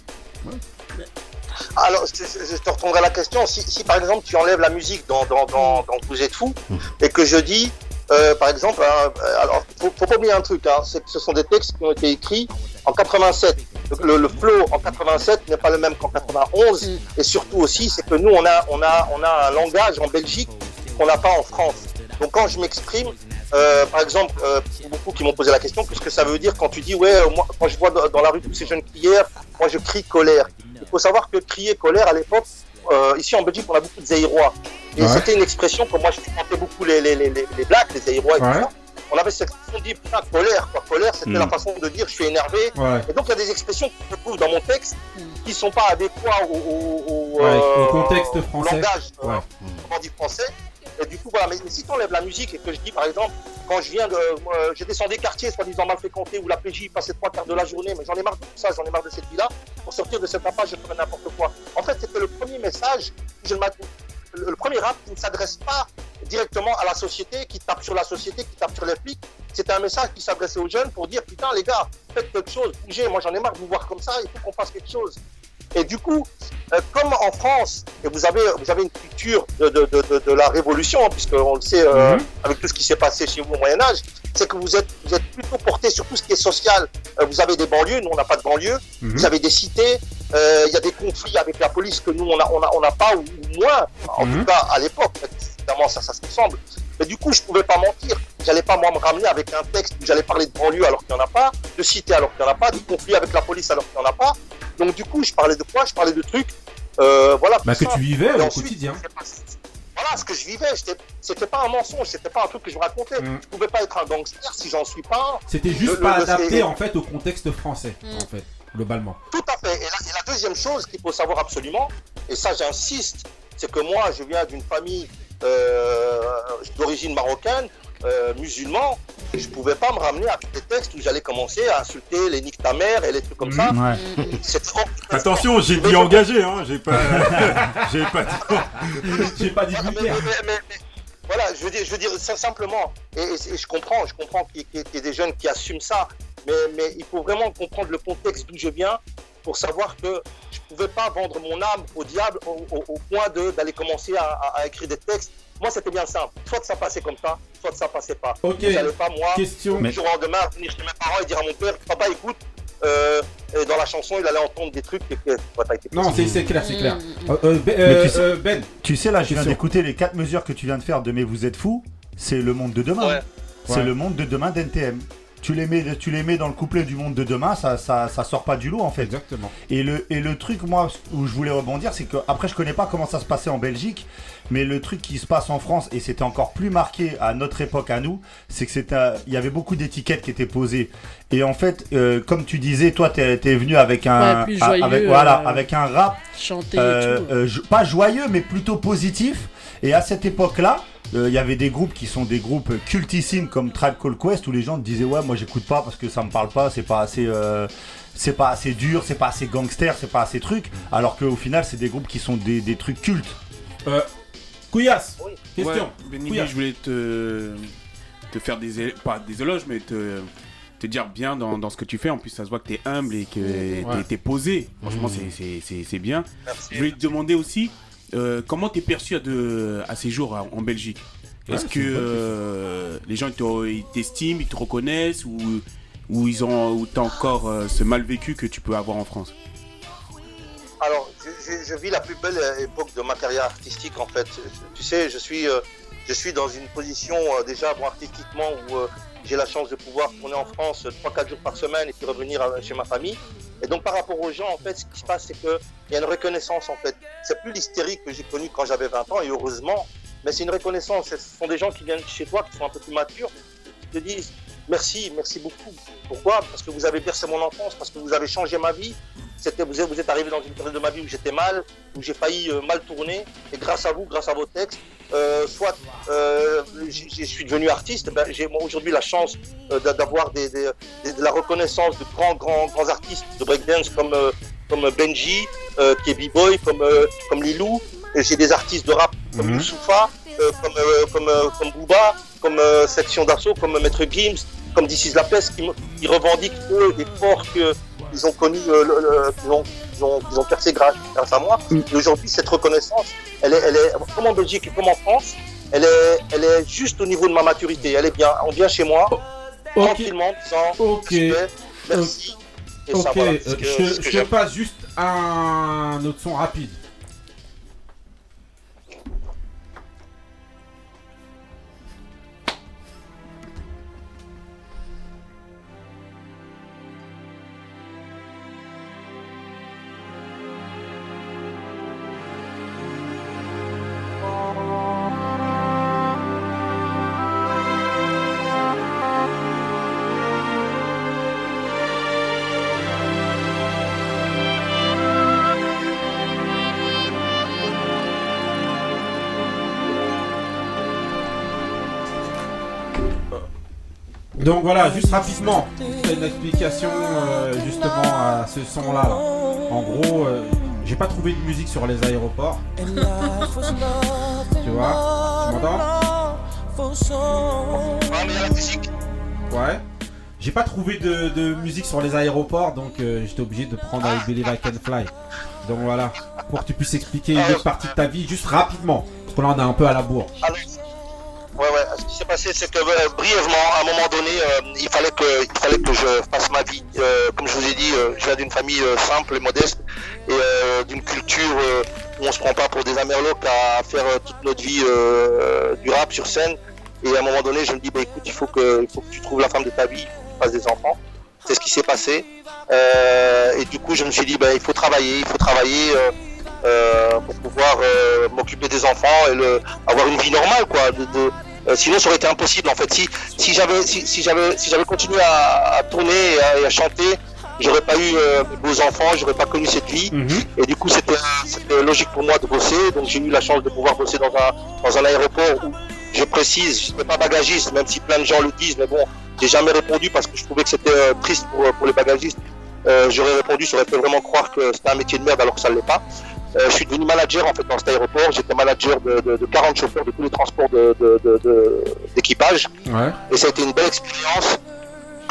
Alors, je, te retournerai la question. Si, si, par exemple tu enlèves la musique dans, dans, dans, dans Vous êtes fou et que je dis, euh, par exemple, euh, alors faut, faut pas oublier un truc, hein, c'est que ce sont des textes qui ont été écrits en 87. Donc, le, le flow en 87 n'est pas le même qu'en 91 et surtout aussi, c'est que nous on a, on a, on a un langage en Belgique qu'on n'a pas en France. Donc quand je m'exprime, euh, par exemple, euh, beaucoup qui m'ont posé la question, qu'est-ce que ça veut dire quand tu dis, ouais, euh, moi, quand je vois dans, la rue tous ces jeunes crières, moi je crie colère. Il faut savoir que crier colère à l'époque, euh, ici en Belgique, on a beaucoup de Zaïrois. Et Ouais. c'était une expression que moi je fréquentais beaucoup les, les, les, les, les blacks, les Zaïrois et Ouais. tout ça. On avait cette expression de dire, putain, colère, quoi. Colère, c'était Mm. la façon de dire, je suis énervé. Ouais. Et donc il y a des expressions que je trouve dans mon texte qui sont pas adéquats au, au, au, Ouais, euh, au contexte au français. langage, euh, Ouais. dire, français. Et du coup, voilà, mais si tu enlèves la musique et que je dis, par exemple, quand je viens de. moi, j'ai descendu des quartiers, soi-disant mal fréquentés, où la PJ passait trois quarts de la journée, mais j'en ai marre de tout ça, j'en ai marre de cette vie-là. Pour sortir de cette impasse, je ferais n'importe quoi. En fait, c'était le premier message, je le premier rap qui ne s'adresse pas directement à la société, qui tape sur la société, qui tape sur les flics. C'était un message qui s'adressait aux jeunes pour dire Putain, les gars, faites quelque chose, bougez, moi j'en ai marre de vous voir comme ça, il faut qu'on fasse quelque chose. Et du coup, euh, comme en France, et vous avez, vous avez une culture de, de, de, la révolution, hein, puisqu'on le sait euh, Mhm. avec tout ce qui s'est passé chez vous au Moyen-Âge, c'est que vous êtes, vous êtes plutôt porté sur tout ce qui est social. Euh, vous avez des banlieues, nous on n'a pas de banlieue. Mhm. Vous avez des cités, il y a des conflits avec la police que nous on n'a on a, on a pas, ou moins, en Mhm. tout cas à l'époque. Évidemment, ça, ça se ressemble. Mais du coup, je pouvais pas mentir. J'allais pas moi me ramener avec un texte où j'allais parler de banlieue alors qu'il n'y en a pas, de cité alors qu'il n'y en a pas, de conflit avec la police alors qu'il n'y en a pas. Donc du coup, je parlais de quoi? Je parlais de trucs, euh, voilà. Bah, que ça. tu vivais au quotidien. Voilà ce que je vivais. j'étais- C'était pas un mensonge, c'était pas un truc que je racontais. Je pouvais pas être un gangster si j'en suis pas. Mm. C'était juste le- pas le- adapté en fait au contexte français, Mm. en fait, globalement. Tout à fait. Et la, et la deuxième chose qu'il faut savoir absolument, et ça j'insiste, c'est que moi je viens d'une famille d'origine marocaine, euh, musulman, et je pouvais pas me ramener avec des textes où j'allais commencer à insulter les niques ta mère et les trucs comme ça. Ouais. C'est trop. Attention, j'ai dit engagé, hein. J'ai pas. j'ai pas [LAUGHS] J'ai pas dit mais, mais- mais- mais- voilà, je veux dire, je veux dire ça simplement, et, et- et je comprends, je comprends qu'il y, y ait des jeunes qui assument ça, mais, mais il faut vraiment comprendre le contexte d'où je viens pour savoir que je pouvais pas vendre mon âme au diable au, au- au point de- d'aller commencer à, à- à écrire des textes. Moi, c'était bien simple. Soit ça passait comme ça, soit ça passait pas. Ok. J'allais pas, moi, Question. du jour au lendemain, venir chez mes parents et dire à mon père, papa, écoute, euh, et dans la chanson, il allait entendre des trucs été Non, c'est clair, c'est clair. Euh, euh, Ben- euh, tu sais- euh, Ben, Tu sais, là, je viens d'écouter les quatre mesures que tu viens de faire de Mais vous êtes fou. C'est le monde de demain. Ouais. C'est Ouais. le monde de demain d'NTM. Tu les, mets, tu les mets dans le couplet du monde de demain, ça, ça, ça sort pas du lot en fait. Exactement. Et le, et le truc, moi, où je voulais rebondir, c'est que après, je connais pas comment ça se passait en Belgique, mais le truc qui se passe en France, et c'était encore plus marqué à notre époque à nous, c'est que c'était, il y avait beaucoup d'étiquettes qui étaient posées. Et en fait, euh, comme tu disais, toi, t'es es venu avec un, Ouais, plus un- joyeux, avec, voilà, euh, avec un rap chanter et euh, tout. euh, pas joyeux, mais plutôt positif. Et à cette époque-là, euh, il y avait des groupes qui sont des groupes cultissimes comme Tribe Called Quest où les gens te disaient ouais moi j'écoute pas parce que ça me parle pas, c'est pas assez euh, c'est pas assez dur, c'est pas assez gangster, c'est pas assez truc. Alors qu'au final c'est des groupes qui sont des, des trucs cultes. Euh, Couillasse, question. Ouais, Benny, Couillasse. je voulais te, te faire des, pas des éloges, mais te, te dire bien dans, dans ce que tu fais. En plus, ça se voit que tu es humble et que Ouais. tu es posé. Franchement, Mmh. c'est- c'est- c'est c'est bien. Je voulais te demander aussi euh, comment tu es perçu à, de, à ces jours en en Belgique? Est-ce que euh, les gens ils te- ils t'estiment, ils te reconnaissent ou, ou ils ont ou t'as encore euh, ce mal vécu que tu peux avoir en France? Alors, je, je- je vis la plus belle époque de ma carrière artistique, en fait. Tu sais, je suis, euh, je suis dans une position, euh, déjà, bon, artistiquement, où euh, j'ai la chance de pouvoir tourner en France 3-4 jours par semaine et puis revenir chez ma famille. Et donc, par rapport aux gens, en fait, ce qui se passe, c'est qu'il y a une reconnaissance, en fait. C'est plus l'hystérie que j'ai connue quand j'avais 20 ans, et heureusement, mais c'est une reconnaissance. Ce sont des gens qui viennent chez toi, qui sont un peu plus matures, qui te disent merci, merci beaucoup. Pourquoi? Parce que vous avez bercé mon enfance, parce que vous avez changé ma vie. C'était, vous, êtes, vous êtes arrivé dans une période de ma vie où j'étais mal, où j'ai failli euh, mal tourner, et grâce à vous, grâce à vos textes, euh, soit euh, je suis devenu artiste, ben, j'ai moi, aujourd'hui la chance euh, d'a- d'avoir des, des- des- de la reconnaissance de grands, grands, grands artistes de breakdance comme, comme Benji, qui est B-Boy, comme, comme Lilou. Et J'ai des artistes de rap comme. Youssoufa, euh, comme, comme, comme Booba, comme Section d'Assaut, comme Maître Gims, comme This is La Peste, qui, qui revendiquent eux des ports qu'ils ont connus, euh, le- le- qu'ils ont, qu'ils ont, qu'ils ont percé grâce, grâce à moi. Et aujourd'hui, cette reconnaissance, elle est, elle est, comme en Belgique et comme en France, elle est, elle est juste au niveau de ma maturité. Elle est bien. On vient chez moi, tranquillement, sans Ok. respect, merci. Et ça, voilà, euh, c'est ce que- je, passe juste un autre son rapide. Donc voilà, juste rapidement, une explication euh, justement à ce son-là. là. En gros, euh, j'ai pas trouvé de musique sur les aéroports. tu vois Tu m'entends? Ouais. J'ai pas trouvé de, de musique sur les aéroports, donc euh, j'étais obligé de prendre I Believe I Can Fly. Donc voilà, pour que tu puisses expliquer une autre partie de ta vie, juste rapidement. Parce que là, on est un peu à la bourre. Ouais, ouais. Ce qui s'est passé, c'est que euh, brièvement, à un moment donné, euh, il, fallait que, il fallait que je fasse ma vie. Euh, comme je vous ai dit, je viens d'une famille simple et modeste et d'une culture où on se prend pas pour des amerlocs à faire toute notre vie du rap sur scène. Et à un moment donné, je me dis, bah, écoute, il faut, que, il faut que tu trouves la femme de ta vie, que tu fasses des enfants. C'est ce qui s'est passé. Et du coup, je me suis dit, bah, il faut travailler, il faut travailler. pour pouvoir m'occuper des enfants et avoir une vie normale quoi. Euh, sinon, ça aurait été impossible en fait. Si, si j'avais si, si j'avais si j'avais continué à, à tourner et à, et à chanter, j'aurais pas eu euh, mes beaux enfants, j'aurais pas connu cette vie. Et du coup, c'était logique pour moi de bosser. Donc, j'ai eu la chance de pouvoir bosser dans un dans un aéroport où je précise, je n'étais pas bagagiste, même si plein de gens le disent, mais bon, j'ai jamais répondu parce que je trouvais que c'était euh, triste pour, pour les bagagistes. Euh, j'aurais répondu, ça aurait fait vraiment croire que c'était un métier de merde alors que ça ne l'est pas. Euh, je suis devenu manager en fait dans cet aéroport. J'étais manager de, de, de 40 chauffeurs de tous les transports de- d'équipage. Ouais. Et ça a été une belle expérience.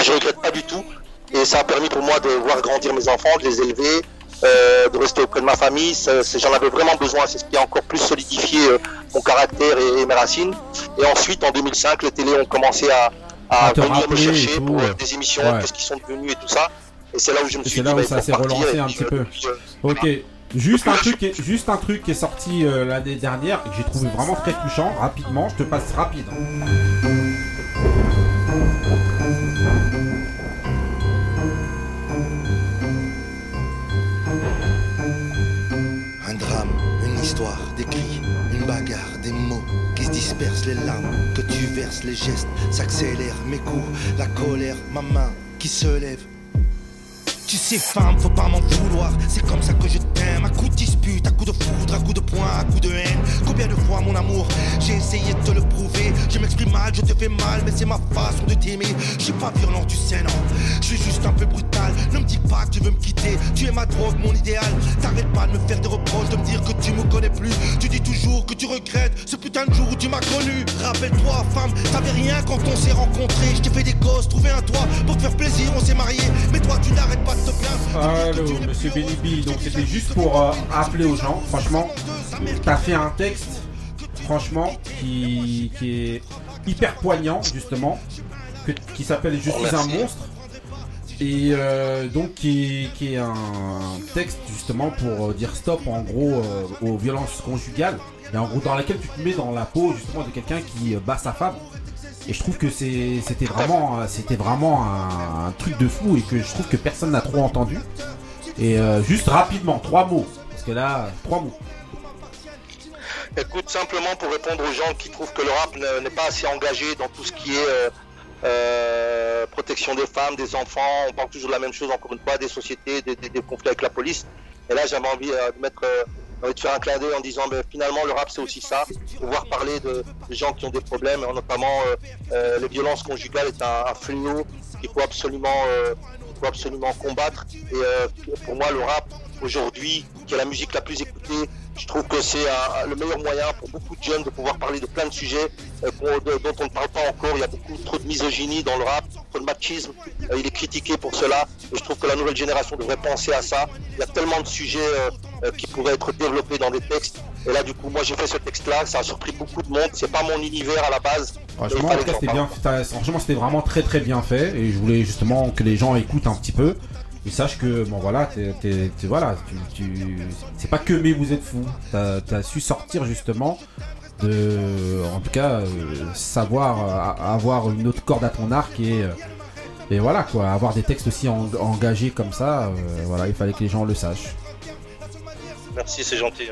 Je regrette pas du tout. Et ça a permis pour moi de voir grandir mes enfants, de les élever, euh, de rester auprès de ma famille. J'en avais vraiment besoin. C'est ce qui a encore plus solidifié euh, mon caractère et, et mes racines. Et ensuite, en 2005, les télés ont commencé à, à À te venir me chercher pour ouais. des émissions, Ouais. qu'est-ce qu'ils sont devenus et tout ça. Et c'est là où je me suis dit, là bah, où il ça s'est relancé un petit peu. Ok. Juste un truc, qui est- sorti euh, l'année dernière et que j'ai trouvé vraiment très touchant. Rapidement, je te passe rapide. Un drame, une histoire, des cris, une bagarre, des mots qui se dispersent, les larmes que tu verses, les gestes s'accélèrent, mes coups, la colère, ma main qui se lève. Tu sais, femme, faut pas m'en vouloir. C'est comme ça que je t'aime. À coup de dispute, à coup de foudre, à coup de poing, à coup de haine. Combien de fois, mon amour, j'ai essayé de te le prouver. Je m'exprime mal, je te fais mal, mais c'est ma façon de t'aimer. Je suis pas violent, tu sais, non. Je suis juste un peu brutal. Ne me dis pas que tu veux me quitter. Tu es ma drogue, mon idéal. T'arrêtes pas de me faire des reproches, de me dire que tu me connais plus. Tu dis toujours que tu regrettes ce putain de jour où tu m'as connu. Rappelle-toi, femme, t'avais rien quand on s'est rencontrés. Je t'ai fait des gosses, trouvé un toit pour te faire plaisir, on s'est mariés. Mais toi, tu n'arrêtes pas de te plaindre. Allô, monsieur Benny. Donc c'était juste pour euh, rappeler aux gens, franchement, t'as fait un texte, franchement, qui, qui est hyper poignant, justement, que- qui s'appelle Je suis un merci. monstre. Et euh, donc qui est, qui est un texte justement pour euh, dire stop en gros euh, aux violences conjugales et en gros dans laquelle tu te mets dans la peau justement de quelqu'un qui euh, bat sa femme et je trouve que c'était vraiment, euh, c'était vraiment un, un truc de fou et que je trouve que personne n'a trop entendu. Et euh, juste rapidement, trois mots. Parce que là, trois mots. Écoute, simplement pour répondre aux gens qui trouvent que le rap ne- n'est pas assez engagé dans tout ce qui est euh, protection des femmes, des enfants, on parle toujours de la même chose, encore une fois, des sociétés, des, des- des conflits avec la police. Et là, j'avais envie euh, de mettre, euh, de faire un clin d'œil en disant, ben, finalement, le rap, c'est aussi ça, pouvoir parler de, de gens qui ont des problèmes, notamment euh, euh, les violences conjugales est un, un fléau qu'il faut absolument, qu'il faut absolument combattre. Et pour moi, le rap, aujourd'hui, qui est la musique la plus écoutée, je trouve que c'est un- le meilleur moyen pour beaucoup de jeunes de pouvoir parler de plein de sujets euh, de- dont on ne parle pas encore. Il y a beaucoup trop de misogynie dans le rap, trop de machisme. Euh, il est critiqué pour cela. Et je trouve que la nouvelle génération devrait penser à ça. Il y a tellement de sujets euh, euh, qui pourraient être développés dans des textes. Et là, du coup, moi, j'ai fait ce texte-là. Ça a surpris beaucoup de monde. C'est pas mon univers à la base. Franchement, c'était bien. Franchement, c'était vraiment très très bien fait. Et je voulais justement que les gens écoutent un petit peu. Et sache que, bon voilà, t'es, t'es- t'es- voilà tu, tu- c'est pas que mais vous êtes fou. T'as, t'as su sortir justement de, en tout cas, euh, savoir euh, avoir une autre corde à ton arc et, euh, et voilà quoi, avoir des textes aussi en- engagés comme ça. voilà, il fallait que les gens le sachent. Merci, c'est gentil.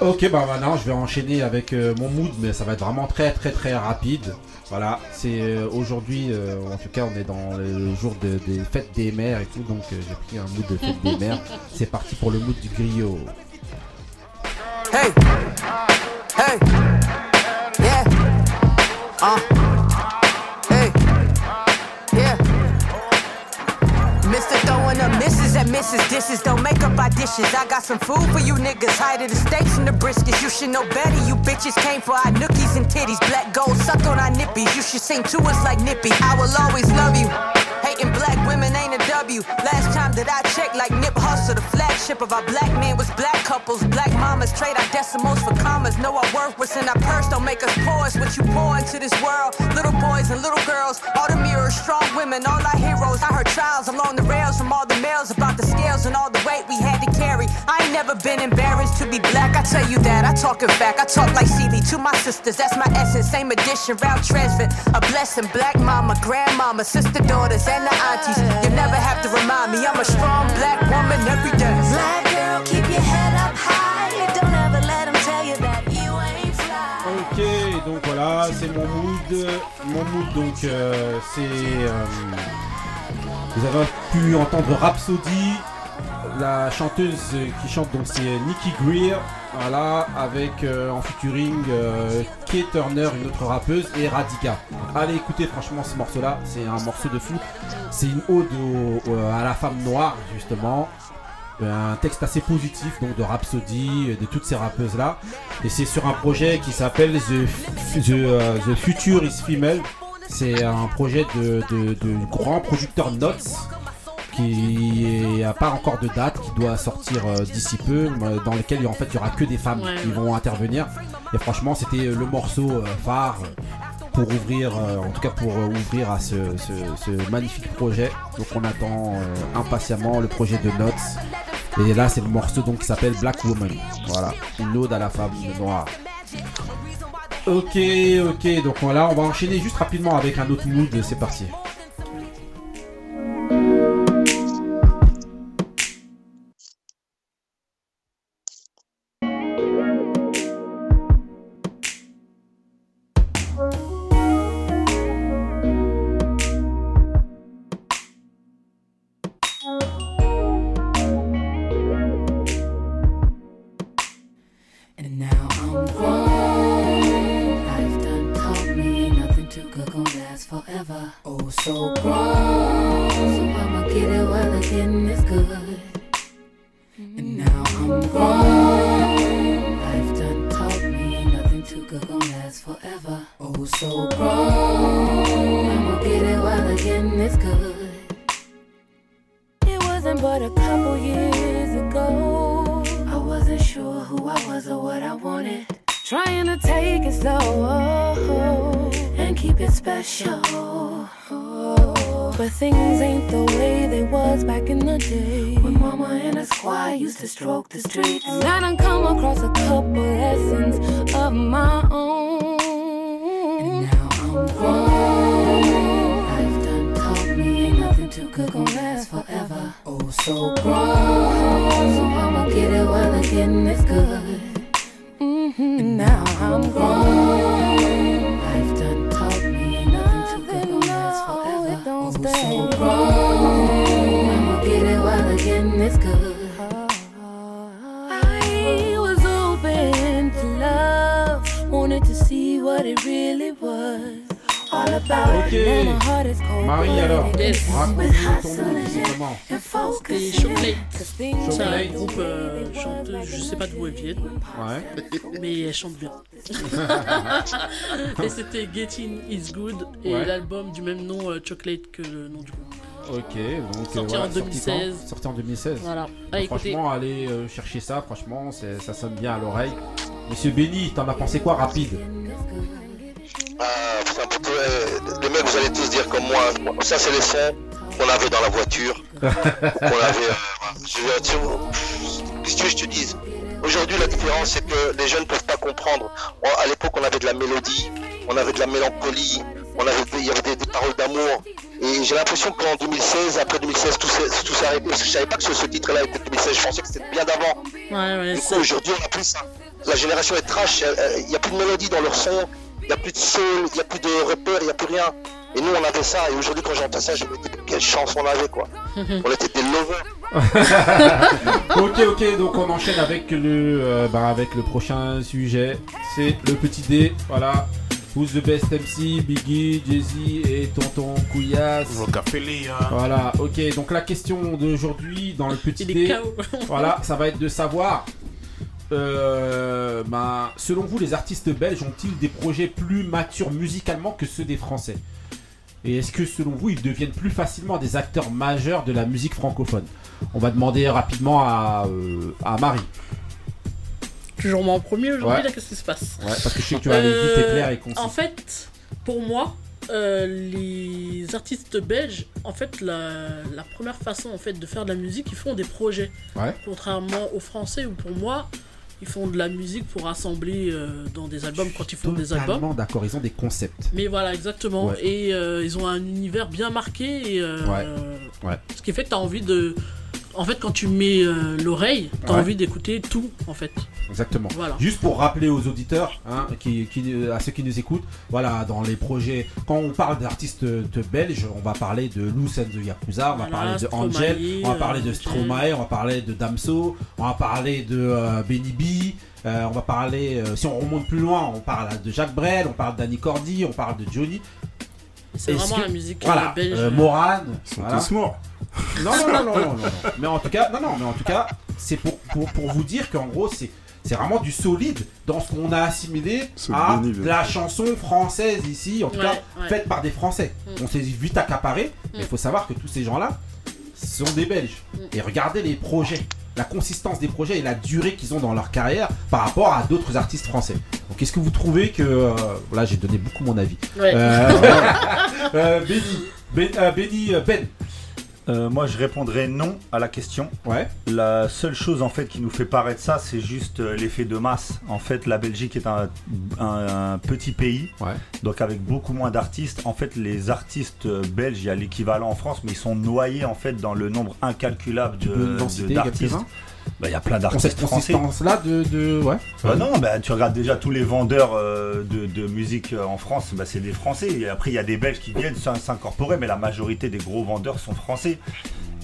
Ok, bah maintenant je vais enchaîner avec mon mood, mais ça va être vraiment très très très rapide. Voilà, c'est euh, aujourd'hui, euh, en tout cas, on est dans le jour de- des fêtes des mères et tout, donc euh, j'ai pris un mood de fête des mères. [LAUGHS] C'est parti pour le mood du griot. Hey, hey, yeah, uh, up misses dishes. Don't make up our dishes. I got some food for you niggas. Higher the steaks and the briskets. You should know better. You bitches came for our nookies and titties. Black gold sucked on our nippies. You should sing to us like Nippy. I will always love you. Hating black women ain't a W. Last time that I checked, like Nip Hustle, the flagship of our black men was black couples. Black mamas trade our decimals for commas. Know our worth, what's in our purse. Don't make us poor. It's what you pour into this world. Little boys and little girls, all the mirrors, strong women, all our heroes. I heard trials along the rails from all the males about the scales and all the weight we had to carry. I ain't never been embarrassed to be black. I tell you that. I talk in fact. I talk like Celie to my sisters. That's my essence. Same edition, round transfer. A blessing. Black mama, grandmama, sister, daughters, and the aunties. You never have to remind me. I'm a strong black woman every day. Black girl, keep your head up high. Don't ever let them tell you that you ain't fly. Ok, donc voilà, c'est mon mood. Mon mood, donc euh, c'est. euh, vous avez pu entendre Rhapsody, la chanteuse qui chante, donc c'est Nikki Greer. Voilà, avec euh, en featuring euh, Kay Turner, une autre rappeuse, et Radika. Allez écoutez, franchement, ce morceau-là, c'est un morceau de fou. C'est une ode à la femme noire, justement. Euh, un texte assez positif donc de Rhapsody, euh, de toutes ces rappeuses là. Et c'est sur un projet qui s'appelle The, euh, The Future is Female. C'est un projet de, de, de grand producteur Notes qui n'a pas encore de date, qui doit sortir euh, d'ici peu, euh, dans lequel en fait il y aura que des femmes Ouais, qui ouais. vont intervenir. Et franchement, c'était le morceau euh, phare pour ouvrir, en tout cas pour ouvrir à ce, ce- ce magnifique projet. Donc on attend impatiemment le projet de Notes. Et là, c'est le morceau donc qui s'appelle Black Woman. Voilà, une ode à la femme noire. Ok, ok, donc voilà, on va enchaîner juste rapidement avec un autre mood. C'est parti. C'était Getting Is Good et Ouais. l'album du même nom, euh, Chocolate, que le nom du groupe. Ok, donc Sorti euh, voilà, en 2016. quand sorti en 2016. Voilà. Ah, écoutez. franchement, allez euh, chercher ça, franchement, c'est- ça sonne bien à l'oreille. Monsieur Benny, t'en as pensé quoi rapide? Ah, un peu euh, vous allez tous dire comme moi, ça c'est les sons qu'on avait dans la voiture, [LAUGHS] qu'on avait. euh, je, tu- qu'est-ce que tu veux je te dise? Aujourd'hui, la différence, c'est que les jeunes ne peuvent pas comprendre. On- à l'époque, on avait de la mélodie, on avait de la mélancolie, on avait des- il y avait des, des paroles d'amour. Et j'ai l'impression qu'en 2016, après 2016, tout s'est tout s'est arrêté. Parce que je savais pas que ce, ce titre-là était de 2016. Je pensais que c'était bien d'avant. Ouais, ouais, Du coup, aujourd'hui, on a plus ça. La génération est trash. Il n'y a plus de mélodie dans leur son. Il n'y a plus de soul. Il n'y a plus de repères. Il n'y a plus rien. Et nous, on avait ça. Et aujourd'hui, quand j'entends ça, je me dis, quelle chance on avait, quoi. [LAUGHS] on était des lovers. [LAUGHS] ok, ok, donc on enchaîne avec le, euh, bah, avec le prochain sujet. C'est le petit dé. Voilà. Who's the best MC, Biggie, Jay-Z et Tonton Couillasse. Hein. Voilà, ok. Donc la question d'aujourd'hui dans le petit Il est dé, [LAUGHS] voilà, ça va être de savoir. euh, ben, selon vous, les artistes belges ont-ils des projets plus matures musicalement que ceux des Français? Et est-ce que selon vous, ils deviennent plus facilement des acteurs majeurs de la musique francophone? On va demander rapidement à, euh, à Marie. Toujours moi en premier aujourd'hui, Ouais. là, qu'est-ce qui se passe Ouais, parce que je sais que tu vas aller vite et clair et concis. En fait, pour moi, euh, les artistes belges, en fait, la, la première façon en fait de faire de la musique, ils font des projets. Ouais. Contrairement aux Français, où pour moi, ils font de la musique pour assembler euh, dans des albums quand ils font des albums. Totalement d'accord, ils ont des concepts. Mais voilà, exactement. Ouais. Et euh, ils ont un univers bien marqué. Et, euh, Ouais. Ouais. Ce qui fait que tu as envie de. En fait, quand tu mets euh, l'oreille, tu as Ouais. envie d'écouter tout, en fait. Exactement. Voilà. Juste pour rappeler aux auditeurs, hein, qui, qui- à ceux qui nous écoutent, voilà, dans les projets, quand on parle d'artistes de belges, on va parler de Loose and the Yakuza, on va Voilà, parler de Stromae, Angel, on va euh, parler de. Stromae, on va parler de Damso, on va parler de euh, Benny B, euh, on va parler, euh, si on remonte plus loin, on parle de Jacques Brel, on parle d'Annie Cordy, on parle de Johnny. C'est vraiment que- la musique euh, voilà, belge. euh, Moran, Ils sont voilà. tous morts. Non, non, non, non, non, non, non. Mais en tout cas, non, non, mais en tout cas, c'est pour, pour, pour vous dire qu'en gros, c'est c'est vraiment du solide dans ce qu'on a assimilé Solide, à la chanson française ici, en tout Ouais, cas ouais. faite par des Français. Mm. On s'est vite accaparé, mais il faut savoir que tous ces gens-là sont des Belges. Mm. Et regardez les projets, la consistance des projets et la durée qu'ils ont dans leur carrière par rapport à d'autres artistes français. Donc est-ce que vous trouvez que... euh, là j'ai donné beaucoup mon avis. Ouais. Euh, [LAUGHS] euh, Benny, Ben, euh, Benny, euh, Ben. Euh, moi, je répondrais non à la question. Ouais. La seule chose en fait qui nous fait paraître ça, c'est juste euh, l'effet de masse. En fait, la Belgique est un, un- un petit pays, donc avec beaucoup moins d'artistes. En fait, les artistes euh, belges, il y a l'équivalent en France, mais ils sont noyés en fait dans le nombre incalculable de- d'artistes. Quelques-uns Bah, Il y a plein d'artistes français. consistance-là de, de... Ouais. Bah non, bah, tu regardes déjà tous les vendeurs euh, de, de musique euh, en France, bah, c'est des Français. Et après, il y a des Belges qui viennent s'in- s'incorporer, mais la majorité des gros vendeurs sont français.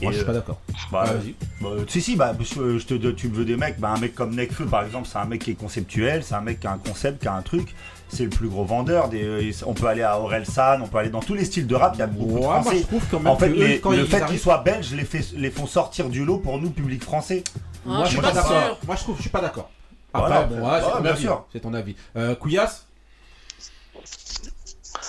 Moi, je suis pas euh, d'accord. Bah, Ah, vas-y. bah, si, si, bah, je, je te, tu veux des mecs, bah, un mec comme Nekfeu par exemple, c'est un mec qui est conceptuel, c'est un mec qui a un concept, qui a un truc. C'est le plus gros vendeur. Des, on peut aller à Orelsan, on peut aller dans tous les styles de rap. Il y a beaucoup Ouais, de moi, Français. je trouve quand même en fait, que eux, les- quand le ils fait qu'ils soient belges les, fait, les font sortir du lot pour nous, public français. Moi, je suis pas d'accord. Moi, je trouve, je suis pas d'accord. Après, Voilà. bon, ouais, c'est Ouais, ton bien avis. sûr. C'est ton avis. Euh, Couillasse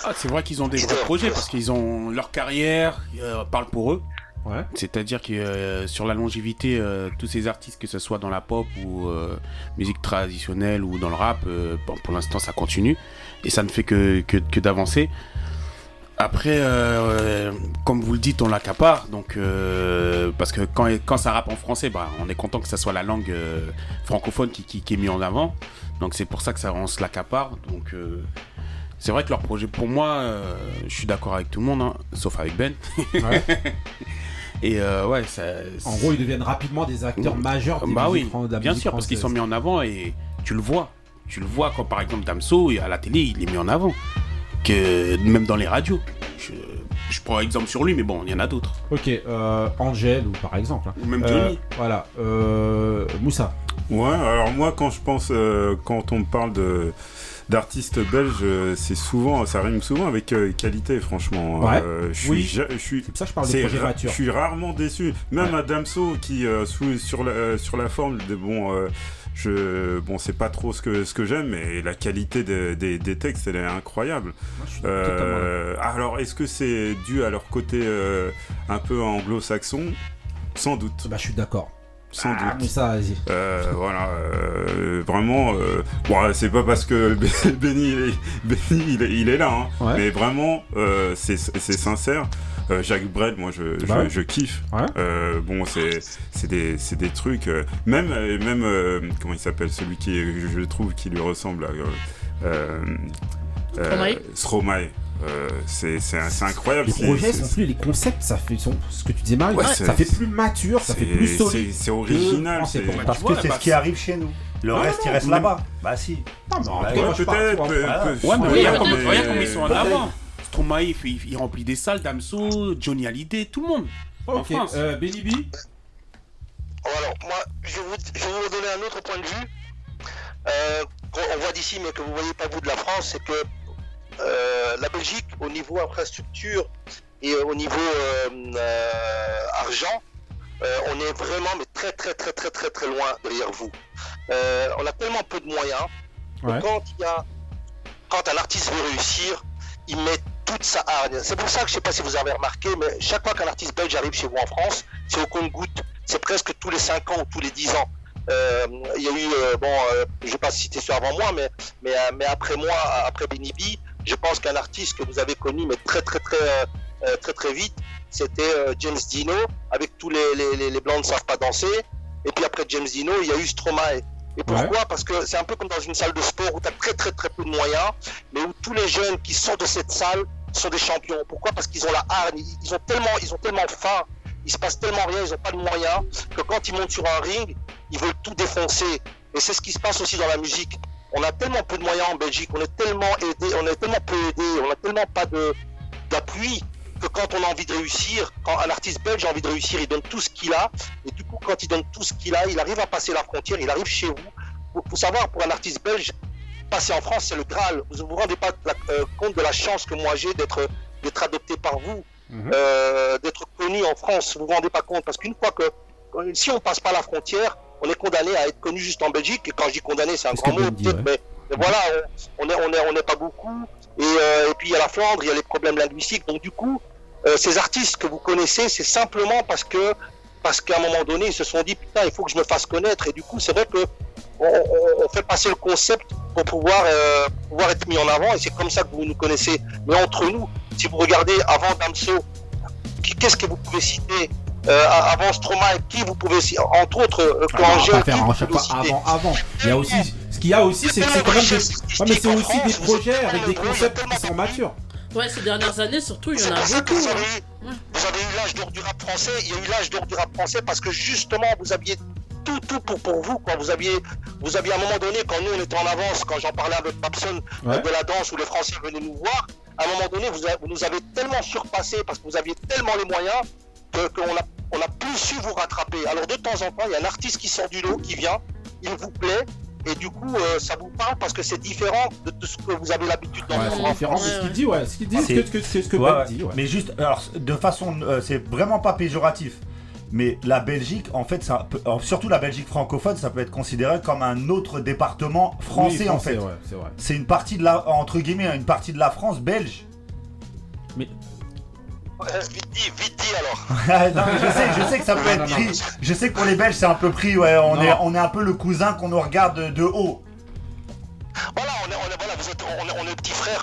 Ah, c'est vrai qu'ils ont des vrais projets parce qu'ils ont leur carrière euh, parle pour eux. Ouais. C'est-à-dire que euh, sur la longévité, euh, tous ces artistes, que ce soit dans la pop ou euh, musique traditionnelle ou dans le rap, euh, bon, pour l'instant ça continue et ça ne fait que, que, que d'avancer. Après, euh, comme vous le dites, on l'accapare. Donc, euh, parce que quand, quand ça rappe en français, bah, on est content que ça soit la langue euh, francophone qui, qui, qui est mise en avant. Donc, c'est pour ça que ça, on se l'accapare. Donc, euh, c'est vrai que leur projet, pour moi, euh, je suis d'accord avec tout le monde, hein, sauf avec Ben. Ouais. [LAUGHS] Et euh, ouais, ça. En gros, ils deviennent rapidement des acteurs majeurs des Bah oui, de la bien sûr, parce qu'ils sont mis en avant et tu le vois. Tu le vois quand par exemple Damso, à la télé, il est mis en avant. Que même dans les radios. Je, je prends exemple sur lui, mais bon, il y en a d'autres. Ok, euh, Angel ou par exemple. hein. Ou même Euh, Johnny. voilà. Euh, Moussa. Ouais, alors moi quand je pense, euh, quand on me parle de d'artistes belges, euh, c'est souvent, ça rime souvent avec euh, qualité, franchement. Ouais. Euh, je suis, Oui. je suis, C'est pour ça que je parle de. Je suis rarement déçu. Même à Damso qui euh, sous- sur la euh, sur la forme de bon. Je, bon, c'est pas trop ce que, ce que j'aime, mais la qualité de- des, des textes, elle est incroyable. Euh, alors, est-ce que c'est dû à leur côté euh, un peu anglo-saxon? Sans doute. Bah, je suis d'accord. Sans Ah, doute. Moussa, vas-y. Euh, voilà, euh, vraiment. euh, bon, c'est pas parce que [LAUGHS] Benny, il est, Benny, il est, il est là, hein, Ouais. mais vraiment, c'est c'est sincère. Euh, Jacques Brel, moi, je, je, Bah ouais. je kiffe. Euh, bon, c'est c'est des, c'est des trucs. euh, même, euh, même euh, comment il s'appelle celui qui, est- je trouve, qui lui ressemble. là, euh, euh, Stromae Stromae. Euh, c'est incroyable. Les projets sont plus, les concepts, ça fait, sont, ce que tu disais Marie, Ouais, ça fait plus mature, ça fait c'est- plus solide. c'est- original, c'est-. Parce que c'est ce qui arrive chez nous. Le Non, reste, non, il reste là-bas. Bah si. Non, mais en Bah, tout cas, ouais, je peut-être, peut- Ouais, mais Ouais, regarde, mais- comme, regarde comme ils sont en avant. Stromae, il, fait- il- il remplit des salles, Damso, Johnny Hallyday, tout le monde. En Ok, euh, Benny B Alors, moi, je vais, vous, je vais vous donner un autre point de vue. Euh, qu'on- on voit d'ici, mais que vous voyez pas vous de la France, c'est que euh, la Belgique, au niveau infrastructure et au niveau euh, euh, argent, euh, on est vraiment mais très très très très très très loin derrière vous. Euh, on a tellement peu de moyens que quand il y a quand un artiste veut réussir, il met toute sa hargne. C'est pour ça que je sais pas si vous avez remarqué, mais chaque fois qu'un artiste belge arrive chez vous en France, c'est au compte-goutte. C'est presque tous les 5 ans ou tous les 10 ans. Euh, Il y a eu, euh, bon, euh, je vais pas citer ceux avant moi, mais, mais, mais après moi, après Benny B, je pense qu'un artiste que vous avez connu, mais très très très très très vite, c'était James Dino, avec tous les, les, les, les blancs ne savent pas danser. Et puis après James Dino, il y a eu Stromae. Et pourquoi? Parce que c'est un peu comme dans une salle de sport où tu as très très très peu de moyens, mais où tous les jeunes qui sortent de cette salle sont des champions. Pourquoi? Parce qu'ils ont la hargne, ils ont tellement, ils ont tellement faim, il se passe tellement rien, ils n'ont pas de moyens, que quand ils montent sur un ring, ils veulent tout défoncer. Et c'est ce qui se passe aussi dans la musique. On a tellement peu de moyens en Belgique, on est tellement aidé, on est tellement peu aidé, on a tellement pas d'appui que quand on a envie de réussir, quand un artiste belge a envie de réussir, il donne tout ce qu'il a. Et du coup, quand il donne tout ce qu'il a, il arrive à passer la frontière, il arrive chez vous. Faut, faut savoir, pour un artiste belge, passer en France, c'est le Graal. Vous ne vous rendez pas la- euh, compte de la chance que moi j'ai d'être d'être adopté par vous, euh, d'être connu en France. Vous vous rendez pas compte parce qu'une fois que si on passe pas la frontière, on est condamné à être connu juste en Belgique. Et quand je dis condamné, c'est un grand mot, dit, peut-être, ouais. mais, mais voilà, on, on est on est on n'est pas beaucoup. Et, euh, et puis il y a la Flandre, il y a les problèmes linguistiques. Donc du coup, euh, ces artistes que vous connaissez, c'est simplement parce que parce qu'à un moment donné, ils se sont dit putain, il faut que je me fasse connaître. Et du coup, c'est vrai que on, on- on fait passer le concept pour pouvoir euh, pouvoir être mis en avant. Et c'est comme ça que vous nous connaissez. Mais entre nous, si vous regardez avant Damso, qui- qu'est-ce que vous pouvez citer euh, avant Stromae, qui vous pouvez citer Entre autres, Ah, qui faire vous pouvez citer avant, avant. Il y a aussi, ce qu'il y a aussi, c'est que c'est quand même des, ouais, mais c'est aussi des projets avec des concepts qui sont matures. Ouais, ces dernières années, surtout, il y en a beaucoup. vous avez, hein. eu, vous avez eu l'âge d'or du rap français. Il y a eu l'âge d'or du rap français parce que justement, vous aviez tout, tout pour, pour vous. Quoi. Vous, aviez, vous aviez à un moment donné, quand nous on était en avance, quand j'en parlais avec Babson euh, Ouais. de la danse où les Français venaient nous voir, à un moment donné, vous, a- vous nous avez tellement surpassé parce que vous aviez tellement les moyens que- qu'on a, on a plus su vous rattraper. Alors de temps en temps, il y a un artiste qui sort du lot, qui vient, il vous plaît. Et du coup, euh, ça vous parle parce que c'est différent de, de ce que vous avez l'habitude Ouais, d'entendre. c'est en différent France. ce qu'il dit, ouais. Ce qu'il dit, Ah, c'est ce que, ce que, ce que Ouais, ouais. dit, ouais. Mais juste, alors, de façon, euh, c'est vraiment pas péjoratif. Mais la Belgique, en fait, ça peut- surtout la Belgique francophone, ça peut être considéré comme un autre département français, Oui, en fait. ouais, c'est vrai. C'est une partie de la, entre guillemets, une partie de la France belge. Mais vite dit, vite dit alors. [LAUGHS] non, mais je sais, je sais que ça peut Non, être non, non. pris. Je sais que pour les Belges, c'est un peu pris. Ouais, on est, on est un peu le cousin qu'on nous regarde de, de haut. On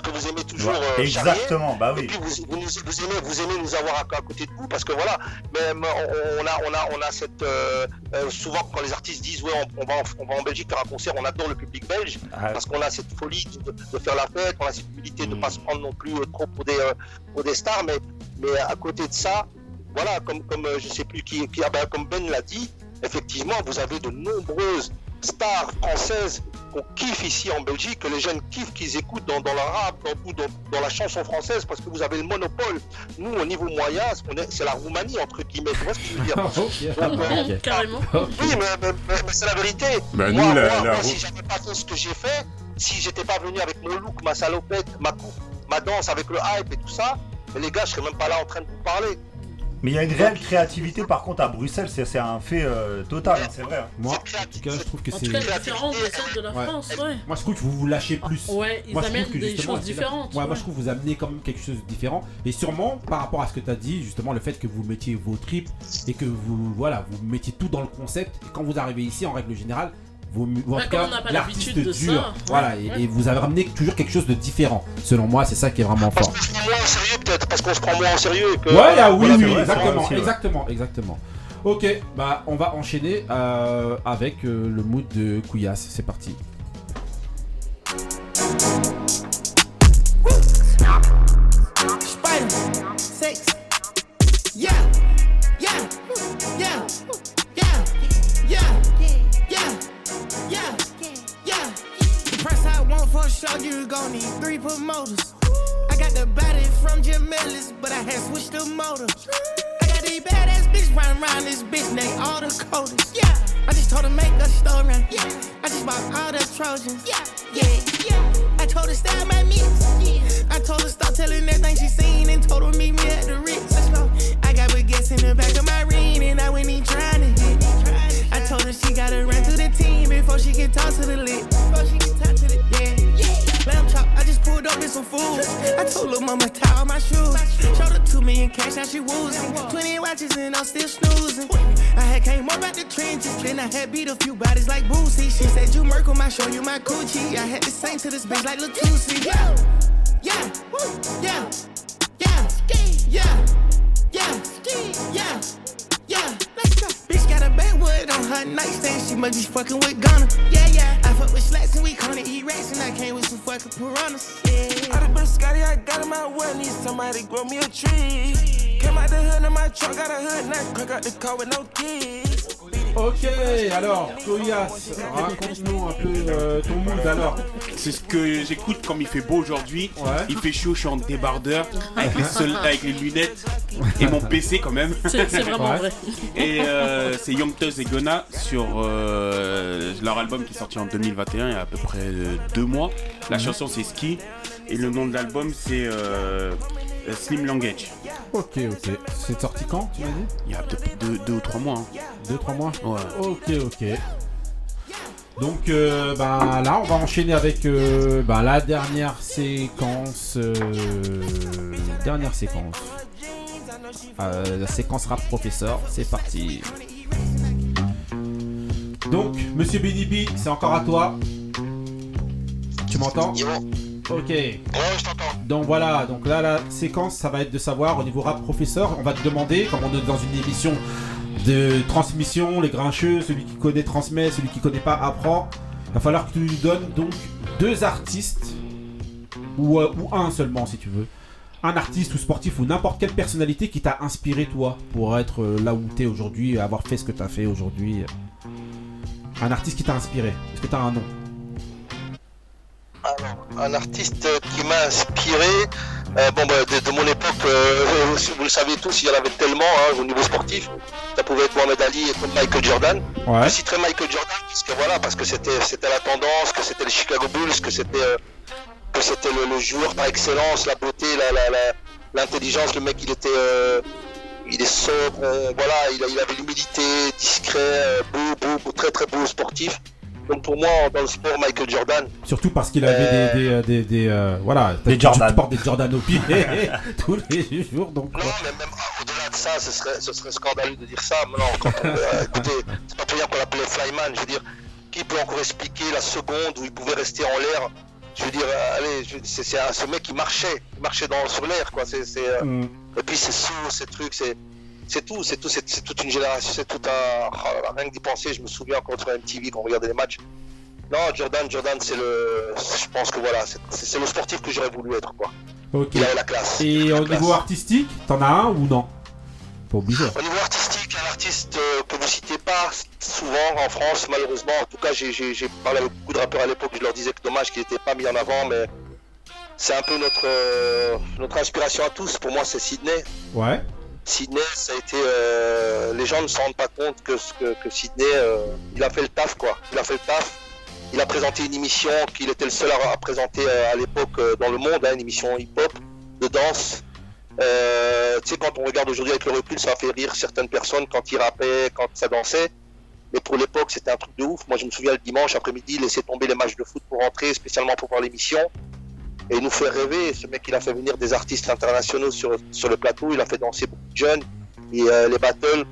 que vous aimez toujours. Ouais, euh, exactement, charrier. bah oui. Et puis vous, vous, aimez, vous aimez nous avoir à, à côté de vous parce que voilà, même on, on a, on a, on a cette, euh, euh, souvent quand les artistes disent ouais, on, on va, en, on va en Belgique faire un concert, on adore le public belge Ah. parce qu'on a cette folie de, de faire la fête, on a cette humilité de ne Mm. pas se prendre non plus trop pour des, pour des stars, mais, mais à côté de ça, voilà, comme, comme je sais plus qui, qui ah ben, comme Ben l'a dit, effectivement, vous avez de nombreuses stars françaises qu'on kiffe ici en Belgique, que les jeunes kiffent, qu'ils écoutent dans, rap, dans, dans, dans la chanson française, parce que vous avez le monopole. Nous, au niveau moyen, c'est la Roumanie, entre guillemets. Tu vois ce que je veux dire [LAUGHS] Donc, euh. Carrément. Oui, mais, mais- mais- mais c'est la vérité. Bah, moi, nous, la- moi, la moi, Rou- si j'avais pas fait ce que j'ai fait, si j'étais pas venu avec mon look, ma salopette, ma coupe, ma danse, avec le hype et tout ça, mais les gars, je serais même pas là en train de vous parler. Mais il y a une réelle créativité, par contre, à Bruxelles, c'est c'est un fait euh, total, hein, c'est vrai. hein. Moi, en tout cas, je trouve que En c'est. différent de celle de la Ouais. France, ouais. Moi, je trouve que vous vous lâchez plus. Ouais, ils Moi, je trouve amènent que des choses différentes, Ouais, moi, je trouve que vous amenez quand même quelque chose de différent. Et sûrement, par rapport à ce que tu as dit, justement, le fait que vous mettiez vos tripes et que vous, voilà, vous mettiez tout dans le concept. Et quand vous arrivez ici, en règle générale, vous, ou en Ouais, tout cas, l'artiste dure. ça, ouais, voilà, et, ouais. et vous avez ramené toujours quelque chose de différent. Selon moi, c'est ça qui est vraiment fort. On se prend moins en sérieux, peut-être, parce qu'on se prend moins en sérieux. et Que, Ouais, ah, oui, voilà, oui, vrai, exactement, aussi, ouais. exactement, exactement. Ok, bah on va enchaîner euh, avec euh, le mood de Couillasse. C'est parti. Spider, sex. Yeah, yeah, yeah, for a you gon' need three promoters. I got the body from Jim Ellis, but I had switched the motor. I got these badass bitches running around this bitch, they all the coldest. Yeah. I just told her make a story. Yeah. I just bought all the Trojans. Yeah. Yeah. Yeah. I told her style my mix. Yeah. I told her stop telling everything she seen and told her meet me at the Ritz. I got baguettes in the back of my ring and I went in trying to hit. I told her she gotta run to the team before she can talk to the lit. Before she can talk to the yeah. yeah. Lamb chop, I just pulled up with some food. I told her mama tie all my shoes. Showed her two million cash, now she woozing. 20 watches and I'm still snoozing. I had came up out the trenches, then I had beat a few bodies like Boosie. She said you Merkle, I show you my coochie. I had to sing to this bitch like Latusi. Yeah, yeah, woo, yeah, yeah, yeah, yeah, yeah, yeah. Got a backwood on her nightstand. She must be fucking with Ghana. Yeah, yeah. I fuck with slats and we call it E-Rex and I came with some fucking piranhas. Yeah. All the biscotti I got in my well, need somebody grow me a tree. Came out the hood in my truck, got a hood, now crack out the car with no keys. Ok, alors, Toyas, raconte-nous un peu euh, ton mood alors. C'est ce que j'écoute quand il fait beau aujourd'hui. Il fait chaud, je suis en débardeur avec les, sol- avec les lunettes et mon PC quand même. C'est- c'est vraiment Ouais. vrai. Et euh, c'est Young Thug et Gunna sur euh, leur album qui est sorti en 2021 il y a à peu près deux mois. La Mhm. chanson c'est Ski et le nom de l'album c'est euh, Slim Language. Ok, ok. C'est sorti quand, tu m'as dit Il y a peut-être deux, deux ou trois mois. hein. Deux, trois mois Ouais. Ok, ok. Donc euh, bah, là, on va enchaîner avec euh, bah, la dernière séquence. euh, dernière séquence. Euh, la séquence rap professeur. C'est parti. Donc, monsieur Binibi, c'est encore à toi. Tu m'entends Ok. Donc voilà, donc là la séquence ça va être de savoir au niveau rap professeur, on va te demander, comme on est dans une émission de transmission, les grincheux, celui qui connaît transmet, celui qui connaît pas apprend. Il va falloir que tu nous donnes donc deux artistes, ou, euh, un seulement si tu veux. Un artiste ou sportif ou n'importe quelle personnalité qui t'a inspiré toi pour être euh, là où t'es aujourd'hui, avoir fait ce que t'as fait aujourd'hui. Un artiste qui t'a inspiré. Est-ce que t'as un nom? Un artiste qui m'a inspiré. euh, bon, bah, de, de mon époque, euh, vous le savez tous, il y en avait tellement hein, au niveau sportif. Ça pouvait être Mohamed Ali et Michael Jordan. Ouais. Je citerai Michael Jordan parce que voilà, parce que c'était c'était la tendance, que c'était les Chicago Bulls, que c'était euh, que c'était le, le joueur par excellence, la beauté, la- la- la- l'intelligence. le mec, il était il est sobre, voilà, il, avait l'humilité, discret, beau, beau, beau, très très beau sportif. Donc pour moi, dans le sport, Michael Jordan. Surtout parce qu'il avait Euh, des, des, des, des, euh, voilà, Des tu- Jordan. Tu portes des Jordan au pied [LAUGHS] [LAUGHS] tous les jours, donc. Non, mais même ah, au-delà de ça, ce serait, ce serait scandaleux de dire ça. Mais non, quand on, euh, [LAUGHS] écoutez, c'est pas pour rien qu'on l'appelait Flyman. Je veux dire, qui peut encore expliquer la seconde où il pouvait rester en l'air? Je veux dire, euh, allez, c'est c'est un- ce mec qui marchait, il marchait dans, sur l'air, quoi. C'est, c'est, euh, Mm. Et puis ces sauts, ces trucs, c'est. C'est tout, c'est tout, c'est toute une génération, c'est tout un. rien que d'y penser, je me souviens encore sur MTV quand on regardait les matchs. Non, Jordan, Jordan, c'est le. Je pense que voilà, c'est le sportif que j'aurais voulu être, quoi. Ok. Il avait la classe. Et au niveau artistique, t'en as un ou non? Pas obligé. Au niveau artistique, un artiste euh, que vous citez pas souvent en France, malheureusement. En tout cas, j'ai- parlé avec beaucoup de rappeurs à l'époque, je leur disais que dommage qu'il n'était pas mis en avant, mais c'est un peu notre, euh, notre inspiration à tous. Pour moi, c'est Sydney. Ouais. Sydney, ça a été. euh, les gens ne se rendent pas compte que, Sydney, euh, il a fait le taf, quoi. Il a fait le taf. Il a présenté une émission qu'il était le seul à, présenter euh, à l'époque dans le monde, hein, une émission hip-hop, de danse. Tu sais, quand on regarde aujourd'hui avec le recul, ça fait rire certaines personnes quand il rappait, quand ça dansait. Mais pour l'époque, c'était un truc de ouf. Moi, je me souviens le dimanche après-midi, laisser tomber les matchs de foot pour rentrer, spécialement pour voir l'émission. Et il nous fait rêver. Ce mec, il a fait venir des artistes internationaux sur, sur le plateau. Il a fait danser beaucoup de jeunes. Et euh, les battles.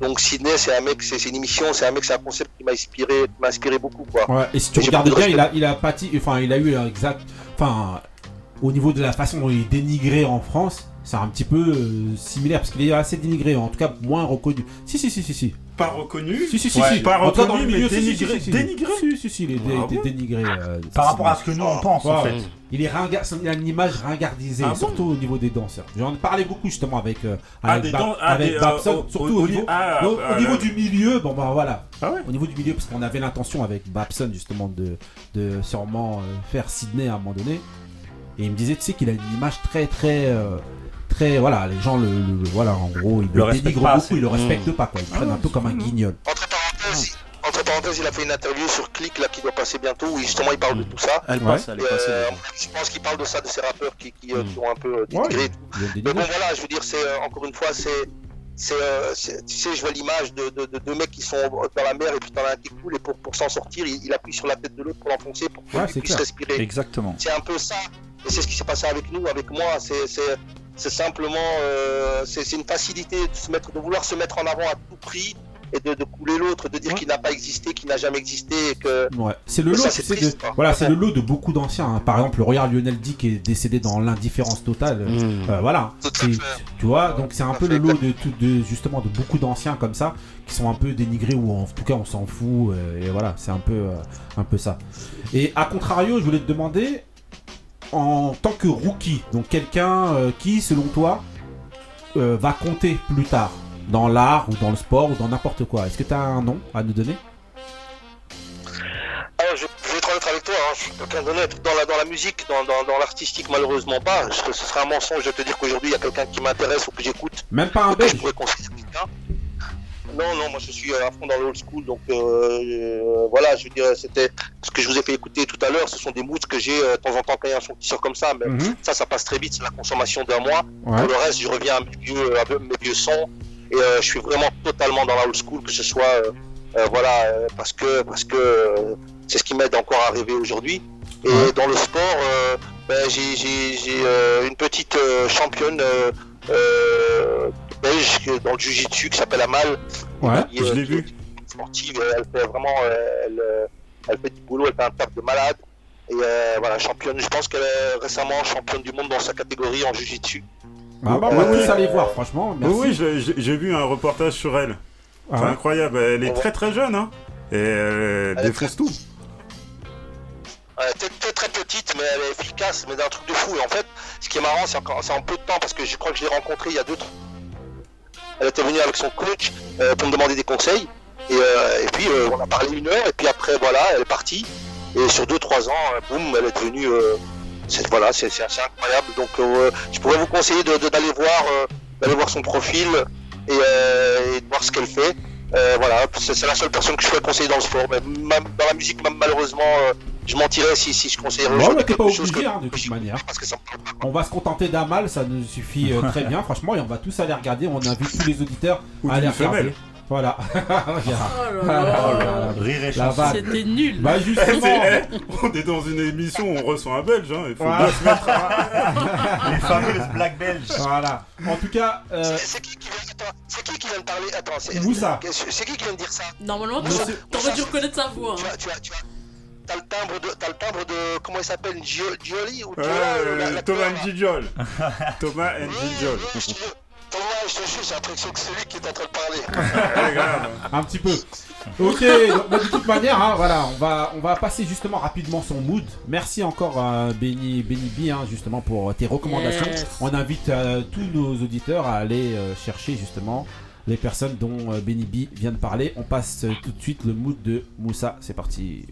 Donc, Sydney, c'est un mec, c'est une émission, c'est un mec, c'est un concept qui m'a inspiré, m'a inspiré beaucoup, quoi. Ouais, et si tu regardes bien, il a, il a pâti, enfin, il a eu un exact, enfin, au niveau de la façon dont il est dénigré en France, c'est un petit peu euh, similaire parce qu'il est assez dénigré, en tout cas moins reconnu. Si, si, si, si, si. Pas reconnu Si, si, si, Ouais, si. Pas reconnu, mais si, si, dénigré. si, si, si. Dénigré Si, si, si, il est dé- Ah dé- bon dénigré. euh, Par rapport à ce que nous, on pense, en fait. Il est ringa- il a une image ringardisée, Ah bon surtout au niveau des danseurs. J'en parlais beaucoup justement avec, euh, Ah, avec, des Ba- dan- ah, avec des, Babson, surtout au- au, au niveau, ni- ah, au- au ah, niveau du milieu. Bon, bah voilà. Au niveau du milieu, parce qu'on avait l'intention avec Babson justement de, de sûrement euh, faire Sydney à un moment donné. Et il me disait, tu sais, qu'il a une image très, très, euh, très voilà, les gens le, le- voilà, en gros, ils Le dénigrent pas beaucoup, ils le Mmh. respectent pas quoi, ils le prennent un peu comme un guignol. Entre parenthèses, entre parenthèses, il a fait une interview sur Click là qui doit passer bientôt où justement il parle de tout ça. Elle passe, elle est passée, euh, je pense qu'il parle de ça, de ces rappeurs qui, qui, euh, qui ont un peu euh, dénigré. des Mais bon voilà, je veux dire, c'est euh, encore une fois, c'est c'est, euh, tu sais, je vois l'image de, de, de deux mecs qui sont dans la mer et puis un qui coule et pour, pour s'en sortir, il, il appuie sur la tête de l'autre pour l'enfoncer pour Ouais, qu'il c'est puisse clair. respirer. Exactement. C'est un peu ça. Et c'est ce qui s'est passé avec nous, avec moi. C'est, c'est, c'est simplement, euh, c'est, une facilité de, se mettre, de vouloir se mettre en avant à tout prix et de, de couler l'autre, de dire qu'il n'a pas existé, qu'il n'a jamais existé et que. Ouais, c'est le lot, c'est de, quoi. voilà, c'est le lot de beaucoup d'anciens. hein. Par exemple, regarde Lionel D qui est décédé dans l'indifférence totale. Mmh. Euh, voilà, C'est- tu vois, donc c'est un peu le lot de, tout- de justement de beaucoup d'anciens comme ça qui sont un peu dénigrés ou en tout cas on s'en fout. euh, et voilà, c'est un peu, euh, un peu ça. Et à contrario, je voulais te demander en tant que rookie, donc quelqu'un euh, qui, selon toi, euh, va compter plus tard dans l'art ou dans le sport ou dans n'importe quoi. Est-ce que tu as un nom à nous donner? Alors, je, je vais être honnête avec toi, hein, je suis quelqu'un d'honnête. Dans la, dans la musique, dans, dans, dans l'artistique, malheureusement pas. Je- ce serait un mensonge de te dire qu'aujourd'hui il y a quelqu'un qui m'intéresse ou que j'écoute. Même pas un je belge pourrais considérer quelqu'un. Non, non, moi je suis à fond dans le old school, donc euh, euh, voilà, je veux dire, c'était ce que je vous ai fait écouter tout à l'heure, ce sont des moods que j'ai euh, de temps en temps quand il y a un son qui sort comme ça, mais Mhm. ça, ça passe très vite, c'est la consommation d'un mois. Ouais. Pour le reste, je reviens à mes vieux, à mes vieux sons, et euh, je suis vraiment totalement dans la old school, que ce soit, voilà, parce que, parce que c'est ce qui m'aide encore à rêver aujourd'hui. Et dans le sport, ben, j'ai une petite championne euh, belge que- dans le jiu-jitsu qui s'appelle Amal. Ouais, qui, euh, qui est Sportive, euh, elle fait vraiment, euh, elle, euh, elle fait du boulot, elle fait un taf de malade. Et euh, voilà, championne, je pense qu'elle est récemment championne du monde dans sa catégorie en jiu-jitsu. Ah bah, on va tous aller voir, franchement. Merci. Oui, oui, j'ai- vu un reportage sur elle. Ah c'est ouais incroyable. Elle est très très jeune, hein. Et elle défonce tout. Elle est très, petite, mais elle est efficace, mais d'un truc de fou. Et en fait, ce qui est marrant, c'est en peu de temps, parce que je crois que je l'ai rencontrée il y a deux, trois. Elle était venue avec son coach euh, pour me demander des conseils. Et, euh, et puis, euh, on a parlé une heure, et puis après, voilà, elle est partie. Et sur deux, trois ans, boum, elle est devenue. c'est- voilà, c'est assez incroyable. Donc, je pourrais vous conseiller d'aller voir, voir son profil et, de voir ce qu'elle fait. Voilà, c'est la seule personne que je pourrais conseiller dans le sport. Dans la musique, malheureusement, je mentirais si, si je Bon, gens mais t'es pas obligé que- hein, de toute manière. parce que ça me parle pas. On va se contenter d'un mal, ça nous suffit euh, très bien, franchement, et on va tous aller regarder. On invite tous les auditeurs Ou à aller d'une regarder. femelle. Voilà. [LAUGHS] [LAUGHS] Oh là là. Rire et La chanson. vanne. C'était nul. Bah Eh, justement. c'est- eh, on est dans une émission, on reçoit un belge, hein. Il faut Voilà. bien se mettre. [LAUGHS] Les fameuses black belges. Voilà. En tout cas, euh, C'est qui qui vient, attends, c'est qui qui vient de parler? Attends, c'est Moussa. C'est qui qui vient de dire ça? Normalement, Monsieur- t'aurais- dû reconnaître sa voix. Tu hein. as, tu as, tu as, t'as le timbre de, t'as le timbre de, comment il s'appelle, Gio- Gioli ou Thomas Njijol. [LAUGHS] Thomas jure. Thomas, je te jure, j'ai l'impression que c'est lui qui est en train de parler. [LAUGHS] Grave. un petit peu. Ok, donc, de toute manière, hein, voilà, on va, on va passer justement rapidement son mood. Merci encore à Benny, Benny B, hein, justement, pour tes recommandations. Yes. On invite euh, tous nos auditeurs à aller euh, chercher justement les personnes dont euh, Benny B vient de parler. On passe euh, tout de suite le mood de Moussa. C'est parti.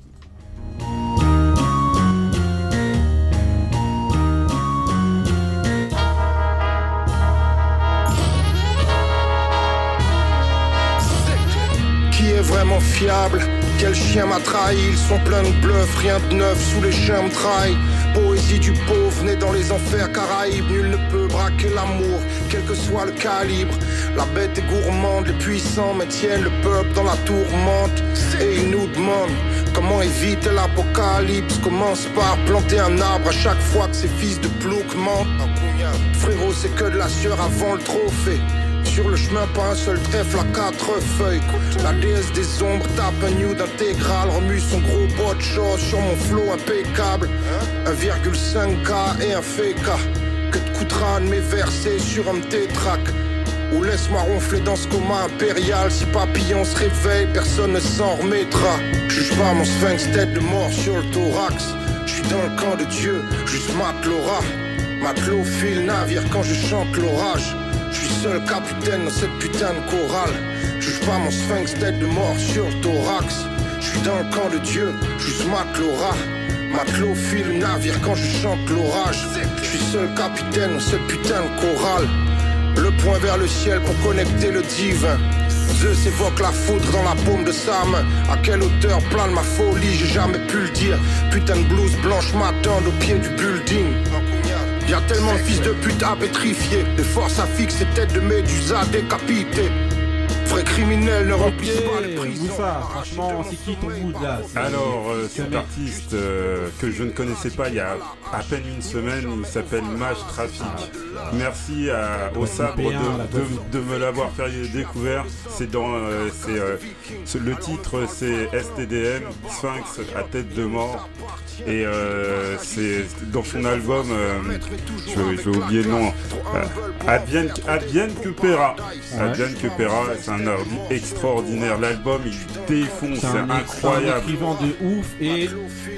Qui est vraiment fiable? Quel chien m'a trahi? Ils sont pleins de bluffs, rien de neuf sous les chiens me trahissent Poésie du pauvre, né dans les enfers caraïbes. Nul ne peut braquer l'amour, quel que soit le calibre. La bête est gourmande, les puissants maintiennent le peuple dans la tourmente. Et ils nous demandent comment éviter l'apocalypse. Commence par planter un arbre à chaque fois que ces fils de plouc mentent. Frérot c'est que de la sueur avant le trophée sur le chemin, pas un seul trèfle à quatre feuilles. La déesse des ombres tape un nude intégral, remue son gros bot de sur mon flow impeccable. 1,5K et un FK. Que te coûtera de mes sur un tétrac Ou laisse-moi ronfler dans ce coma impérial. Si papillon se réveille, personne ne s'en remettra. Juge pas mon sphinx tête de mort sur le thorax. Je dans le camp de Dieu, juste Matlora. Matelot file navire quand je chante l'orage. Je suis seul capitaine dans cette putain de chorale. Juge pas mon sphinx tête de mort sur le thorax. Je suis dans le camp de Dieu, juste Matlora. Matelot file navire quand je chante l'orage. Je suis seul capitaine, ce putain de chorale. Le point vers le ciel pour connecter le divin. Zeus évoque la foudre dans la paume de sa main. À quelle hauteur plane ma folie, j'ai jamais pu le dire. Putain de blouse blanche m'attendent au pied du building. Y a tellement de fils de pute à pétrifier. Les forces à fixer tête de méduse à décapiter. Vrai criminel ne remplissent pas les prisons. Moussa, franchement, c'est qui ton mood là C'est- Alors, euh, c'est un cet artiste euh, que je ne connaissais pas il y a à peine une semaine, il s'appelle Mage Traffic. Merci à, au sabre de, de- Guadeloupe. de me l'avoir fait découvert. C'est dans, euh, c'est, euh, le titre c'est STDM, Sphinx à tête de mort. Et euh, c'est dans son album, euh, je, je vais oublier le nom, Advienne, Advienne que Pera. Ouais. Advienne que Pera, c'est un ordi extraordinaire. L'album il défonce, C'est un, incroyable. c'est un écrivain de ouf et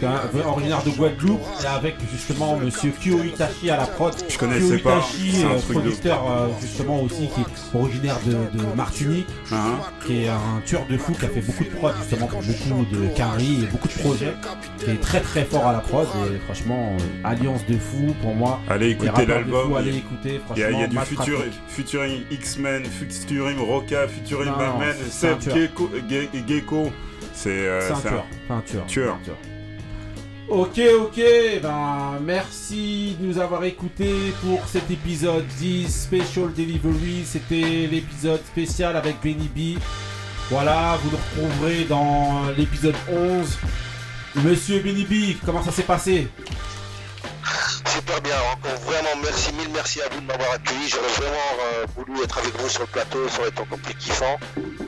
un- originaire de Guadeloupe avec justement Monsieur Kyo Itachi à la prod. Je connaissais pas, Itachi, un truc producteur euh, justement aussi qui est originaire de, de Martinique, Hein qui est un tueur de fou qui a fait beaucoup de prod justement pour beaucoup de carry et beaucoup de projets, qui est très très fort à la prod et franchement euh, alliance de fou pour moi. Allez écouter l'album. Allez écouter, Il y a, il y a franchement, du futur. Futuring X-Men, Futuring Roca, Futuring Non, Batman, c'est un Seb. Gecko. Ge- Gecko. C'est euh, C'est un tueur. C'est un tueur. tueur. C'est un tueur. Ok, ok, ben merci de nous avoir écoutés pour cet épisode 10 Special Delivery. C'était l'épisode spécial avec Benny B. Voilà, vous nous retrouverez dans l'épisode 11. Monsieur Benny B, comment ça s'est passé? Super bien, encore vraiment merci, mille merci à vous de m'avoir accueilli. J'aurais vraiment euh, voulu être avec vous sur le plateau, ça aurait été encore plus kiffant.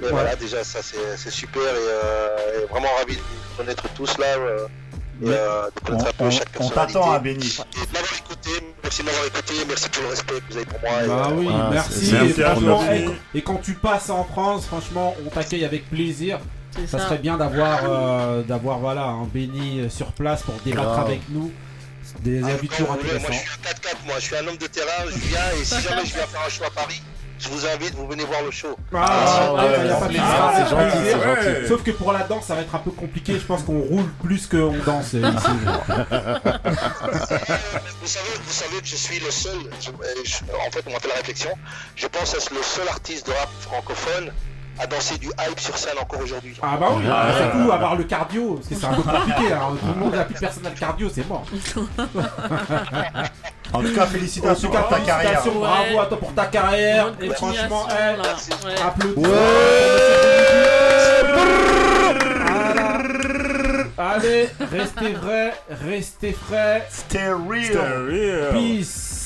Mais voilà, déjà ça c'est super et, euh, et vraiment ravi de vous connaître tous là. euh, et, euh, de connaître un peu On, chaque on t'attend à Béni. Et de m'avoir écouté, merci de m'avoir écouté, merci pour le respect que vous avez pour moi. et, Bah euh, oui, Ah, merci. Et, merci vous. et- et quand tu passes en France, franchement, on t'accueille avec plaisir. Ça ça. serait bien d'avoir euh, d'avoir voilà un béni sur place pour débattre avec nous des Ah, vous voulez, moi je suis un 4-4, moi je suis un homme de terrain, je viens et si jamais je viens faire un show à Paris, je vous invite, vous venez voir le show. Ah, ouais, ouais, ouais, ouais, c'est c'est gentil, c'est gentil. Sauf que pour la danse, ça va être un peu compliqué. Je pense qu'on roule plus qu'on danse. [LAUGHS] ici. Vous savez, vous savez que je suis le seul, je- euh, je- en fait on m'a fait la réflexion, je pense être le seul artiste de rap francophone à danser du hype sur scène encore aujourd'hui. Ah bah oui, Ah, c'est ouais. tout, avoir le cardio, parce que c'est un peu compliqué. hein. Tout le monde n'a plus personne n'a le cardio, c'est mort. En tout cas, félicitations pour ta carrière. félicitations, bravo à toi pour ta carrière. Et franchement, continuation, eh. Ouais. applaudissements. Allez, restez vrais, restez frais. Stay real. C'était real. Peace.